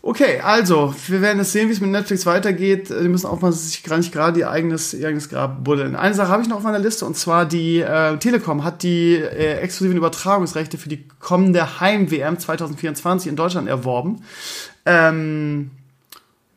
Okay, also, wir werden jetzt sehen, wie es mit Netflix weitergeht. Die müssen aufpassen, dass sich gar nicht gerade ihr eigenes, ihr eigenes Grab buddeln. Eine Sache habe ich noch auf meiner Liste, und zwar die äh, Telekom hat die äh, exklusiven Übertragungsrechte für die kommende Heim-WM 2024 in Deutschland erworben. Ähm,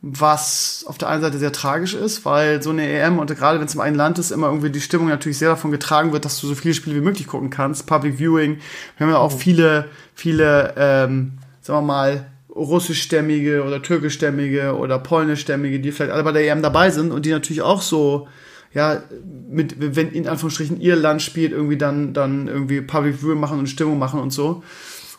was auf der einen Seite sehr tragisch ist, weil so eine EM und gerade wenn es im einen Land ist, immer irgendwie die Stimmung natürlich sehr davon getragen wird, dass du so viele Spiele wie möglich gucken kannst. Public Viewing. Wir haben ja auch viele, viele, ähm, sagen wir mal, russischstämmige oder türkischstämmige oder polnischstämmige, die vielleicht alle bei der EM dabei sind und die natürlich auch so, ja, mit, wenn in Anführungsstrichen ihr Land spielt, irgendwie dann, dann irgendwie Public Viewing machen und Stimmung machen und so.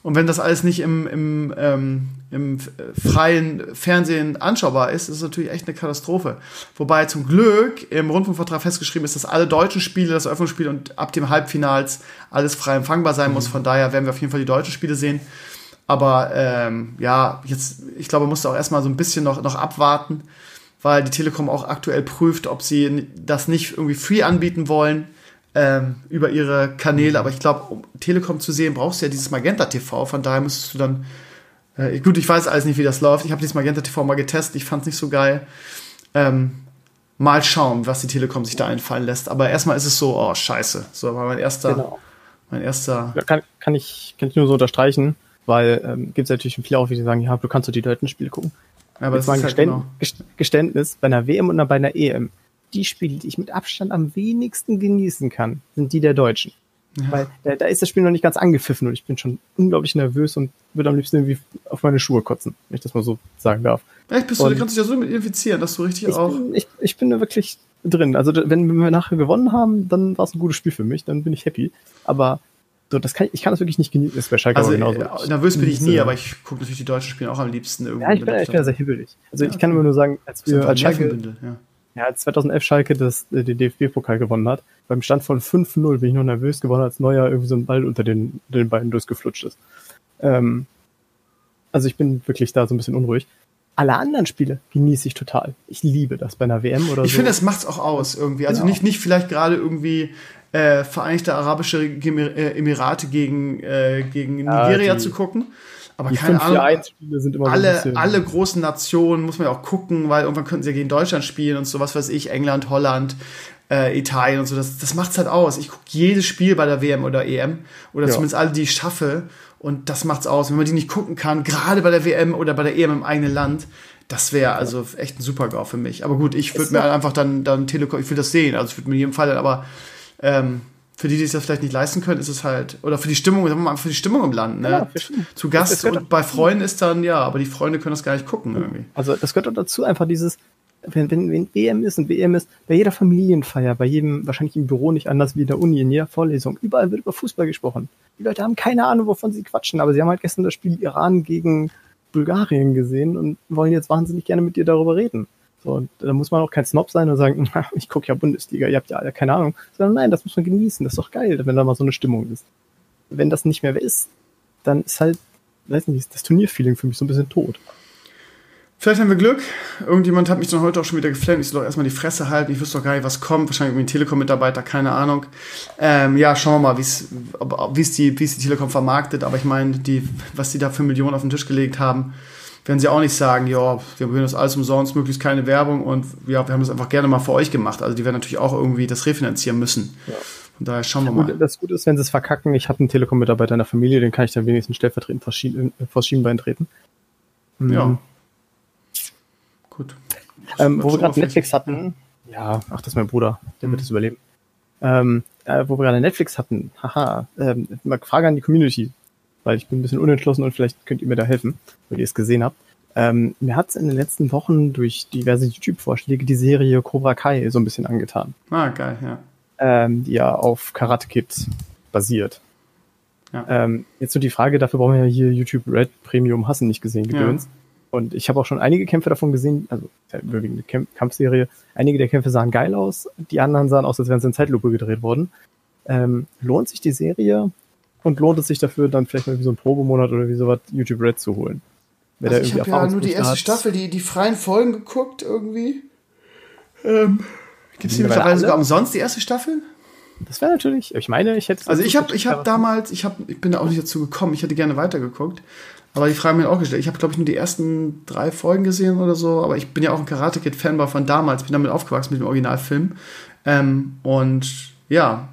Und wenn das alles nicht im, im, ähm, im freien Fernsehen anschaubar ist, ist es natürlich echt eine Katastrophe. Wobei zum Glück im Rundfunkvertrag festgeschrieben ist, dass alle deutschen Spiele, das Eröffnungsspiel und ab dem Halbfinals alles frei empfangbar sein mhm. muss. Von daher werden wir auf jeden Fall die deutschen Spiele sehen. Aber ähm, ja, jetzt, ich glaube, man muss auch erstmal so ein bisschen noch, noch abwarten, weil die Telekom auch aktuell prüft, ob sie das nicht irgendwie free anbieten wollen ähm, über ihre Kanäle. Aber ich glaube, um Telekom zu sehen, brauchst du ja dieses Magenta TV. Von daher müsstest du dann. Äh, gut, ich weiß alles nicht, wie das läuft. Ich habe dieses Magenta TV mal getestet. Ich fand es nicht so geil. Ähm, mal schauen, was die Telekom sich da einfallen lässt. Aber erstmal ist es so, oh, scheiße. So, war mein erster. Genau. Mein erster. Ja, kann, kann, ich, kann ich nur so unterstreichen weil ähm, gibt es natürlich viele auch, die sagen, ja, du kannst doch die deutschen Spiele gucken. Ja, aber Jetzt das ist halt Geständ, genau. Geständnis, bei einer WM und bei einer EM, die Spiele, die ich mit Abstand am wenigsten genießen kann, sind die der Deutschen. Ja. Weil da, da, ist das Spiel noch nicht ganz angepfiffen und ich bin schon unglaublich nervös und würde am liebsten irgendwie auf meine Schuhe kotzen, wenn ich das mal so sagen darf. Echt, bist du, du kannst dich ja so identifizieren, dass du richtig ich auch. Bin, ich, ich bin da wirklich drin. Also wenn wir nachher gewonnen haben, dann war es ein gutes Spiel für mich, dann bin ich happy. Aber so, das kann, ich kann das wirklich nicht genießen. Das bei Schalke also, genauso. Äh, nervös bin ich nie, aber ich gucke natürlich die deutschen Spiele auch am liebsten irgendwie. Ja, ich bin, ich bin ja sehr hibbelig. Also ja, ich kann immer nur sagen, als wir als Schalke, ja. Ja, als 2011 Schalke das, äh, den DFB-Pokal gewonnen hat, beim Stand von 5-0 bin ich noch nervös geworden, als Neuer irgendwie so ein Ball unter den, den Beinen durchgeflutscht ist. Ähm, also ich bin wirklich da so ein bisschen unruhig. Alle anderen Spiele genieße ich total. Ich liebe das bei einer WM oder ich so. Ich finde, das macht's auch aus irgendwie. Also genau. nicht, nicht vielleicht gerade irgendwie äh, Vereinigte Arabische äh, Emirate gegen, äh, gegen Nigeria ja, zu gucken. Aber keine Ahnung, alle, alle großen Nationen muss man ja auch gucken, weil irgendwann könnten sie ja gegen Deutschland spielen und so, was weiß ich, England, Holland, äh, Italien und so. Das, das macht's halt aus. Ich gucke jedes Spiel bei der WM oder EM oder ja. zumindest alle, die ich schaffe. Und das macht's aus. Wenn man die nicht gucken kann, gerade bei der WM oder bei der EM im eigenen Land, das wäre also echt ein Super-GAU für mich. Aber gut, ich würde mir einfach dann, dann Telekom, ich will das sehen. Also ich würde mir in jedem Fall dann aber ähm, für die, die sich das vielleicht nicht leisten können, ist es halt, oder für die Stimmung, sagen wir mal, für die Stimmung im Land, ne? Ja, Zu Gast und bei Freunden ist dann, ja, aber die Freunde können das gar nicht gucken irgendwie. Also das gehört auch dazu einfach dieses, wenn, wenn, wenn WM ist und WM ist, bei jeder Familienfeier, bei jedem, wahrscheinlich im Büro nicht anders wie in der Uni, in jeder Vorlesung, überall wird über Fußball gesprochen. Die Leute haben keine Ahnung, wovon sie quatschen, aber sie haben halt gestern das Spiel Iran gegen Bulgarien gesehen und wollen jetzt wahnsinnig gerne mit dir darüber reden. So, da muss man auch kein Snob sein und sagen, ich gucke ja Bundesliga, ihr habt ja alle keine Ahnung. Sondern nein, das muss man genießen, das ist doch geil, wenn da mal so eine Stimmung ist. Wenn das nicht mehr ist, dann ist halt, weiß nicht, das Turnierfeeling für mich so ein bisschen tot. Vielleicht haben wir Glück. Irgendjemand hat mich dann heute auch schon wieder geflammt. Ich soll doch erstmal die Fresse halten. Ich wüsste doch gar nicht, was kommt. Wahrscheinlich irgendwie ein Telekom-Mitarbeiter, keine Ahnung. Ähm, ja, schauen wir mal, wie es die, die Telekom vermarktet. Aber ich meine, die, was die da für Millionen auf den Tisch gelegt haben, werden sie auch nicht sagen, ja, wir probieren das alles umsonst, möglichst keine Werbung und ja, wir haben das einfach gerne mal für euch gemacht. Also die werden natürlich auch irgendwie das refinanzieren müssen. Ja. Von daher schauen wir mal. Das Gute ist, wenn sie es verkacken, ich habe einen Telekom-Mitarbeiter in der Familie, den kann ich dann wenigstens stellvertretend vor, Schien, vor Schienbein treten. Mhm. Ja. Gut. Ähm, wo wir gerade Netflix hatten, ja, ach, das ist mein Bruder, der mhm. wird es überleben. Ähm, äh, wo wir gerade Netflix hatten, haha, ähm, mal Frage an die Community weil ich bin ein bisschen unentschlossen und vielleicht könnt ihr mir da helfen, weil ihr es gesehen habt. Ähm, mir hat es in den letzten Wochen durch diverse YouTube-Vorschläge die Serie Cobra Kai so ein bisschen angetan. Ah, geil, ja. Ähm, die ja auf Karate Kid basiert. Ja. Ähm, jetzt nur die Frage, dafür brauchen wir ja hier YouTube Red Premium Hassen nicht gesehen, Gedöns. Ja. Und ich habe auch schon einige Kämpfe davon gesehen, also wirklich eine Kampfserie. Einige der Kämpfe sahen geil aus, die anderen sahen aus, als wären sie in Zeitlupe gedreht worden. Ähm, lohnt sich die Serie? Und lohnt es sich dafür, dann vielleicht mal wie so ein Probemonat oder wie sowas YouTube Red zu holen? Wer also ich habe ja nur die erste hat. Staffel, die, die freien Folgen geguckt irgendwie. Ähm, Gibt es die mittlerweile sogar umsonst, die erste Staffel? Das wäre natürlich, ich meine, ich hätte. Also ich habe ich hab damals, ich, hab, ich bin da auch nicht dazu gekommen, ich hätte gerne weitergeguckt. Aber die Frage mir auch gestellt. Ich habe, glaube ich, nur die ersten drei Folgen gesehen oder so. Aber ich bin ja auch ein Karate Kid Fanboy von damals. Bin damit aufgewachsen mit dem Originalfilm. Ähm, und ja,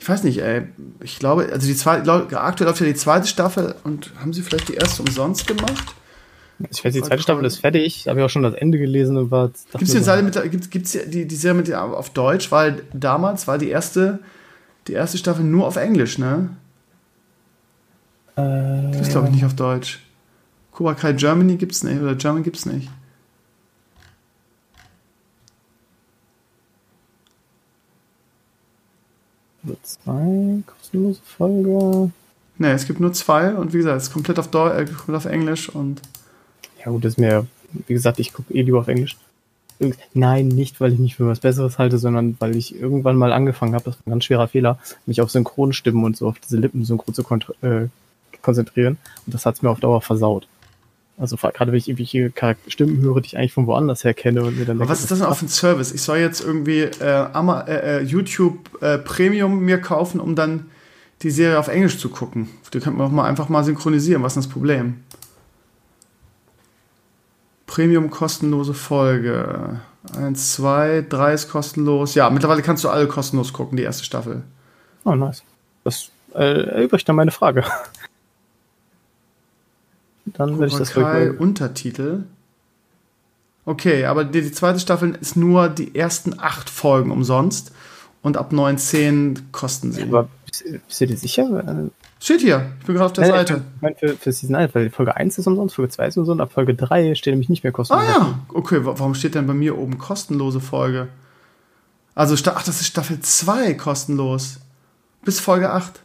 ich weiß nicht, ey. Ich glaube, also die zweite, aktuell läuft ja die zweite Staffel und haben sie vielleicht die erste umsonst gemacht? Ich weiß, die zweite Staffel ist fertig. Ich habe ja auch schon das Ende gelesen und war. Gibt es die, gibt, gibt's die, die Serie mit auf Deutsch? Weil damals war die erste, die erste Staffel nur auf Englisch, ne? Äh, das ist, glaube ich, nicht auf Deutsch. Cobra Kai Germany gibt es nicht, oder German gibt es nicht. Nur zwei kostenlose Folge. Ne, es gibt nur zwei und wie gesagt, es ist komplett auf, Deu äh, komplett auf Englisch und. Ja, gut, das ist mir, wie gesagt, ich gucke eh lieber auf Englisch. Nein, nicht, weil ich mich für was Besseres halte, sondern weil ich irgendwann mal angefangen habe, das war ein ganz schwerer Fehler, mich auf Synchronstimmen und so, auf diese Lippensynchro zu äh, konzentrieren. Und das hat es mir auf Dauer versaut. Also gerade wenn ich irgendwelche Stimmen höre, die ich eigentlich von woanders her kenne und mir dann denke, was ist das denn für ein Service? Ich soll jetzt irgendwie äh, äh, äh, YouTube äh, Premium mir kaufen, um dann die Serie auf Englisch zu gucken. Die könnte man auch mal einfach mal synchronisieren. Was ist das Problem? Premium kostenlose Folge. Eins, zwei, drei ist kostenlos. Ja, mittlerweile kannst du alle kostenlos gucken, die erste Staffel. Oh, nice. Das äh, erübrigt dann meine Frage. Dann werde ich das Kai Untertitel. Okay, aber die, die, zweite Staffel ist nur die ersten acht Folgen umsonst und ab 9, 10 kosten sie. Aber bist du dir sicher? Steht hier, ich bin gerade auf der Nein, Seite. Ich meine für, für Season 1, weil Folge 1 ist umsonst, Folge 2 ist umsonst, ab Folge 3 steht nämlich nicht mehr kostenlos. Ah ja, okay, warum steht denn bei mir oben kostenlose Folge? Also, ach, das ist Staffel 2 kostenlos. Bis Folge 8.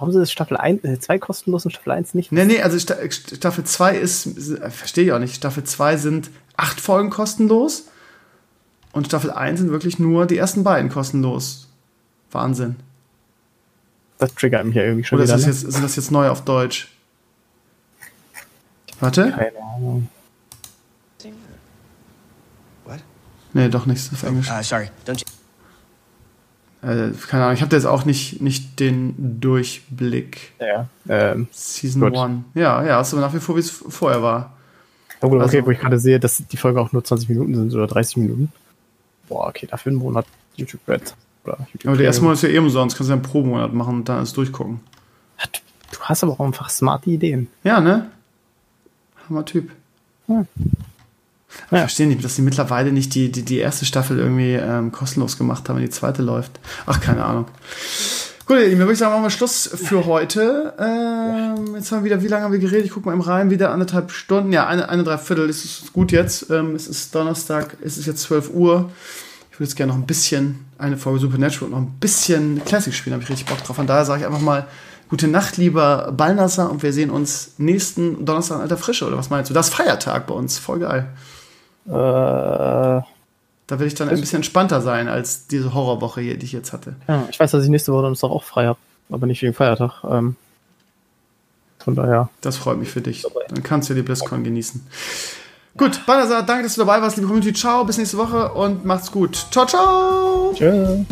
Warum sind es Staffel 1, äh, 2 kostenlos und Staffel 1 nicht? Nee, nee, also Staffel 2 ist, äh, verstehe ich auch nicht, Staffel 2 sind 8 Folgen kostenlos und Staffel 1 sind wirklich nur die ersten beiden kostenlos. Wahnsinn. Das triggert mich ja irgendwie schon Oder wieder. Oder ne? sind das jetzt neu auf Deutsch? Warte. Keine Ahnung. What? Nee, doch nichts auf Englisch. Uh, sorry, don't äh, keine Ahnung, ich habe jetzt auch nicht, nicht den Durchblick. Ja. Ähm, Season 1. Ja, ja, ist aber nach wie vor, wie es vorher war. Ja, gut, okay, also, wo ich gerade sehe, dass die Folge auch nur 20 Minuten sind oder 30 Minuten. Boah, okay, dafür einen Monat YouTube Red. Oder YouTube aber der erste Monat ist ja eh umsonst, kannst du ja einen Pro-Monat machen und dann alles durchgucken. Du hast aber auch einfach smarte Ideen. Ja, ne? Hammer Typ. Ja. Ich ja. verstehe nicht, dass sie mittlerweile nicht die, die, die erste Staffel irgendwie ähm, kostenlos gemacht haben, wenn die zweite läuft. Ach, keine Ahnung. Gut, ihr Lieben, würde ich sagen, machen wir Schluss für heute. Ähm, jetzt haben wir wieder, wie lange haben wir geredet? Ich gucke mal im Reim, wieder anderthalb Stunden. Ja, eine, eine Dreiviertel ist es gut jetzt. Ähm, es ist Donnerstag, es ist jetzt 12 Uhr. Ich würde jetzt gerne noch ein bisschen eine Folge Supernatural und noch ein bisschen Classic spielen, habe ich richtig Bock drauf. Von daher sage ich einfach mal gute Nacht, lieber Ballnasser, und wir sehen uns nächsten Donnerstag in alter Frische, oder was meinst du? Das ist Feiertag bei uns, voll geil. Äh, da will ich dann ein bisschen entspannter sein als diese Horrorwoche hier, die ich jetzt hatte. Ja, ich weiß, dass ich nächste Woche Donnerstag auch frei habe, aber nicht wegen Feiertag. Ähm, von daher. Das freut mich für dich. Dann kannst du die BlizzCon genießen. Gut, Banasa, danke, dass du dabei warst, liebe Community. Ciao, bis nächste Woche und macht's gut. Ciao, ciao. Tschüss.